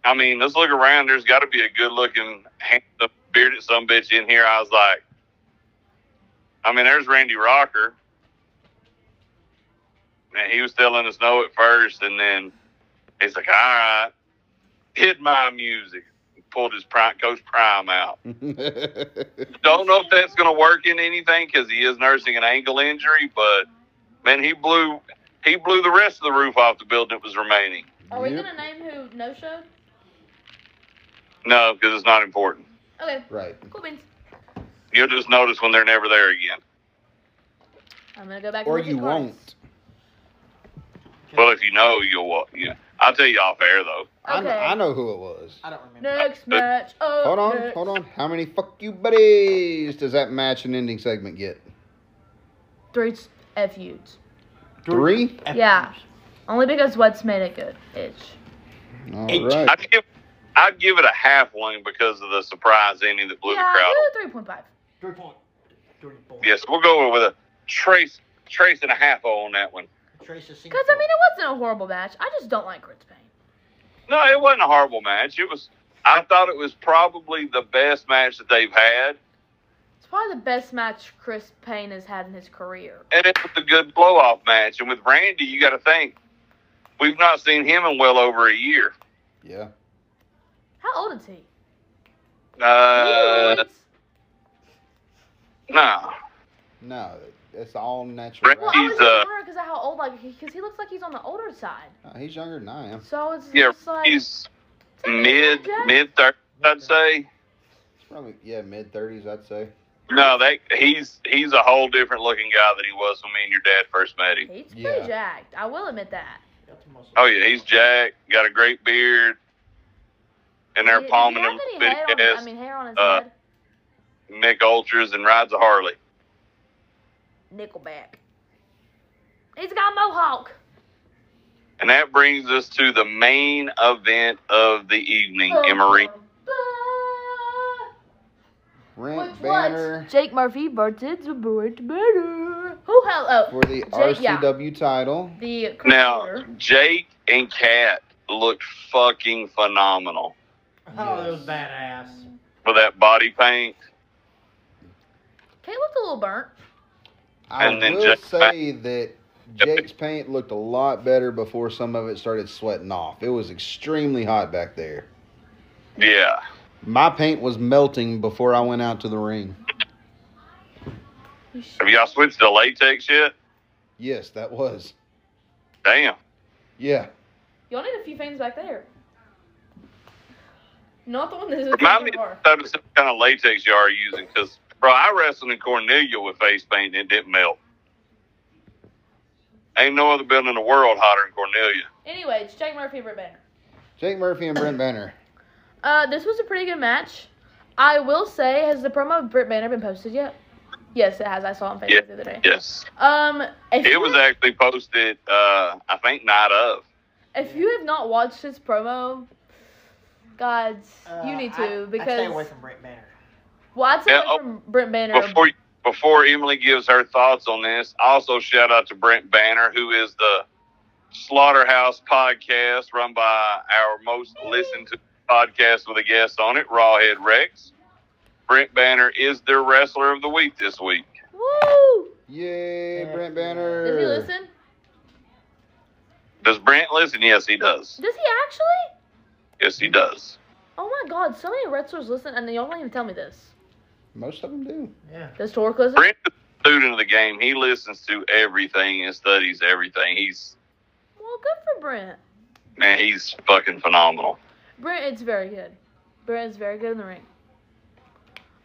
C: I mean, let's look around. There's got to be a good looking, handsome, bearded some bitch in here. I was like, I mean, there's Randy Rocker. And he was telling us no at first, and then he's like, all right, hit my music. Pulled his prime, Coach Prime out. Don't know if that's going to work in anything because he is nursing an ankle injury, but man, he blew he blew the rest of the roof off the building that was remaining.
D: Are we
A: Yep.
D: gonna name who no showed?
C: No, because it's not important.
D: Okay,
A: Right.
D: cool beans.
C: You'll just notice when they're never there again.
D: I'm gonna go back.
A: Or
D: and
A: you won't.
C: Well, if you know, you'll wa- yeah. I'll tell you off air though.
A: I, know, I know who it was.
B: I don't remember.
D: Next uh, match. Oh,
A: Hold on,
D: next.
A: hold on. How many fuck you buddies does that match and ending segment get?
D: Three FUs.
A: Three?
D: Yeah. Only because what's made it good. Itch.
A: All
B: Eight.
A: right.
C: I'd give I'd give it a half one because of the surprise ending that blew
D: yeah,
C: the crowd.
D: do three point five.
B: Three point. Three point.
C: Yes, we'll go with a trace trace and a half on that one.
B: Trace a
D: Because I mean, it wasn't a horrible match. I just don't like Chris Payne.
C: No, it wasn't a horrible match. It was. I thought it was probably the best match that they've had,
D: It's probably the best match Chris Payne has had in his career.
C: and it was a good blow off match. And with Randy, you got to think we've not seen him in well over a year.
A: Yeah.
D: How old is he?
C: Uh,
D: What?
C: no,
A: No, it's all natural.
D: Well, I was
C: he's,
D: just
C: uh,
D: wondering because of how old, like, because he, looks like he's on the older side.
A: No, he's younger than I am.
D: So I was
C: yeah,
D: just like,
C: he's mid mid thirties, I'd say.
A: He's probably yeah, mid thirties, I'd say.
C: No, that he's he's a whole different looking guy than he was when me and your dad first met him.
D: He's pretty
A: Yeah.
D: jacked. I will admit that.
B: That's the most-
C: Oh yeah, he's Jack, got a great beard, and they're
D: Does he
C: palming him
D: any
C: big
D: hair I mean, hair on his
C: uh,
D: head.
C: Mich Ultras and rides a Harley.
D: Nickelback. He's got a mohawk.
C: And that brings us to the main event of the evening, Emery.
A: Brent
D: Which
A: Banner
D: was Jake Murphy versus Brent Banner. Who hell? Oh,
A: for the
D: Jake- yeah.
A: RCW title.
D: the
C: Now. Jake and Kat looked fucking phenomenal
B: Oh, that was badass.
C: for that body paint.
D: Kate looked a little burnt.
A: I
C: And then
A: will
C: Jake-
A: say that Jake's paint looked a lot better before some of it started sweating off. It was extremely hot back there.
C: Yeah.
A: My paint was melting before I went out to the ring.
C: Have y'all switched to latex yet?
A: Yes, that was.
C: Damn.
A: Yeah.
D: Y'all need a few fans back there. Not the one that is a
C: Remind me
D: car.
C: of some kind of latex you are using because, bro, I wrestled in Cornelia with face paint and it didn't melt. Ain't no other building in the world hotter than Cornelia.
D: Anyway, it's Jake Murphy and Brent Banner.
A: Jake Murphy and Brent Banner.
D: Uh, this was a pretty good match. I will say, has the promo of Britt Banner been posted yet? Yes, it has. I saw it on Facebook
C: Yeah.
D: the other day.
C: Yes.
D: Um, if
C: It was
D: have-
C: actually posted, uh, I think, night of.
D: If you have not watched this promo, gods,
B: Uh,
D: you need to
B: I
D: because
B: stay away from Brent Banner.
D: Well, I'd say
C: Yeah,
D: away
C: oh,
D: from Brent Banner.
C: Before before Emily gives her thoughts on this, also shout out to Brent Banner, who is the Slaughterhouse podcast run by our most listened to podcast with a guest on it, Rawhead Rex. Brent Banner is their wrestler of the week this week.
D: Woo!
A: Yay, Brent. Banner.
D: Does he listen?
C: Does Brent listen? Yes, he does.
D: Does he actually?
C: Yes, he does.
D: Oh my God! So many wrestlers listen, and y'all don't even tell me this.
A: Most of them do.
B: Yeah.
D: Does Torque listen?
C: Brent is a student of the game. He listens to everything and studies everything. He's
D: Well, good for Brent.
C: man, he's fucking phenomenal
D: Brent, it's very good. Brent is very good in the ring.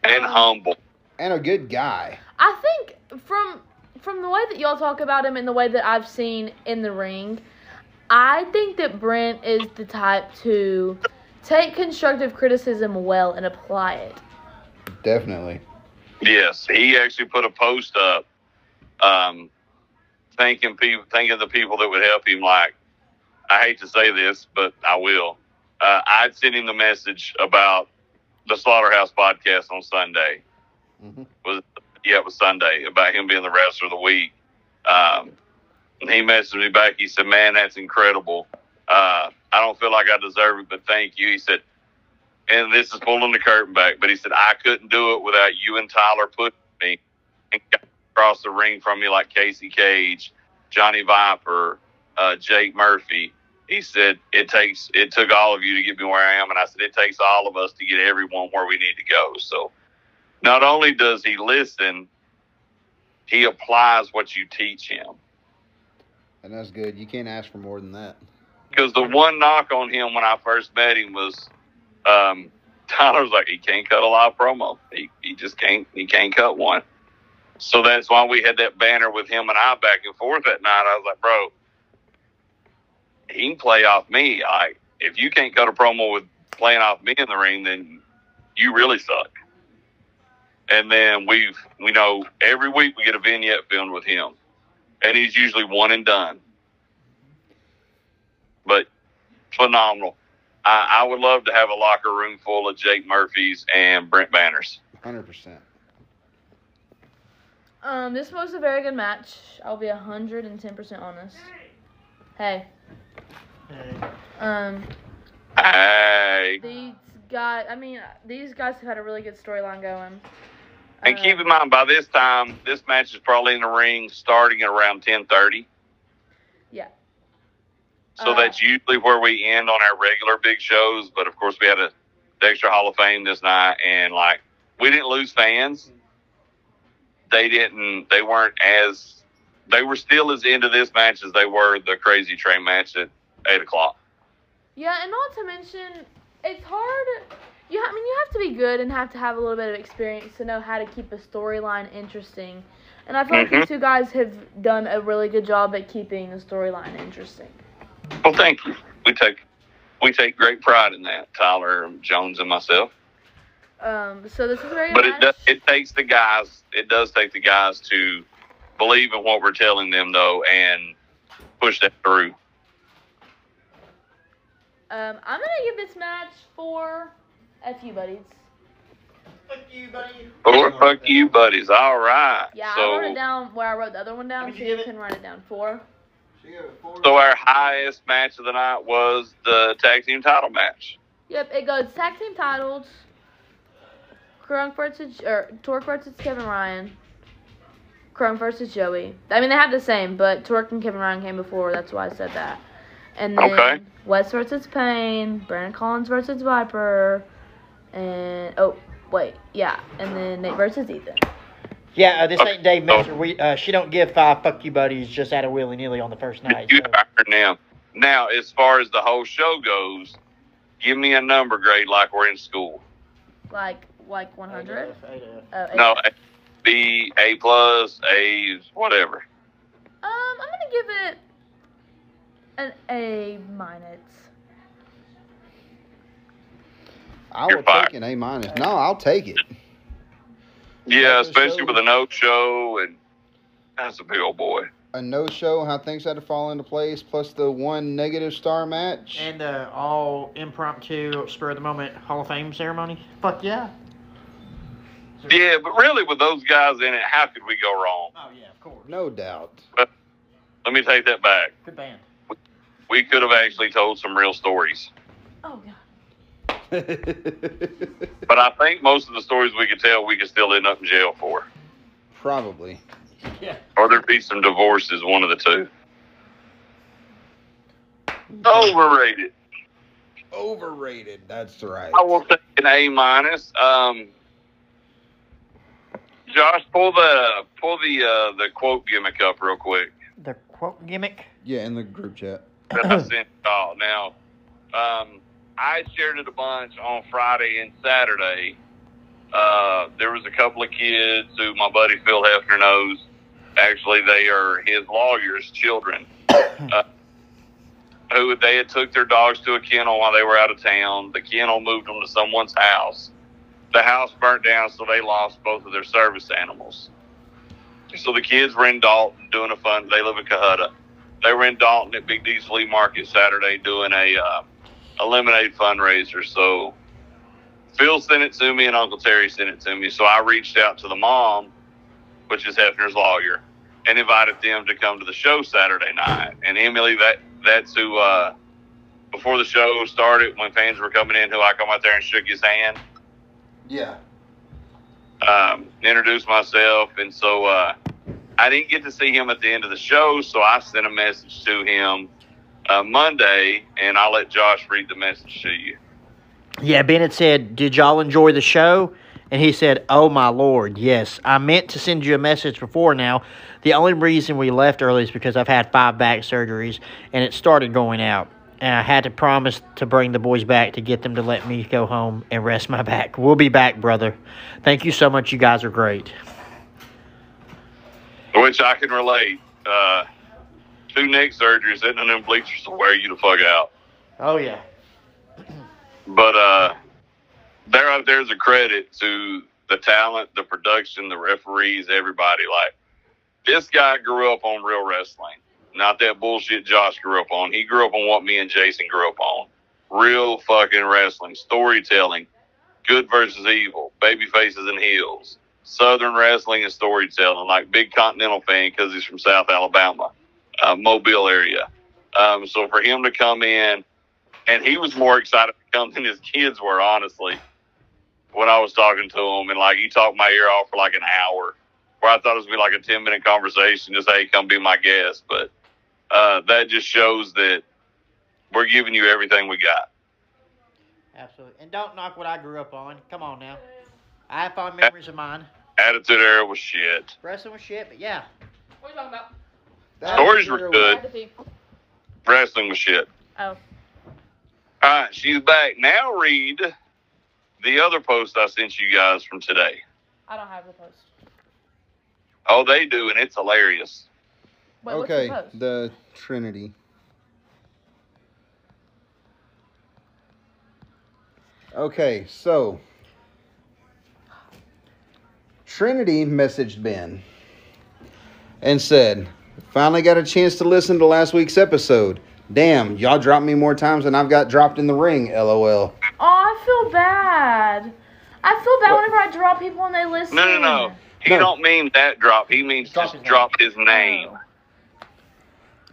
C: and
D: Um,
C: humble.
A: And a good guy.
D: I think from from the way that y'all talk about him and the way that I've seen in the ring, I think that Brent is the type to take constructive criticism well and apply it.
A: Definitely.
C: Yes, he actually put a post up um, thinking people, thanking the people that would help him. Like, I hate to say this, but I will. Uh, I'd sent him the message about the Slaughterhouse podcast on Sunday.
A: Mhm.
C: Was yeah, it was Sunday about him being the wrestler of the week. Um, and he messaged me back. He said, "Man, that's incredible. Uh, I don't feel like I deserve it, but thank you." He said, and this is pulling the curtain back, but he said, "I couldn't do it without you and Tyler putting me and across the ring from me like Casey Cage, Johnny Viper, uh, Jake Murphy." He said, "It takes it took all of you to get me where I am," and I said, "It takes all of us to get everyone where we need to go." So, not only does he listen, he applies what you teach him.
A: And that's good. You can't ask for more than that.
C: because the one knock on him when I first met him was um, Tyler's like he can't cut a live promo. He he just can't he can't cut one. So that's why we had that banner with him and I back and forth that night. I was like, bro, he can play off me. I if you can't cut a promo with playing off me in the ring, then you really suck. And then we've we know every week we get a vignette filmed with him, and he's usually one and done but phenomenal. I, I would love to have a locker room full of Jake Murphys and Brent Banners.
A: 100%.
D: Um, this was a very good match. I'll be hundred and ten percent honest. Hey, um,
C: Hey,
D: these guys. I mean, these guys have had a really good storyline going.
C: and
D: Uh,
C: keep in mind, by this time, this match is probably in the ring starting at around ten thirty. So
D: Uh,
C: that's usually where we end on our regular big shows. But of course, we had a Dexter Hall of Fame this night, and like we didn't lose fans. They didn't. They weren't as. They were still as into this match as they were the Crazy Train match at eight o'clock.
D: Yeah, and not to mention, it's hard. You, I mean, you have to be good and have to have a little bit of experience to know how to keep a storyline interesting. And I feel like
C: Mhm.
D: these two guys have done a really good job at keeping the storyline interesting.
C: Well, thank you. We take we take great pride in that, Tyler Jones and myself.
D: Um, so this is a very
C: But
D: good
C: it does, it takes the guys. It does take the guys to believe in what we're telling them, though, and push that through.
D: Um, I'm gonna give this match four F you buddies.
B: Fuck you, buddy.
C: Or fuck you, buddies. All right.
D: Yeah, I wrote it down where I wrote the other one down, so
B: you
D: you can write it down. Four.
C: So our highest match of the night was the tag team title match.
D: Yep, it goes tag team titles. Crunk versus or Torque versus Kevin Ryan. Crunk versus Joey. I mean they have the same, but Torque and Kevin Ryan came before. That's why I said that. And then
C: Okay.
D: Wes versus Payne, Brandon Collins versus Viper, and oh wait, yeah, and then Nate versus Ethan.
B: Yeah, uh, this ain't Dave
C: Oh.
B: Meltzer. We uh, she don't give five fuck you buddies just out of willy nilly on the first night.
C: You
B: so-
C: earned them. Now, as far as the whole show goes, give me a number grade like we're in school.
D: Like like 100.
B: Eight F, eight F.
D: Uh,
C: No, A, B, A plus, A's, whatever.
D: Um, I'm gonna give it an A minus.
A: I
C: You're
A: will
C: fired.
A: take an A minus. No, I'll take it.
C: Yeah, especially with a no show, and that's a big old boy.
A: A no show, how things had to fall into place, plus the one negative star match.
B: And uh, all impromptu, spur of the moment Hall of Fame ceremony. Fuck yeah.
C: Yeah, but really, with those guys in it, how could we go wrong?
B: Oh yeah, of course.
A: no doubt.
C: But Let me take that back.
B: Good band.
C: We could have actually told some real stories.
D: Oh god.
C: But I think most of the stories we could tell, we could still end up in jail for.
A: Probably.
B: Yeah.
C: Or there'd be some divorces, one of the two. Overrated.
A: Overrated. That's right.
C: I will take an A minus. Um, Josh, pull the pull the uh, the quote gimmick up real quick
B: The quote gimmick.
A: Yeah, in the group chat.
C: that I sent y'all. Now, um, I shared it a bunch on Friday and Saturday. Uh, there was a couple of kids who my buddy Phil Hefner knows. Actually, they are his lawyer's children. Uh, who they had took their dogs to a kennel while they were out of town. The kennel moved them to someone's house. The house burnt down, so they lost both of their service animals. So the kids were in Dalton doing a fun. They live in Cohutta. They were in Dalton at Big D's Flea Market Saturday doing a uh, a lemonade fundraiser. So Phil sent it to me and Uncle Terry sent it to me. So I reached out to the mom, which is Hefner's lawyer, and invited them to come to the show Saturday night. And Emily, that that's who. Uh, before the show started, when fans were coming in, who I come out there and shook his hand,
A: Yeah.
C: um, introduced myself, and so uh, I didn't get to see him at the end of the show. So I sent a message to him uh, Monday, and I'll let Josh read the message to you.
B: Yeah, Bennett said, Did y'all enjoy the show? And he said, Oh my lord, yes. I meant to send you a message before now. The only reason we left early is because I've had five back surgeries and it started going out. And I had to promise to bring the boys back to get them to let me go home and rest my back. We'll be back, brother. Thank you so much. You guys are great.
C: Which I can relate. Uh, two neck surgeries, sitting in them bleachers will wear you the fuck out.
B: Oh, yeah.
C: But uh, there out there's a credit to the talent, the production, the referees, everybody. Like this guy grew up on real wrestling, not that bullshit Josh grew up on. He grew up on what me and Jason grew up on. Real fucking wrestling, storytelling, good versus evil, baby faces and heels, Southern wrestling and storytelling. Like big Continental fan because he's from South Alabama, uh, Mobile area. Um, so for him to come in, and he was more excited to come than his kids were, honestly. When I was talking to him, and like he talked my ear off for like an hour, where I thought it was gonna be like a ten minute conversation, just hey, come be my guest. But uh, that just shows that we're giving you everything we got.
B: Absolutely. And don't knock what I grew up on. Come on now. I have fond memories of mine.
C: Attitude era was shit.
B: Wrestling was shit, but yeah.
D: What are you talking about?
A: That
C: Stories were good.
D: Had to pee.
C: Wrestling was shit.
D: Oh.
C: All right, she's back. Now read the other post I sent you guys from today.
D: I don't have the post.
C: Oh, they do, and it's hilarious.
D: Wait,
A: okay,
D: the post?
A: the Trinity. Okay, so Trinity messaged Ben and said, "Finally got a chance to listen to last week's episode. Damn, y'all dropped me more times than I've got dropped in the ring. LOL."
D: Oh, I feel bad. I feel bad whenever I drop people and they listen.
C: No, no, no. He
A: No.
C: don't mean that drop. He means
B: Drop
C: just
B: his name.
C: drop his name.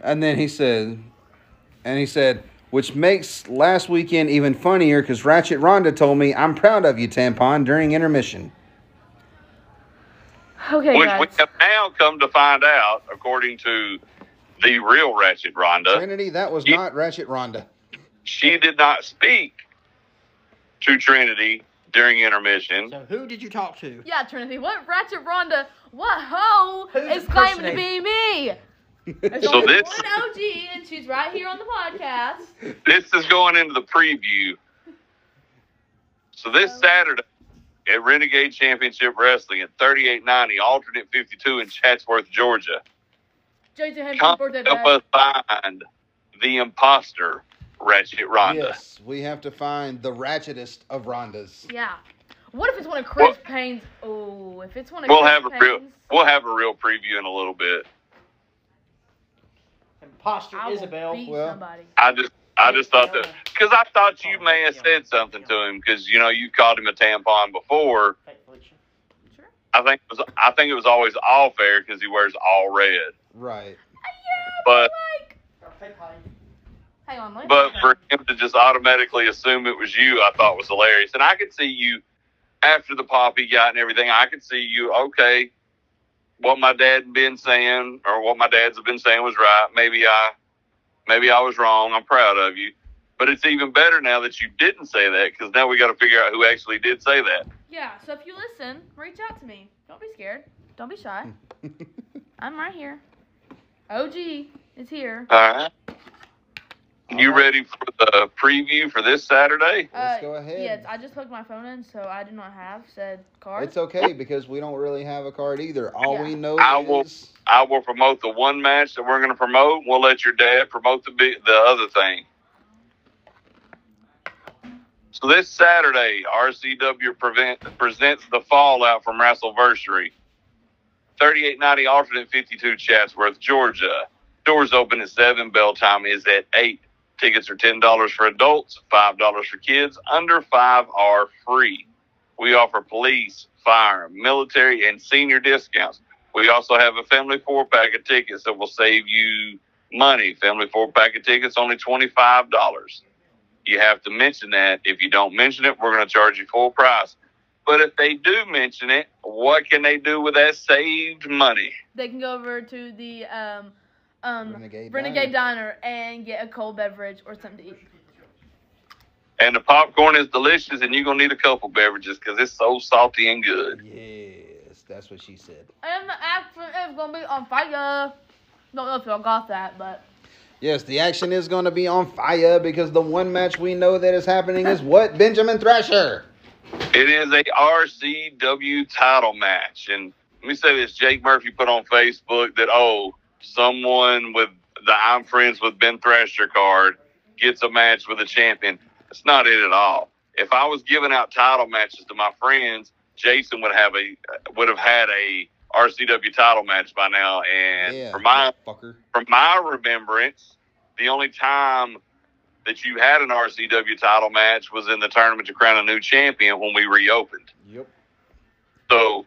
A: And then he said, and he said, which makes last weekend even funnier because Ratchet Rhonda told me, I'm proud of you, Tampon, during intermission.
D: Okay,
C: Which
D: guys.
C: we have now come to find out, according to the real Ratchet Rhonda,
A: Trinity, that was
C: You-
A: not Ratchet Rhonda.
C: she did not speak to Trinity during intermission.
B: So who did you talk to?
D: Yeah, Trinity. What Ratchet Rhonda? What hoe
B: Who's
D: is claiming to be me? There's
C: So
D: only
C: this-
D: one OG, and she's right here on the podcast.
C: This is going into the preview. So this. Saturday at Renegade Championship Wrestling at 3890 alternate 52 in Chatsworth, Georgia.
D: Jason Henry
C: Come
D: birthday
C: help
D: bash.
C: us find the imposter, Ratchet Rhonda.
A: Yes, we have to find the ratchetest of Rhondas.
D: Yeah. What if it's one of Chris Payne's? Oh, if it's one of
C: We'll
D: Chris
C: have a real we'll have a real preview in a little bit.
B: Imposter
D: I will
B: Isabel.
D: beat
A: well-
D: somebody.
C: I just I just thought that because I thought you may have said something to him because you know you called him a tampon before.
B: Fake Felicia.
D: Sure.
C: I think it was I think it was always all fair because he wears all red.
A: Right.
C: But
D: Like,
B: Or fake Holly.
D: hang on,
C: but for him to just automatically assume it was you, I thought was hilarious. And I could see you after the pop he got and everything. I could see you okay. What my dad had been saying, or what my dads have been saying, was right. Maybe I, maybe I was wrong. I'm proud of you. But it's even better now that you didn't say that because now we got to figure out who actually did say that.
D: Yeah, so if you listen, reach out to me. Don't be scared. Don't be shy. I'm right here. OG is here.
C: All right. You ready for the preview for this Saturday?
A: Let's
D: Uh,
A: go ahead.
D: Yes, I just plugged my phone in, so I do not have said card.
A: It's okay because we don't really have a card either. All
D: Yeah.
A: we know
C: I will-
A: is
C: I will promote the one match that we're going to promote. We'll let your dad promote the the other thing. So this Saturday, RCW prevent, presents the Fallout from Wrestleversary. 3890 alternate 52 Chatsworth, Georgia. Doors open at 7. Bell time is at 8. Tickets are $10 for adults, $5 for kids. Under 5 are free. We offer police, fire, military, and senior discounts. We also have a family four pack of tickets that will save you money. Family four pack of tickets only $25. You have to mention that. If you don't mention it, we're going to charge you full price. But if they do mention it, what can they do with that saved money?
D: They can go over to the um, um,
A: Renegade
D: Renegade, Diner. and get a cold beverage or something to eat.
C: And the popcorn is delicious, and you're going to need a couple beverages because it's so salty and good.
A: Yes, that's what she said.
D: And the action is gonna be on fire. Don't know if y'all got that, but
A: Yes, the action is going to be on fire because the one match we know that is happening is what? Benjamin Thrasher.
C: It is a RCW title match. And let me say this Jake Murphy put on Facebook that, oh, someone with the I'm Friends with Ben Thrasher card gets a match with a champion. That's not it at all. If I was giving out title matches to my friends, Jason would have a would have had a RCW title match by now. And
A: yeah,
C: for my
A: fucker.
C: from my remembrance, the only time that you had an RCW title match was in the tournament to crown a new champion when we reopened.
A: Yep.
C: So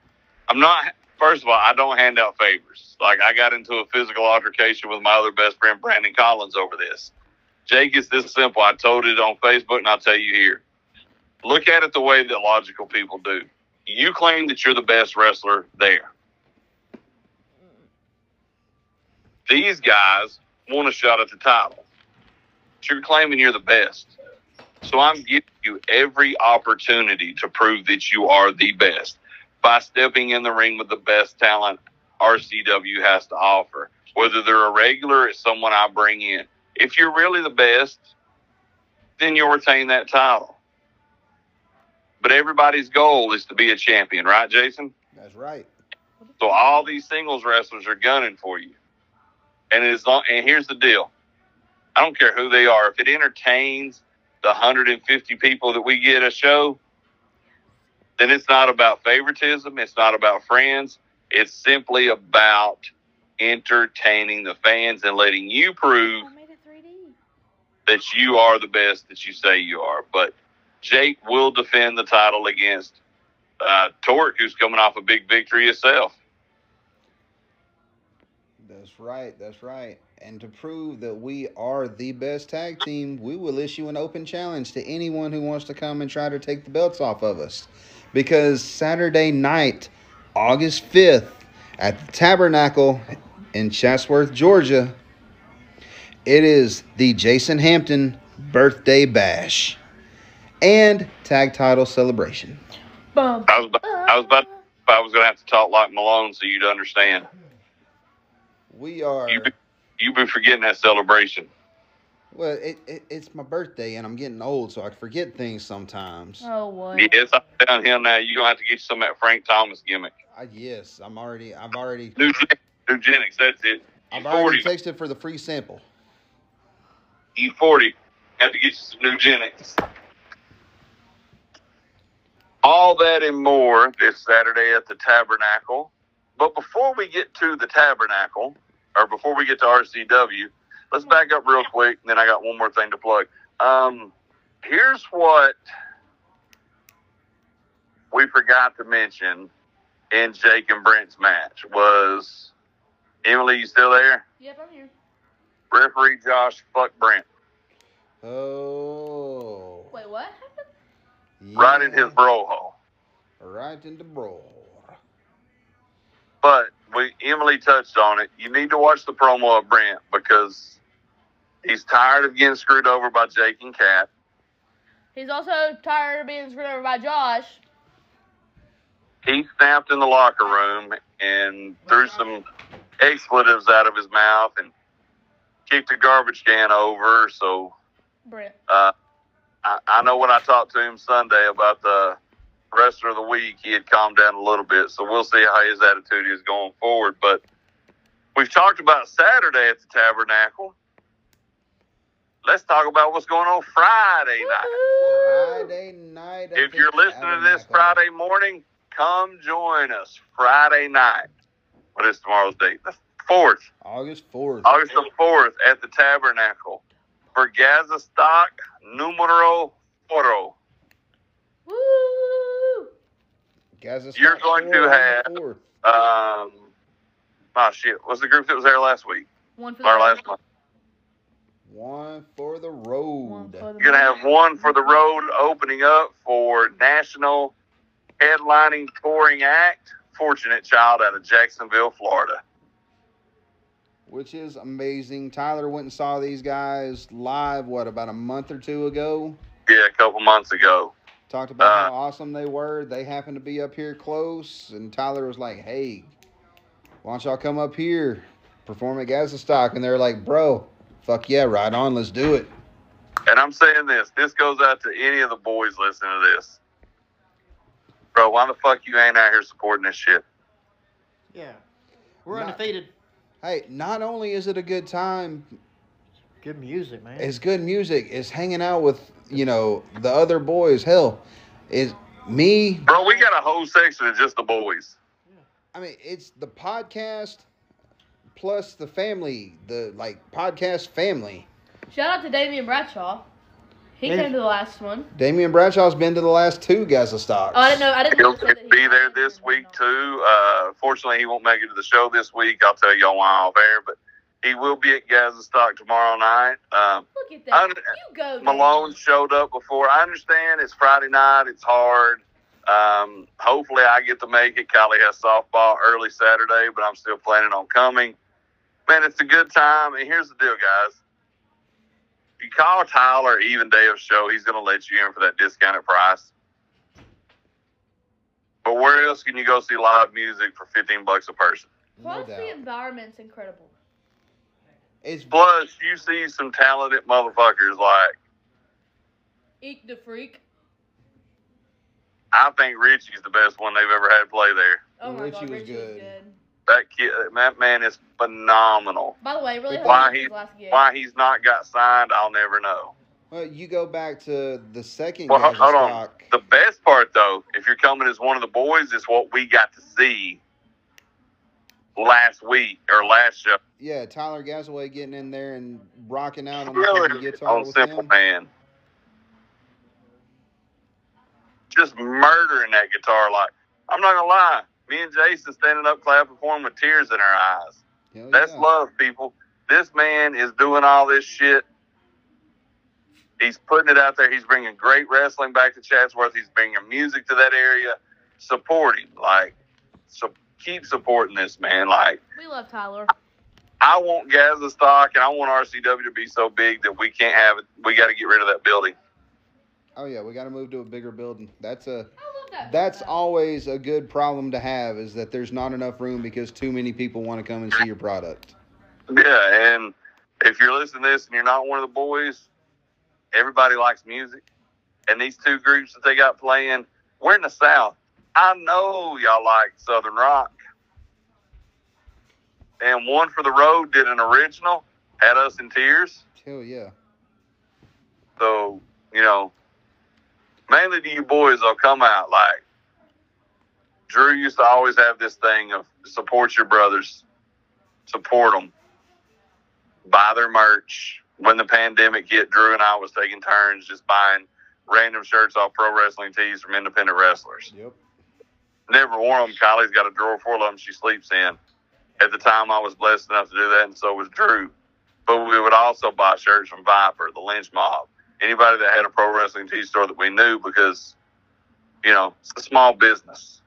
C: I'm not. First of all, I don't hand out favors. Like I got into a physical altercation with my other best friend Brandon Collins over this. Jake, it's this simple. I told it on Facebook, and I'll tell you here. Look at it the way that logical people do. You claim that you're the best wrestler there. These guys want a shot at the title. But you're claiming you're the best. So I'm giving you every opportunity to prove that you are the best by stepping in the ring with the best talent RCW has to offer. Whether they're a regular or someone I bring in. If you're really the best, then you'll retain that title. But everybody's goal is to be a champion, right, Jason?
A: That's right.
C: So all these singles wrestlers are gunning for you. And as long, and here's the deal. I don't care who they are. If it entertains the 150 people that we get a show, then it's not about favoritism. It's not about friends. It's simply about entertaining the fans and letting you prove
D: I made it 3D.
C: that you are the best that you say you are. But Jake will defend the title against uh, Torque, who's coming off a big victory himself.
A: That's right. That's right. And to prove that we are the best tag team, we will issue an open challenge to anyone who wants to come and try to take the belts off of us. Because Saturday night, August 5th, at the Tabernacle in Chatsworth, Georgia, it is the Jason Hampton birthday bash and tag title celebration.
D: Bum.
C: I was about, I was about I was going to have to talk like Malone so you'd understand.
A: We are.
C: You be, you be forgetting that celebration.
A: Well, it, it, it's my birthday and I'm getting old, so I forget things sometimes.
D: Oh what?
C: Yes, I'm down here now. You're going to have to get some of that Frank Thomas gimmick.
A: I, yes, I'm already. I've already.
C: Nugenix, Nugenix that's it.
A: I've
C: You
A: already
C: 40.
A: texted for the free sample.
C: E40. Have to get you some Nugenix. All that and more this Saturday at the Tabernacle. But before we get to the Tabernacle, or before we get to RCW, let's back up real quick, and then I got one more thing to plug. Um, here's what we forgot to mention in Jake and Brent's match was Emily, you still there?
D: Yep, I'm here.
C: Referee Josh fuck Brent
A: Oh.
D: Wait, what happened?
C: right in his bro hole.
A: Right in the bro.
C: But we Emily touched on it. You need to watch the promo of Brent because he's tired of getting screwed over by Jake and Kat.
D: He's also tired of being screwed over by Josh.
C: He snapped in the locker room and threw some expletives out of his mouth and kicked a garbage can over. So uh, I, I know when I talked to him Sunday about the rest of the week, he had calmed down a little bit. So we'll see how his attitude is going forward. But we've talked about Saturday at the Tabernacle. Let's talk about what's going on Friday night.
A: Friday night. at
C: If you're listening to this Friday morning, come join us Friday night. What is tomorrow's date? The fourth,
A: August fourth.
C: August the fourth, at the Tabernacle for Gaza Stock Numero Oro.
D: Woo!
A: Gaza
C: You're going to
A: four on the
C: have-
A: fourth.
C: Um, oh shit, what's the group that was there last week
D: One for the
C: or
D: road.
C: last month?
A: One for the road.
D: for the
C: You're gonna have one for the road opening up for national headlining touring act. Fortunate Child out of Jacksonville, Florida.
A: which is amazing. Tyler went and saw these guys live, what, about a month or two ago?
C: Yeah, a couple months ago.
A: Talked about
C: Uh,
A: how awesome they were. They happened to be up here close, and Tyler was like, hey, why don't y'all come up here, perform at Gaza Stock? And they're like, bro, fuck yeah, right on, let's do it.
C: And I'm saying this. This goes out to any of the boys listening to this. Bro, why the fuck you ain't out here supporting this shit?
B: Yeah. We're
A: Not-
B: undefeated.
A: Hey, not only is it a good time,
B: Good music, man.
A: it's good music, it's hanging out with, you know, the other boys. Hell, is me,
C: Bro, we got a whole section of just the boys.
A: I mean, it's the podcast plus the family, the like podcast family.
D: Shout out to Damian Bradshaw. He
B: Maybe-
D: came to the last one.
A: Damian Bradshaw's been to the last two Gaza stocks.
D: Oh, I didn't know. I didn't.
C: He'll
D: it that he
C: be there
D: there.
C: this week too. Uh, fortunately, he won't make it to the show this week. I'll tell y'all why off air, but he will be at Gaza Stock tomorrow night. Um,
D: Look at that.
C: I-
D: you go.
C: Malone showed up before. I understand it's Friday night. It's hard. Um, hopefully, I get to make it. Kylie has softball early Saturday, but I'm still planning on coming. Man, it's a good time. And here's the deal, guys. If you call Tyler even day of show, he's going to let you in for that discounted price. But where else can you go see live music for 15 bucks a person?
D: Plus,
A: doubt.
D: the environment's incredible.
A: It's
C: Plus, you see some talented motherfuckers like
D: Eat the freak.
C: I think Richie's the best one they've ever had play there.
D: Oh my
A: Richie
D: god,
A: was
D: Richie was
A: good.
D: Good.
C: That kid, that man is phenomenal.
D: By the way, really
C: Why he-
D: last.
C: Why he's not got signed, I'll never know.
A: well, you go back to the second
C: Well,
A: Gaza
C: hold on. The best part, though, if you're coming as one of the boys, is what we got to see last week or last show.
A: Yeah, Tyler Gasaway getting in there and rocking out on the fucking
C: Really,
A: guitar
C: on
A: with
C: Simple
A: him.
C: Man. Just murdering that guitar. Like, I'm not going to lie. Me and Jason standing up clapping for him with tears in our eyes.
A: Hell
C: That's
A: yeah.
C: love, people. This man is doing all this shit. He's putting it out there. He's bringing great wrestling back to Chatsworth. He's bringing music to that area. Support him. Like, so keep supporting this man. Like,
D: we love Tyler.
C: I want Gaza stock and I want RCW to be so big that we can't have it. We got to get rid of that building.
A: Oh yeah, we got to move to a bigger building. That's a
D: I love that.
A: that's always a good problem to have is that there's not enough room because too many people want to come and see your product.
C: Yeah, and if you're listening to this and you're not one of the boys, everybody likes music. And these two groups that they got playing, we're in the South. I know y'all like Southern Rock. And One for the Road did an original, had us in tears.
A: Hell yeah.
C: So, you know, mainly to you boys, they'll come out like Drew used to always have this thing of support your brothers, support them, buy their merch. When the pandemic hit, Drew and I was taking turns just buying random shirts off pro wrestling tees from independent wrestlers.
A: Yep.
C: Never wore them. Kylie's got a drawer full of them she sleeps in. At the time, I was blessed enough to do that, and so was Drew. But we would also buy shirts from Viper, the Lynch Mob, anybody that had a pro wrestling tee store that we knew because, you know, it's a small business.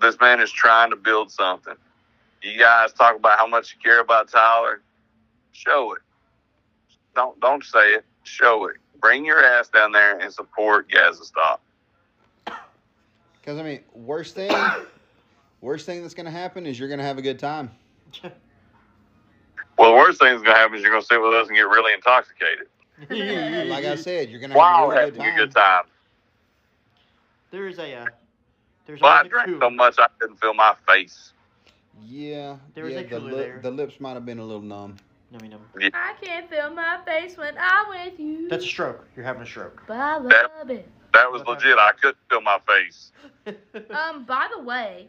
C: This man is trying to build something. You guys talk about how much you care about Tyler. Show it. Don't don't say it. Show it. Bring your ass down there and support Gaza Stop.
A: Because I mean, worst thing, worst thing that's gonna happen is you're gonna have a good time.
C: Well, the worst thing that's gonna happen is you're gonna sit with us and get really intoxicated.
A: Like I said, you're gonna
C: Wow,
A: have a really
C: having
A: good
C: a good time.
B: There is a uh, there's
C: Well, I drank
B: cooler.
C: so much I couldn't feel my face.
A: Yeah,
B: There was
A: yeah.
B: a
A: The,
B: cooler
A: lip,
B: there.
A: the lips might have been a little numb.
B: Nummy num.
D: I can't feel my face when I'm with you.
B: That's a stroke. You're having a stroke.
D: But I
C: That-
D: love it.
C: That was legit. I couldn't feel my face.
D: Um, by the way,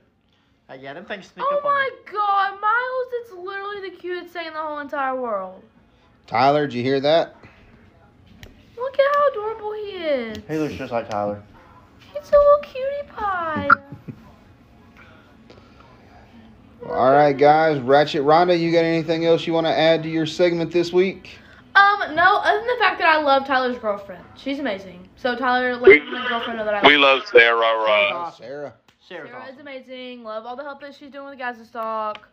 B: Uh, yeah, them things sneak
D: Oh
B: up on
D: my
B: you.
D: god, Miles, it's literally the cutest thing in the whole entire world.
A: Tyler, did you hear that?
D: Look at how adorable he is.
B: He looks just like Tyler.
D: He's a little cutie pie.
A: All right, guys. Ratchet Rhonda, you got anything else you want to add to your segment this week?
D: Um, no, other than the fact that I love Tyler's girlfriend. She's amazing. So Tyler, let my girlfriend know that I love.
C: We love Sarah.
B: Awesome.
A: Sarah.
B: Sarah's
D: Sarah is
B: awesome.
D: amazing. Love all the help that she's doing with the Gaza Stock.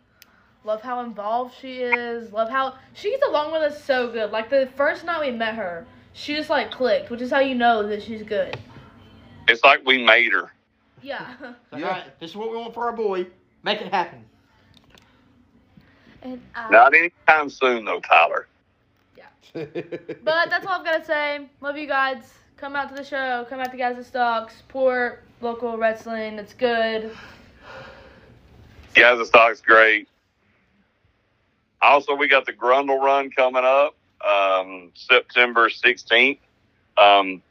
D: Love how involved she is. Love how she gets along with us so good. Like the first night we met her, she just like clicked, which is how you know that she's good.
C: it's like we made her.
D: Yeah.
A: Yeah.
B: all right, this is what we want for our boy. Make it happen.
D: and I,
C: Not anytime soon, though, Tyler. Yeah.
D: but that's all I've got to say. Love you guys. Come out to the show. Come out to Gaza Stock. Support local wrestling. It's good.
C: Yeah, the stock's great. Also, we got the Grundle Run coming up um, September 16th. Um,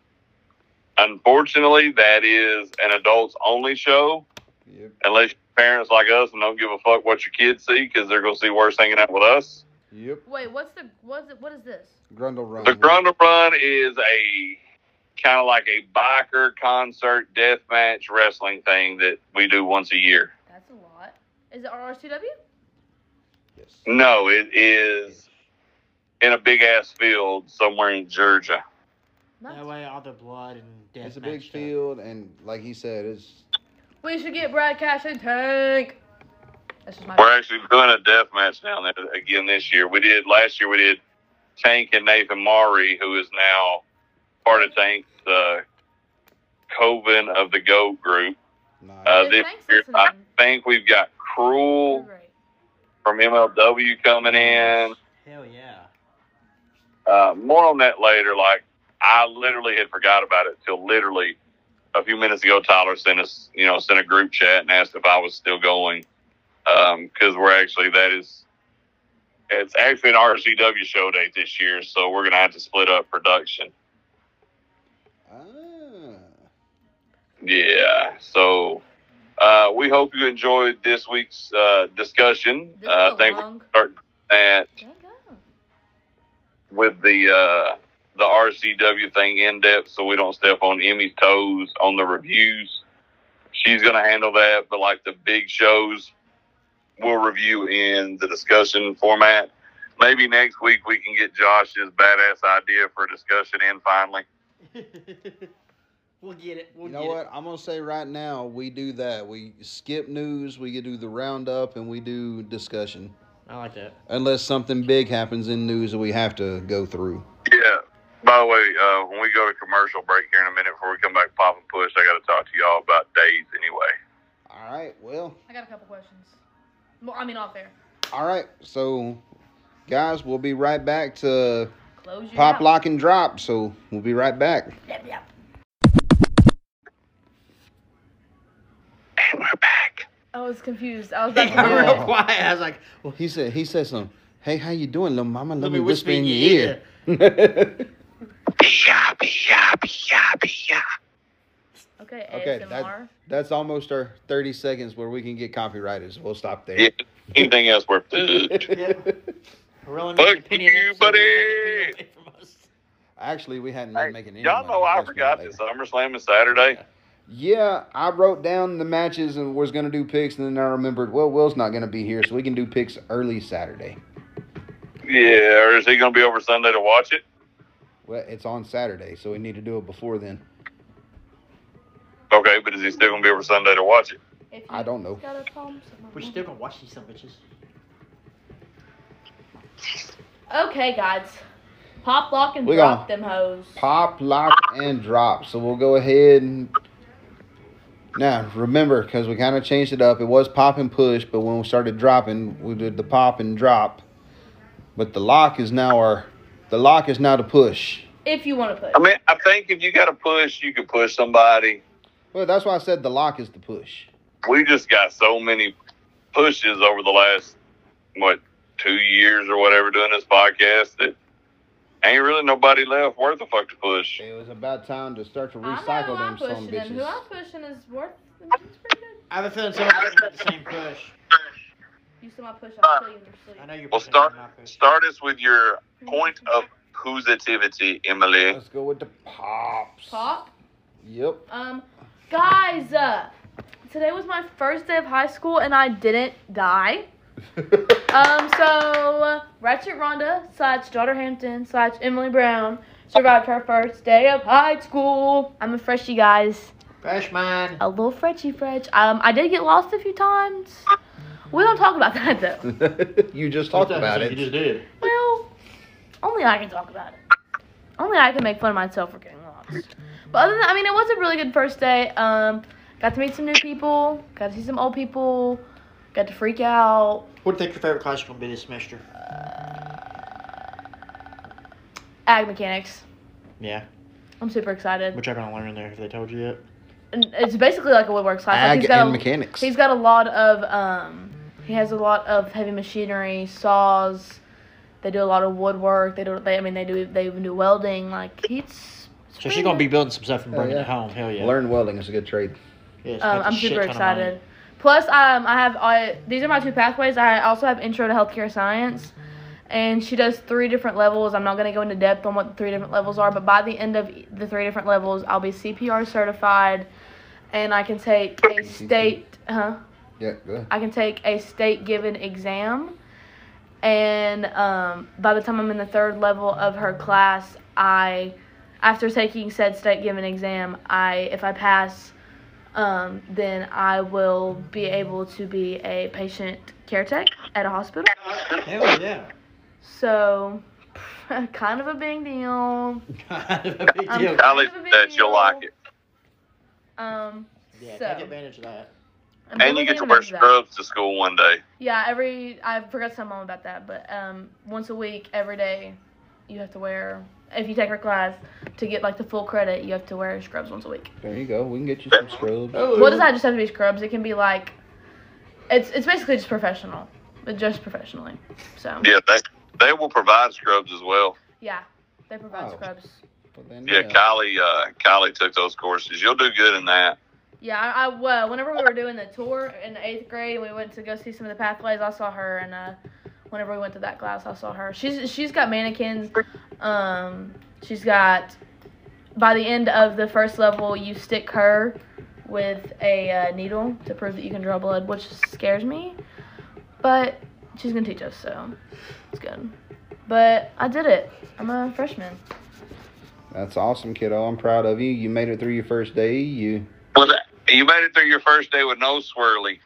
C: unfortunately, that is an adults only show,
A: Yep.
C: unless you're parents like us and don't give a fuck what your kids see because they're going to see worse hanging out with us.
A: Yep.
D: Wait, what's the what's it? What is this?
A: Grundle Run.
C: The Grundle Run is a kind of like a biker concert death match wrestling thing that we do once a year.
D: That's a lot. Is it RRCW?
A: Yes.
C: No, it is in a big ass field somewhere in Georgia.
B: That way, all the blood and death.
A: It's a big
B: stuff.
A: field, and like he said, it's
D: We should get Brad Cash and Tank. That's just my.
C: We're actually doing a death match down there again this year. We did last year. We did Tank and Nathan Maury, who is now part of Tank's uh, Coven of the Goat group.
A: nice.
C: Uh, this year, I think we've got
D: You're
C: Cruel
D: great.
C: from MLW coming in.
B: Hell yeah.
C: Uh, more on that later. Like I literally had forgot about it till literally a few minutes ago. Tyler sent us, you know, sent a group chat and asked if I was still going because we're actually that is it's actually an RCW show date this year, so we're gonna have to split up production.
A: Ah.
C: Yeah, so uh, we hope you enjoyed this week's uh, discussion.
D: This
C: Uh,
D: is a
C: thank we start that
D: There you go.
C: with the uh, the RCW thing in depth, so we don't step on Emmy's toes on the reviews. She's gonna handle that, but like the big shows, we'll review in the discussion format. Maybe next week we can get Josh's badass idea for a discussion in finally.
B: we'll get it. We'll
A: You know
B: get
A: what? I'm gonna say right now, we do that. We skip news, we do the roundup, and we do discussion.
B: I like that.
A: Unless something big happens in news that we have to go through.
C: Yeah. By the way, uh, when we go to commercial break here in a minute before we come back pop and push, I got to talk to y'all about days anyway.
A: All right. Well.
D: I got a couple questions. Well, I mean, off air.
A: All right. So, guys, we'll be right back to
D: Close your
A: pop,
D: mouth.
A: lock, and drop. So we'll be right back.
D: Yep, yep.
C: And we're back.
D: I was confused. I was like, to
B: I'm real quiet. I was like, well,
A: He said. He said something. Hey, how you doing, little mama? Let,
B: Let
A: me
B: me
A: whisper in your ear.
C: Yeah, yeah, yeah, yeah.
D: Okay,
A: Okay,
D: ASMR.
A: that- That's almost our 30 seconds where we can get copyrighted. So we'll stop there.
C: Yeah. Anything else worth
B: Yeah.
C: Fuck
B: makes a penny an
C: you,
B: episode,
C: buddy.
B: he'll take a penny away from us.
A: Actually, we hadn't
C: Hey,
A: been making any
C: y'all know I forgot
A: gonna
C: that
A: later.
C: SummerSlam is Saturday.
A: Yeah, I wrote down the matches and was gonna do picks, and then I remembered, well, Will's not gonna be here, so we can do picks early Saturday.
C: Yeah, or is he going to be over Sunday to watch it?
A: Well, it's on Saturday, so we need to do it before then.
C: Okay, but is he still going to be over Sunday to watch it?
D: If
A: I don't know.
D: Got a
B: We're still gonna watch these some bitches.
D: Okay, guys. Pop, lock, and
A: We
D: drop
A: gonna-
D: them hoes.
A: Pop, lock, and drop. So we'll go ahead and now remember because we kind of changed it up. It was pop and push, but when we started dropping, we did the pop and drop. But the lock is now our the lock is now the push.
D: If you want to push.
C: I mean, I think if you got to push, you can push somebody.
A: Well, that's why I said the lock is the push.
C: We just got so many pushes over the last, what, two years or whatever doing this podcast that ain't really nobody left worth a fuck to push.
A: It was about time to start to recycle
D: I'm
A: them some
D: pushing, and who I'm pushing is worth It's pretty good.
B: I have a feeling someone's gonna get the same push.
D: You still my push. I'll kill you in your sleep.
B: I know you're
C: Well,
B: pushing
C: start
B: my push.
C: start us with your point of positivity, Emily.
A: Let's go with the pops.
D: Pop.
A: Yep.
D: Um, guys, uh, today was my first day of high school and I didn't die. Um, so Ratchet Rhonda slash Daughter Hampton slash Emily Brown survived her first day of high school. I'm a freshie, guys.
B: Freshman.
D: A little fretchy fresh. Um, I did get lost a few times. We don't talk about that though.
A: you just talked about it.
B: You just did.
D: Well, only I can talk about it. Only I can make fun of myself for getting lost. But other than that, I mean, it was a really good first day. Um, got to meet some new people. Got to see some old people. Got to freak out.
B: What do you think your favorite class is gonna be this semester?
D: Ag mechanics.
B: Yeah.
D: I'm super excited.
B: What y'all gonna learn in there? Have they told you yet?
D: And it's basically like a woodworks class. Like
A: Ag
D: he's got
A: and
D: a,
A: mechanics.
D: He's got a lot of um. He has a lot of heavy machinery, saws. They do a lot of woodwork. They do. They I mean they do. They even do welding. Like he's. it's
B: So she's gonna be building some stuff and
A: Hell
B: bringing
A: yeah.
B: it home. Hell yeah.
A: Learn welding is a good trade.
B: Yeah,
D: Um, I'm super
B: ton of money.
D: excited. Plus, um, I have I these are my two pathways. I also have intro to healthcare science, and she does three different levels. I'm not gonna go into depth on what the three different levels are, but by the end of the three different levels, I'll be CPR certified, and I can take a state, huh?
A: Yeah, good.
D: I can take a state given exam, and um, by the time I'm in the third level of her class, I, after taking said state given exam, I if I pass, um, then I will be able to be a patient care tech at a hospital.
B: Hell yeah.
D: So, kind of a big deal.
B: kind of a big
D: Um,
B: deal.
C: College
D: Kind of a big
C: that you'll like it,
D: Um,
B: Yeah,
D: so
B: take advantage of that.
D: I'm
C: and you get to
D: taking
C: wear
D: advantage of that.
C: scrubs to school one day.
D: Yeah, every I forgot to tell mom about that, but um, once a week, every day, you have to wear. If you take her class to get like the full credit, you have to wear scrubs once a week.
A: There you go. We can get you some scrubs.
B: Oh,
D: Well, does that have- just have to be scrubs. It can be like, it's it's basically just professional, but just professionally. So
C: Yeah, they they will provide scrubs as well.
D: yeah, they provide
A: Oh.
D: scrubs.
A: Well, then,
C: Yeah, Kylie uh, Kylie took those courses. You'll do good in that.
D: Yeah, I, I well, whenever we were doing the tour in the eighth grade, we went to go see some of the pathways. I saw her, and uh, whenever we went to that class, I saw her. She's she's got mannequins. Um, she's got. By the end of the first level, you stick her with a uh, needle to prove that you can draw blood, which scares me. But she's gonna teach us, so it's good. But I did it. I'm a freshman.
A: That's awesome, kiddo. I'm proud of you. You made it through your first day. You
C: Well, that, you made it through your first day with no swirly.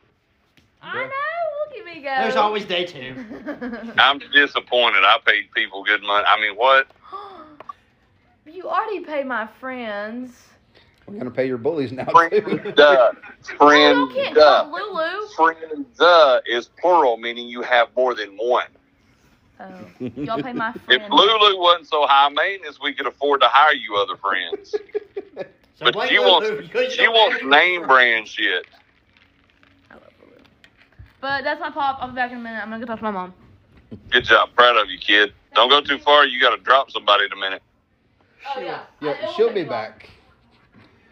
D: I know. Look at me go.
B: There's always day two.
C: I'm disappointed. I paid people good money. I mean, what?
D: you already pay my friends.
A: we're gonna pay your bullies now
C: Friend,
A: too.
C: duh.
D: Oh,
C: Friend,
D: you can't
C: duh.
D: call Lulu.
C: Friend, duh is plural, meaning you have more than one.
D: Oh, y'all pay my
C: friends.
D: If.
C: Lulu wasn't so high maintenance, we could afford to hire you other friends.
B: So
C: But she
B: Lulu
C: wants
B: because
C: she wants name brand shit.
D: I love Lulu. But that's my pop. I'll be back in a minute. I'm gonna go talk to my mom.
C: Good job, proud of you, kid. Don't go too far. You got to drop somebody in a minute.
D: Oh yeah.
A: Yeah, she'll be back.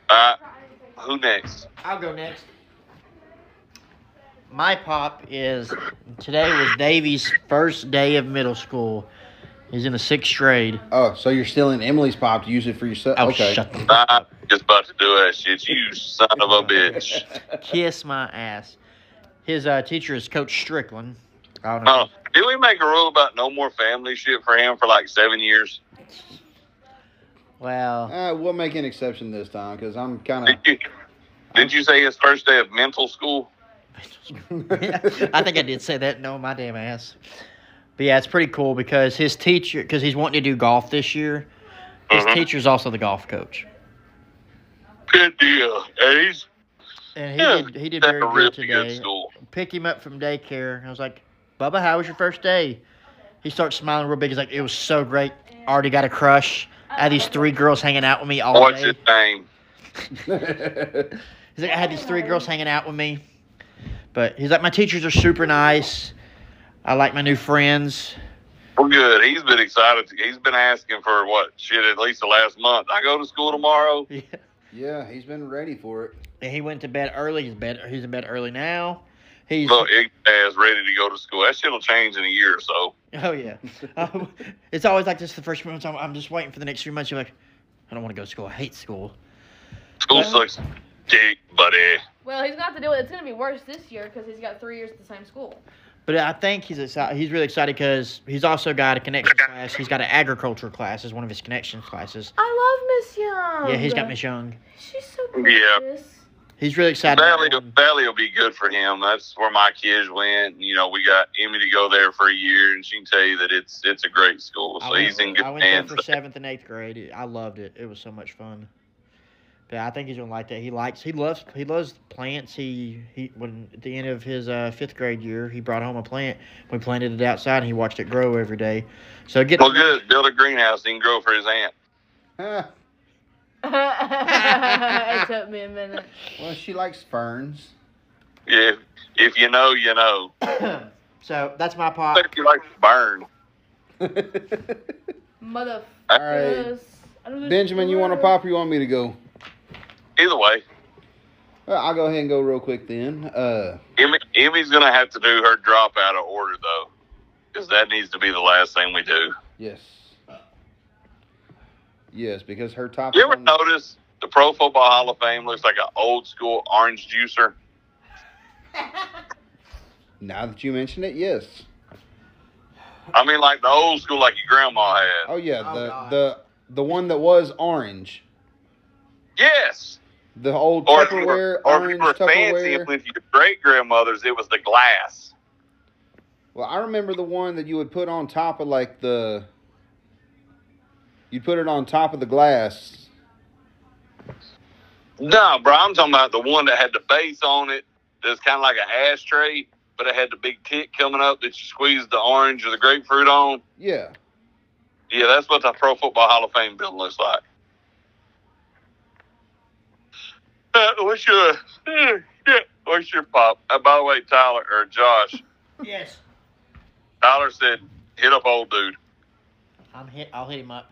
C: All right, who next?
B: I'll go next. My pop is today was Davy's first day of middle school. He's in the sixth grade.
A: Oh, so you're stealing Emily's pop to use it for yourself?
B: Oh,
A: okay.
B: shut the
C: I'm just about to do that shit. You son of a bitch.
B: kiss my ass. His uh, teacher is Coach Strickland. I don't know.
C: Oh, did we make a rule about no more family shit for him for like seven years?
B: Well,
A: Uh, we'll make an exception this time because I'm kind of.
C: Did you, did you say his first day of mental school?
B: I think I did say that. No, my damn ass. But yeah, it's pretty cool because his teacher, because he's wanting to do golf this year. His
C: Mhm.
B: teacher's also the golf coach,
C: Good deal. And he's
B: and he
C: yeah,
B: did he did very good today.
C: good school.
B: Picked him up from daycare. I was like, Bubba, how was your first day? He starts smiling real big. He's like, it was so great. Already got a crush. I had these three girls hanging out with me all
C: What's
B: day.
C: What's his name?
B: He's like, I had these three girls hanging out with me. But he's like, my teachers are super nice. I like my new friends.
C: Well, good. He's been excited. He's been asking for what shit at least the last month. I go to school tomorrow.
B: Yeah.
A: yeah, he's been ready for it.
B: And he went to bed early. He's bed. He's in bed early now. He's
C: Look, it ass ready to go to school. That shit'll change in a year or so.
B: oh yeah. Um, it's always like this the first few months. I'm, I'm just waiting for the next few months. You're like, I don't want to go to school. I hate school.
C: School
B: Well-
C: sucks dick, buddy.
D: Well, he's gonna have to deal with. It's gonna be worse this year because he's got three years at the same school.
B: But I think he's excited. He's really excited because he's also got a connection class. He's got an agriculture class as one of his connections classes.
D: I love Miss Young.
B: Yeah, he's got Miss Young.
D: She's so gorgeous.
C: Yeah.
D: Gorgeous.
B: He's really excited.
C: Valley,
B: about-
C: Valley will be good for him. That's where my kids went. You know, we got Emmy to go there for a year, and she can tell you that it's it's a great school. So he's in good
B: I went there for seventh and eighth grade. I loved it. It was so much fun. But I think he's gonna like that. He likes. He loves. He loves plants. He he. When at the end of his uh, fifth grade year, he brought home a plant. We planted it outside, and he watched it grow every day. So get.
C: Well, good. Build a greenhouse. He can grow for his aunt.
A: Huh.
D: it took me a minute.
A: Well, she likes ferns.
C: Yeah, if you know, you know.
B: so that's my pop.
C: But if you like to burn,
D: Mother.
A: All right. Benjamin, you want to pop or you want me to go?
C: either way,
A: Well, I'll go ahead and go real quick then. Uh,
C: Emmy, Emmy's gonna have to do her drop out of order though, because that needs to be the last thing we do.
A: yes. Yes, because her top.
C: You ever
A: one-
C: notice the Pro Football Hall of Fame looks like an old school orange juicer?
A: Now that you mention it, yes.
C: I mean, like the old school, like your grandma had.
A: Oh yeah,
B: Oh,
A: the
B: God.
A: the the one that was orange,
C: Yes.
A: the old
C: Or if you
A: Tupperware
C: were, or if
A: orange
C: you were fancy
A: Tupperware.
C: with your great grandmothers, it was the glass.
A: Well, I remember the one that you would put on top of like the. You'd put it on top of the glass.
C: No, bro, I'm talking about the one that had the base on it. That's kind of like an ashtray, but it had the big tick coming up that you squeezed the orange or the grapefruit on.
A: Yeah.
C: Yeah, that's what the Pro Football Hall of Fame building looks like. Uh, what's your yeah? What's your pop? Uh, by the way, Tyler or Josh,
B: Yes.
C: Tyler said hit up old dude.
B: I'm hit. I'll hit him up.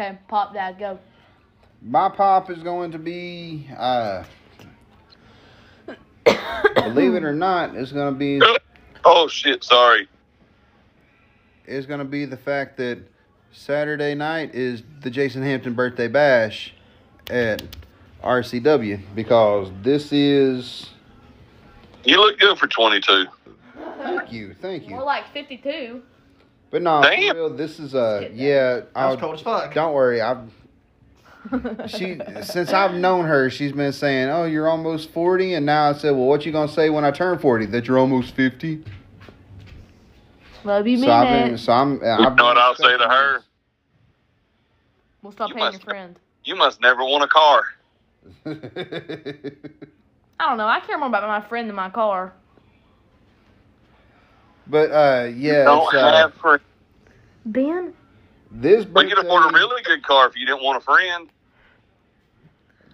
D: Okay, pop dad, go.
A: My pop is going to be. Uh, believe it or not, it's going to be.
C: Oh shit! Sorry.
A: It's going to be the fact that Saturday night is the Jason Hampton birthday bash at RCW because this is.
C: You look good for 22.
A: Thank you, thank you.
D: More
A: you.
D: like 52.
A: But no,
C: Damn.
A: for real, this is
D: a
A: yeah.
B: That was
A: I'll-
B: cold as fuck.
A: Don't worry, I've she since I've known her, she's been saying, "Oh, you're almost 40," and now I said, "Well, what you gonna say when I turn 40? That you're almost 50?"
D: Love you,
A: So
D: mean
A: I've been,
D: it.
A: so I'm. I've
C: know what I'll say to her?
D: We'll stop
C: You
D: paying your friend.
C: You must never want a car.
D: I don't know. I care more about my friend than my car.
A: But uh, yeah,
C: Don't
A: it's, uh,
C: have friends.
D: Ben?
A: this
C: But you could afford a
A: birthday-
C: really good car if you didn't want a friend.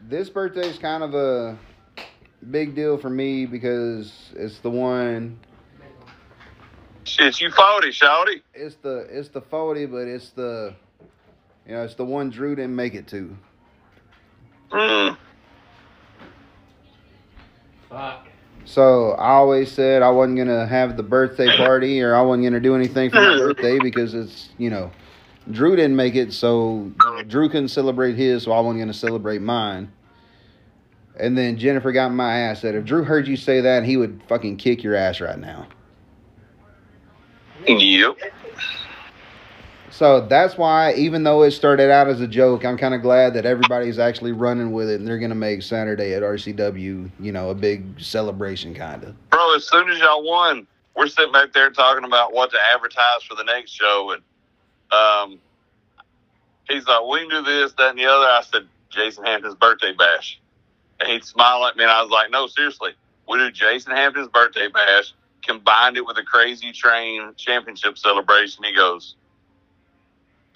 A: This birthday is kind of a big deal for me because it's the one.
C: Shit, you 40, shawty.
A: It's the it's the 40, but it's the you know it's the one Drew didn't make it to.
C: Mm.
B: Fuck.
A: So I always said I wasn't gonna have the birthday party or I wasn't gonna do anything for my birthday because it's you know Drew didn't make it, so Drew couldn't celebrate his, so I wasn't gonna celebrate mine. And then Jennifer got in my ass that if Drew heard you say that, he would fucking kick your ass right now.
C: Yep.
A: So that's why, even though it started out as a joke, I'm kind of glad that everybody's actually running with it and they're gonna make Saturday at RCW, you know, a big celebration kind of.
C: Bro, as soon as y'all won, we're sitting back there talking about what to advertise for the next show. And um, he's like, we can do this, that, and the other. I said, Jason Hampton's birthday bash. And he'd smile at me, and I was like, no, seriously. We do Jason Hampton's birthday bash, combined it with a crazy train championship celebration. He goes,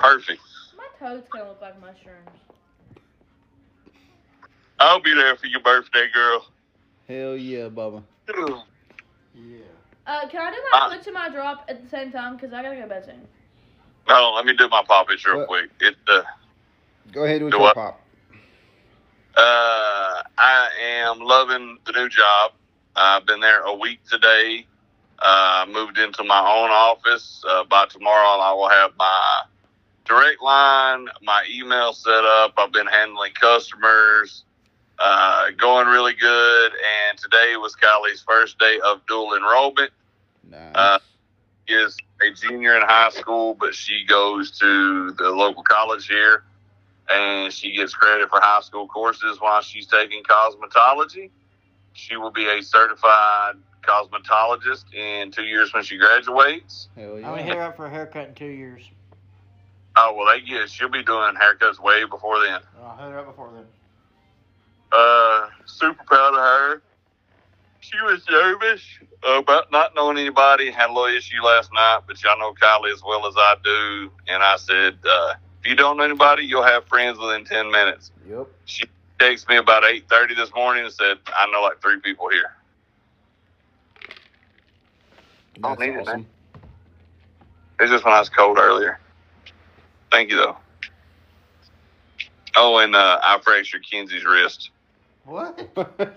C: perfect.
D: My toes kind of look like mushrooms.
C: I'll be there for your birthday, girl.
A: Hell yeah, Bubba.
B: Yeah.
D: Uh, can I do my
C: Uh,
D: glitch and my drop at the same time? Because I gotta go to bed soon.
C: No, let me do my pop itch real
A: What?
C: quick. It uh,
A: Go ahead with
C: Do
A: your
C: what?
A: pop.
C: Uh, I am loving the new job. I've been there a week today. Uh, moved into my own office. Uh, by tomorrow, I will have my direct line, my email set up. I've been handling customers, uh, going really good. And today was Kylie's first day of dual enrollment.
A: Nice.
C: Uh, is a junior in high school, but she goes to the local college here, and she gets credit for high school courses while she's taking cosmetology. She will be a certified cosmetologist in two years when she graduates.
A: Hell
B: I'm gonna
A: yeah.
B: hit her up for a haircut in two years.
C: Oh well, they get she'll be doing haircuts way before then.
B: Her up before then.
C: Uh, super proud of her. She was nervous about not knowing anybody. Had a little issue last night, but y'all know Kylie as well as I do. And I said, uh, if you don't know anybody, you'll have friends within ten minutes.
A: Yep.
C: She texted me about eight thirty this morning and said, I know like three people here. Don't
A: That's
C: need it,
A: awesome.
C: It's just when I was cold earlier. Thank you though. Oh, and uh, I fractured Kenzie's wrist.
B: What?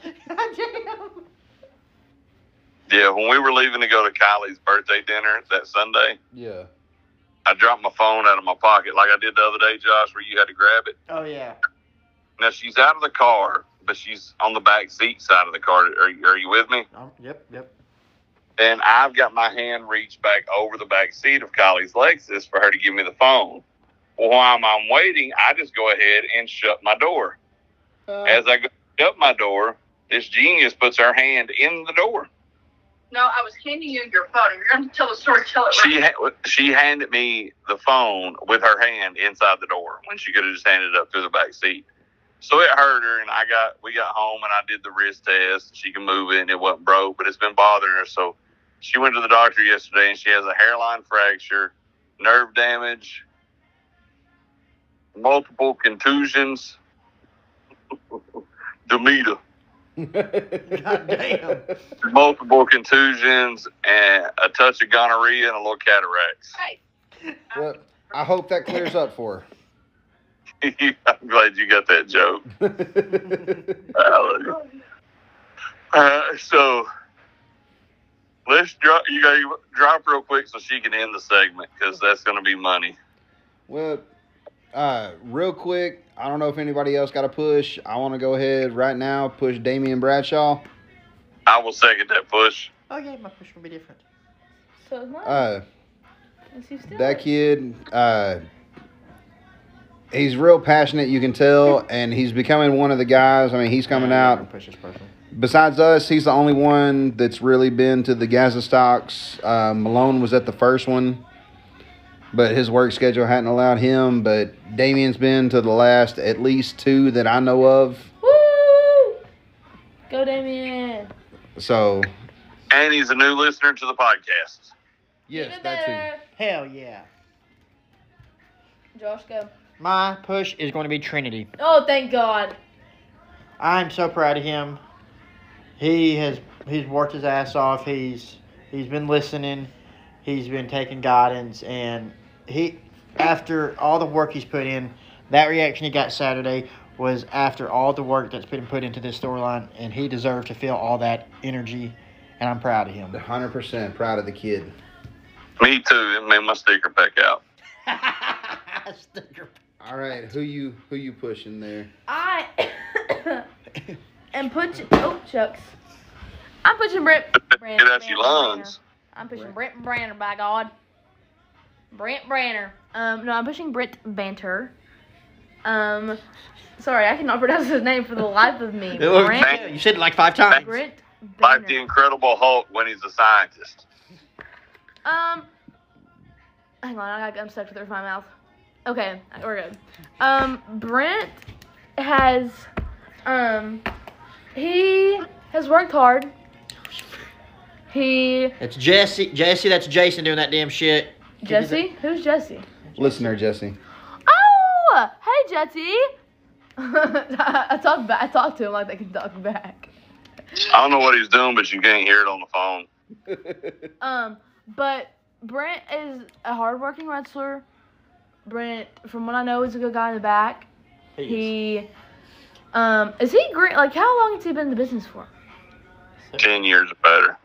C: Yeah, when we were leaving to go to Kylie's birthday dinner that Sunday,
A: yeah.
C: I dropped my phone out of my pocket like I did the other day, Josh, where you had to grab it.
B: Oh yeah.
C: Now she's out of the car, but she's on the back seat side of the car. Are, you- are you with me?
B: Um, yep. Yep.
C: And I've got my hand reached back over the back seat of Kylie's Lexus for her to give me the phone. While I'm waiting, I just go ahead and shut my door.
A: Uh,
C: As I go shut my door, this genius puts her hand in the door.
E: No, I was handing you your phone. If you're going to tell the story, tell it
C: She
E: right.
C: ha- she handed me the phone with her hand inside the door when she could have just handed it up through the back seat. So it hurt her, and I got we got home and I did the wrist test. She can move it, and it wasn't broke, but it's been bothering her. So she went to the doctor yesterday, and she has a hairline fracture, nerve damage, multiple contusions, Demeter,
B: Goddamn.
C: multiple contusions, and a touch of gonorrhea and a little cataracts.
E: Hey,
A: well, I hope that clears up for her.
C: I'm glad you got that joke. Uh, so let's drop. You got to drop real quick so she can end the segment because that's going to be money.
A: well, uh, real quick, I don't know if anybody else got a push. I want to go ahead right now, push Damian Bradshaw.
C: I will second that push.
B: Oh yeah, my push will be different.
D: So is mine.
A: Uh,
D: Let's still
A: that kid, uh, he's real passionate, you can tell, and he's becoming one of the guys. I mean, he's coming
B: Nah,
A: out.
B: push this person.
A: Besides us, he's the only one that's really been to the Gaza stocks. Uh, Malone was at the first one, but his work schedule hadn't allowed him. But Damien's been to the last at least two that I know of.
D: Woo! Go Damien.
A: So
C: And he's a new listener to the podcast.
A: yes,
D: Even
A: that too.
B: Hell yeah.
D: Josh, go.
B: My push is going to be Trinity.
D: Oh, thank God.
B: I'm so proud of him. He has he's worked his ass off. He's he's been listening. He's been taking guidance, and he after all the work he's put in, that reaction he got Saturday was after all the work that's been put into this storyline, and he deserved to feel all that energy, and I'm proud of him.
A: 100% proud of the kid.
C: Me too. It made my sticker pack out.
B: Sticker.
A: All right, who you who you pushing there?
D: I am pushing. Oh, chucks. I'm pushing Brent. Brent
C: Get out your lungs.
D: I'm pushing Brent Branner, by God. Brent Branner. Um, no, I'm pushing Brent Banter. Um, sorry, I cannot pronounce his name for the life of me. Brent,
B: You said it like five times.
D: Brent
C: Like the Incredible Hulk when he's a scientist.
D: Um, hang on, I got, I'm stuck with it with my mouth. Okay, we're good. Um, Brent has, um, he has worked hard. He
B: It's Jesse. Jesse, that's Jason doing that damn shit.
D: Jesse, who's Jesse?
A: Listener Jesse.
D: Oh, hey Jesse. I talked back. I talked to him like they can talk back.
C: I don't know what he's doing, but you can't hear it on the phone.
D: Um, but Brent is a hardworking wrestler. Brent, from what I know, is a good guy in the back. He Um, is he great? Like, how long has he been in the business for?
C: Ten years or better.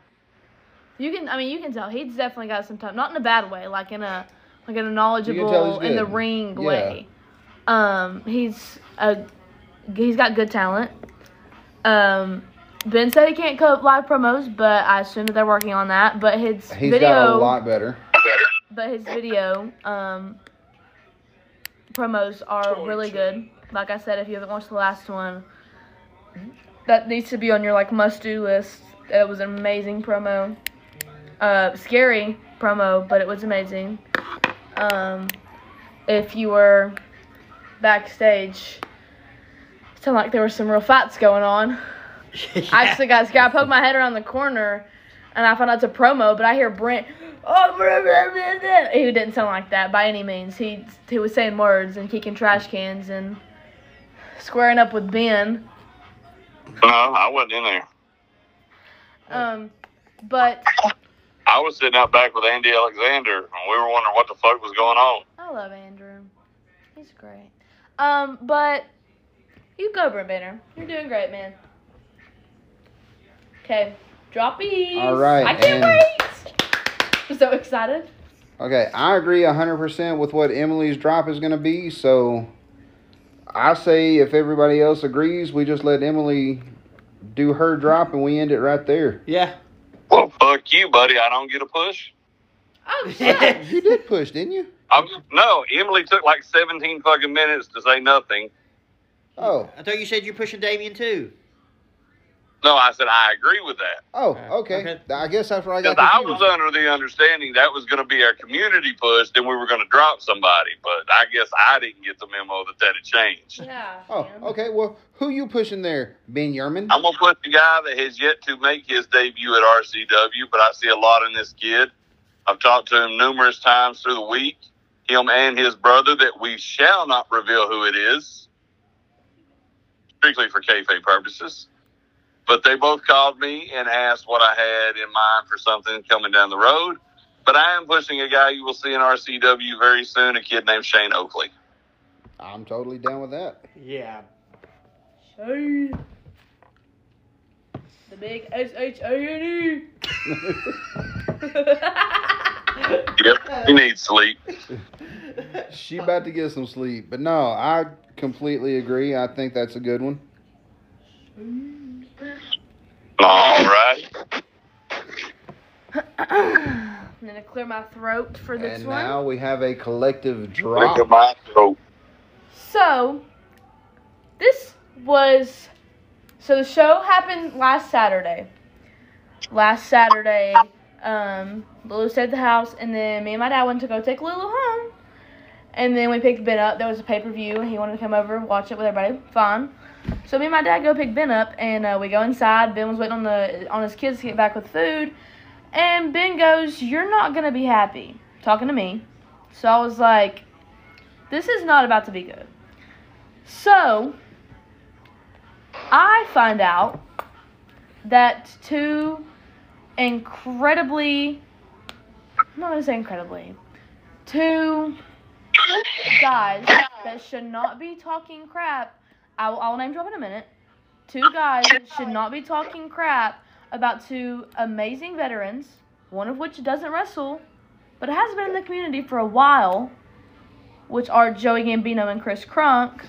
D: You can, I mean, you can tell he's definitely got some time. Not in a bad way, like in a, like in a knowledgeable in the ring
A: Yeah.
D: way. Um, he's a, he's got good talent. Um, Ben said he can't cut live promos, but I assume that they're working on that. But his
A: He's
D: video,
A: got a lot better.
D: but his video, um, promos are really good. Like I said, if you haven't watched the last one, that needs to be on your like must do list. It was an amazing promo. Uh, scary promo, but it was amazing. Um, if you were backstage, it sounded like there were some real fights going on. I actually got scared. I poked my head around the corner, and I found out it's a promo. But I hear Brent. Oh, blah, blah, blah, blah." he didn't sound like that by any means. He he was saying words and kicking trash cans and squaring up with Ben.
C: No, I wasn't in there.
D: Um, but
C: I was sitting out back with Andy Alexander, and we were wondering what the fuck was going on.
D: I love Andrew. He's great. Um, but you go, Brent Banner. You're doing great, man. Okay, droppies.
A: All right,
D: I can't wait. I'm so excited.
A: Okay, I agree 100% with what Emily's drop is going to be. So I say if everybody else agrees, we just let Emily do her drop and we end it right there.
B: Yeah.
C: Well, fuck you, buddy. I don't get a push.
D: Oh shit.
A: You did push, didn't you?
C: I'm, no, Emily took like 17 fucking minutes to say nothing.
A: Oh,
B: I thought you said you're pushing Damien too.
C: No, I said I agree with that.
A: oh,
B: Okay.
A: okay.
B: Okay.
A: I guess that's where I
C: Because
A: got
C: I was under the understanding that was going to be our community push, then we were going to drop somebody. But I guess I didn't get the memo that that had changed.
D: yeah.
A: Oh,
D: man.
A: okay. Well, who you pushing there, Ben Yerman?
C: I'm going to push the guy that has yet to make his debut at RCW, but I see a lot in this kid. I've talked to him numerous times through the week, him and his brother, that we shall not reveal who it is, strictly for kayfabe purposes. But they both called me and asked what I had in mind for something coming down the road. But I am pushing a guy you will see in RCW very soon, a kid named Shane Oakley.
A: I'm totally down with that.
B: Yeah.
D: Hey. The big S H A N E.
C: Yep, he needs sleep.
A: she about to get some sleep. But no, I completely agree. I think that's a good one.
C: All right.
D: I'm gonna clear my throat for this one.
A: And
D: one.
A: now we have a collective
C: Look
A: drop.
C: at my throat.
D: So, this was so the show happened last Saturday. Last Saturday, um, Lulu stayed at the house, and then me and my dad went to go take Lulu home. And then we picked Ben up. There was a pay per view, and he wanted to come over and watch it with everybody. Fine. So me and my dad go pick Ben up, and uh, we go inside. Ben was waiting on the on his kids to get back with food, and Ben goes, "You're not gonna be happy." Talking to me. So I was like, "This is not about to be good." So, I find out that two incredibly, I'm not to say incredibly, two guys that should not be talking crap, I will, I will name drop in a minute, two guys should not be talking crap about two amazing veterans, one of which doesn't wrestle, but has been in the community for a while, which are Joey Gambino and Chris Crunk.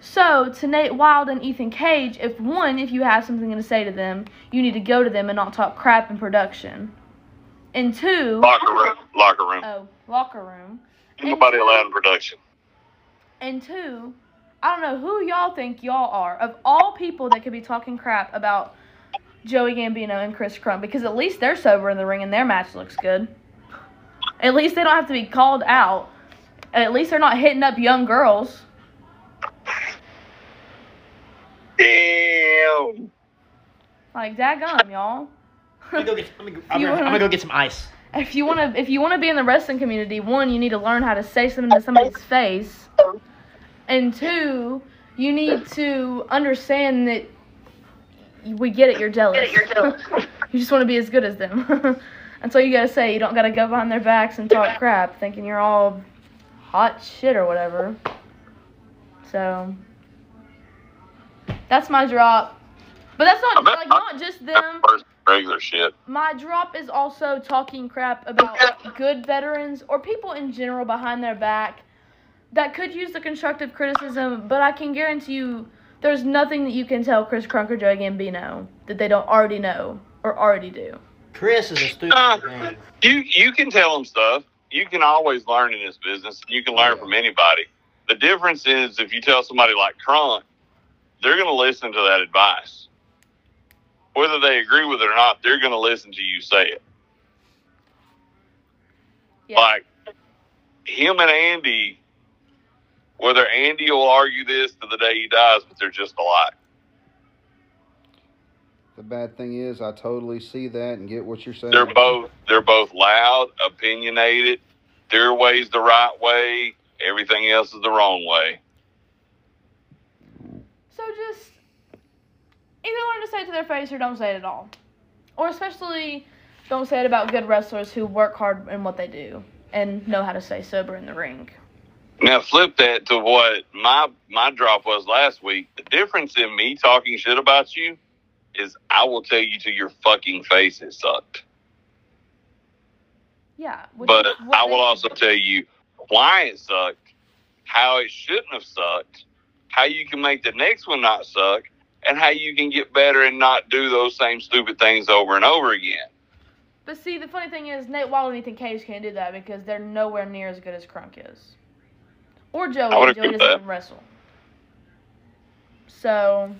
D: So, to Nate Wild and Ethan Cage, if one, if you have something to say to them, you need to go to them and not talk crap in production. And two,
C: Locker room. Locker room.
D: oh, locker room.
C: Nobody allowed in production.
D: And two, I don't know who y'all think y'all are. Of all people that could be talking crap about Joey Gambino and Chris Crunk, because at least they're sober in the ring and their match looks good. At least they don't have to be called out. At least they're not hitting up young girls.
C: Damn.
D: Like, daggum, y'all.
B: Let me go get. Let me, go- I'm, gonna, I'm gonna go get some ice.
D: if you want to if you want to be in the wrestling community one you need to learn how to say something to somebody's face and two you need to understand that we get it you're jealous. you just want to be as good as them. That's all you gotta say. You don't gotta go behind their backs and talk crap thinking you're all hot shit or whatever. So That's my drop. But that's not
C: bet-
D: like not just them.
C: Regular shit.
D: My drop is also talking crap about good veterans or people in general behind their back that could use the constructive criticism, but I can guarantee you there's nothing that you can tell Chris Crunk or Joey Gambino that they don't already know or already do.
B: Chris is a stupid uh, of the.
C: You you can tell them stuff. You can always learn in this business. You can learn
A: Yeah.
C: from anybody. The difference is if you tell somebody like Crunk, they're going to listen to that advice. Whether they agree with it or not, they're going to listen to you say it.
D: Yeah.
C: Like him and Andy, whether Andy will argue this to the day he dies, but they're just alike.
A: The bad thing is, I totally see that and get what you're saying.
C: They're both they're both loud, opinionated. Their way's the right way. Everything else is the wrong way.
D: So just either learn to say it to their face or don't say it at all. Or especially don't say it about good wrestlers who work hard in what they do and know how to stay sober in the ring.
C: Now flip that to what my my drop was last week. The difference in me talking shit about you is I will tell you to your fucking face it sucked.
D: Yeah.
C: But
D: is
C: I will also tell you why it sucked, how it shouldn't have sucked, how you can make the next one not suck, and how you can get better and not do those same stupid things over and over again.
D: But see, the funny thing is, Nate Wall and Ethan Cage can't do that because they're nowhere near as good as Crunk is. Or Joey.
C: I would
D: Joey
C: agree with
D: doesn't
C: that.
D: wrestle. So.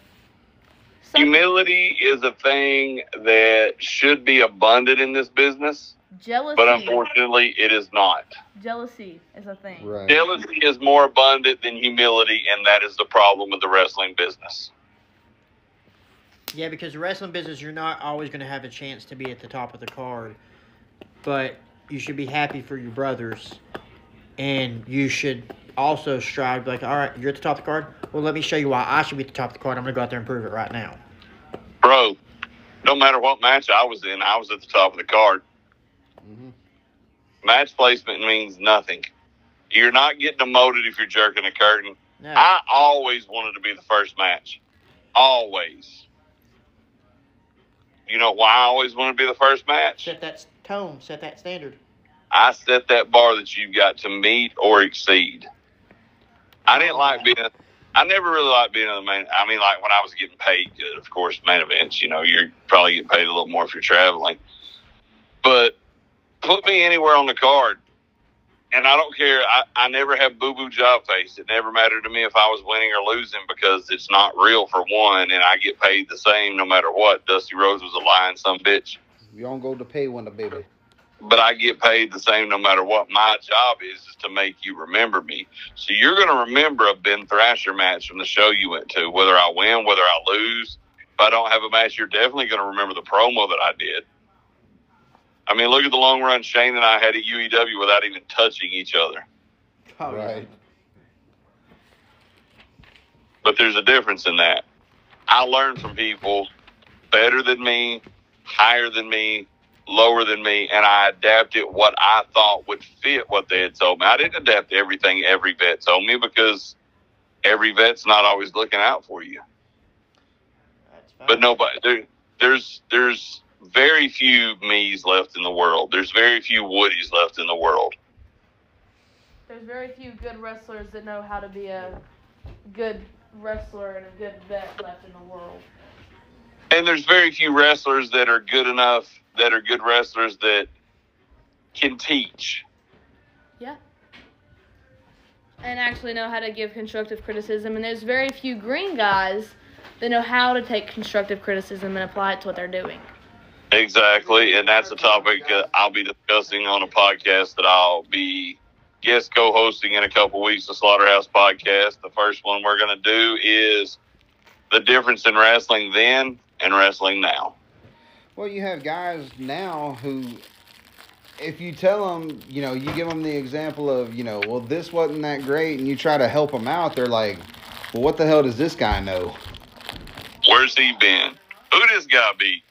D: some-
C: Humility is a thing that should be abundant in this business,
D: Jealousy.
C: but unfortunately, it is not.
D: Jealousy is a thing.
A: Right.
C: Jealousy is more abundant than humility, and that is the problem with the wrestling business.
B: Yeah, because the wrestling business, you're not always going to have a chance to be at the top of the card, but you should be happy for your brothers, and you should also strive. Like, all right, you're at the top of the card. Well, let me show you why I should be at the top of the card. I'm going to go out there and prove it right now.
C: Bro, no matter what match I was in, I was at the top of the card.
A: Mhm.
C: Match placement means nothing. You're not getting demoted if you're jerking a curtain.
B: No,
C: I always wanted to be the first match. Always. You know why I always wanted to be the first match?
B: set that tone, set that standard.
C: I set that bar that you've got to meet or exceed. I didn't oh, like being. I never really liked being in the main. I mean, like when I was getting paid good, of course, main events. You know, you're probably getting paid a little more if you're traveling. But put me anywhere on the card, and I don't care. I, I never have boo boo job face. It never mattered to me if I was winning or losing because it's not real for one, and I get paid the same no matter what. Dusty Rhodes was a lying some bitch
A: You don't go to pay when the baby.
C: But I get paid the same no matter what. My job is is to make you remember me. So you're going to remember a Ben Thrasher match from the show you went to, whether I win, whether I lose. If I don't have a match, you're definitely going to remember the promo that I did. I mean, look at the long run Shane and I had at UEW without even touching each other.
B: Oh, yeah.
A: right.
C: But there's a difference in that. I learned from people better than me, higher than me, lower than me, and I adapted what I thought would fit what they had told me. I didn't adapt everything every vet told me because every vet's not always looking out for you. But nobody there, there's there's very few me's left in the world. There's very few Woodies left in the world.
D: There's very few good wrestlers that know how to be a good wrestler and a good vet left in the world.
C: And there's very few wrestlers that are good enough that are good wrestlers that can teach. Yeah.
D: And actually know how to give constructive criticism. And there's very few green guys that know how to take constructive criticism and apply it to what they're doing.
C: Exactly, and that's a topic that I'll be discussing on a podcast that I'll be guest co-hosting in a couple weeks. The Slaughterhouse podcast. The first one we're going to do is the difference in wrestling then and wrestling now.
A: Well, you have guys now who, if you tell them, you know, you give them the example of, you know, well, this wasn't that great, and you try to help them out, they're like, well, what the hell does this guy know?
C: Where's he been? Who this guy be?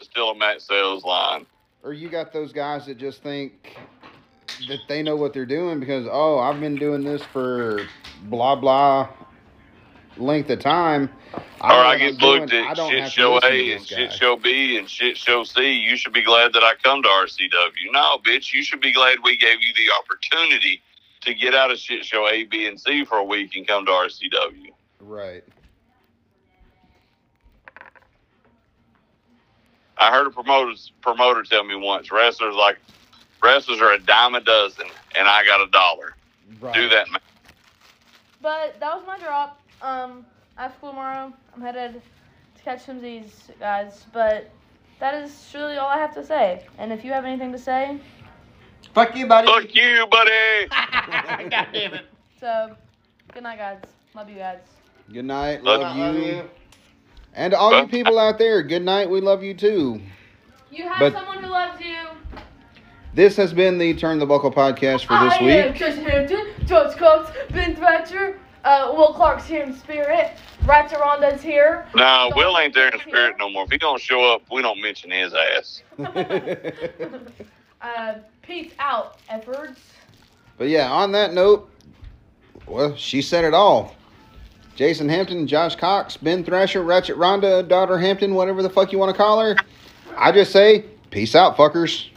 C: Still a Matt Sales line.
A: Or you got those guys that just think that they know what they're doing because, oh, I've been doing this for blah, blah, length of time.
C: or I get booked
A: doing. I
C: at
A: don't
C: shit show
A: listen to
C: A and shit show B and shit show C. You should be glad that I come to RCW. No, bitch, you should be glad we gave you the opportunity to get out of shit show A, B, and C for a week and come to RCW.
A: Right.
C: I heard a promoter promoter tell me once, wrestlers like wrestlers are a dime a dozen, and I got a dollar.
A: Right.
C: Do that, man.
D: But that was my drop. Um, I have school tomorrow. I'm headed to catch some of these guys. But that is really all I have to say. And if you have anything to say,
B: Fuck you, buddy.
C: Fuck you, buddy.
B: God damn it.
D: so good night, guys. Love you guys.
A: Good night.
C: Love
A: Love,
B: I love
A: you.
B: you.
A: And to all you people out there, good night. We love you too.
D: You have
A: But-
D: someone who loves you.
A: This has been the Turn the Buckle podcast for this
D: I
A: week.
D: am Tristan Hampton, George Cox, Ben Thrasher, uh, Will Clark's here in spirit, Ratchet Rhonda's here.
C: No, Will ain't there in spirit no more. If he don't show up, we don't mention his ass.
D: Uh, peace out, efforts.
A: But yeah, on that note, well, she said it all. Jason Hampton, Josh Cox, Ben Thrasher, Ratchet Rhonda, Daughter Hampton, whatever the fuck you want to call her. I just say, peace out, fuckers.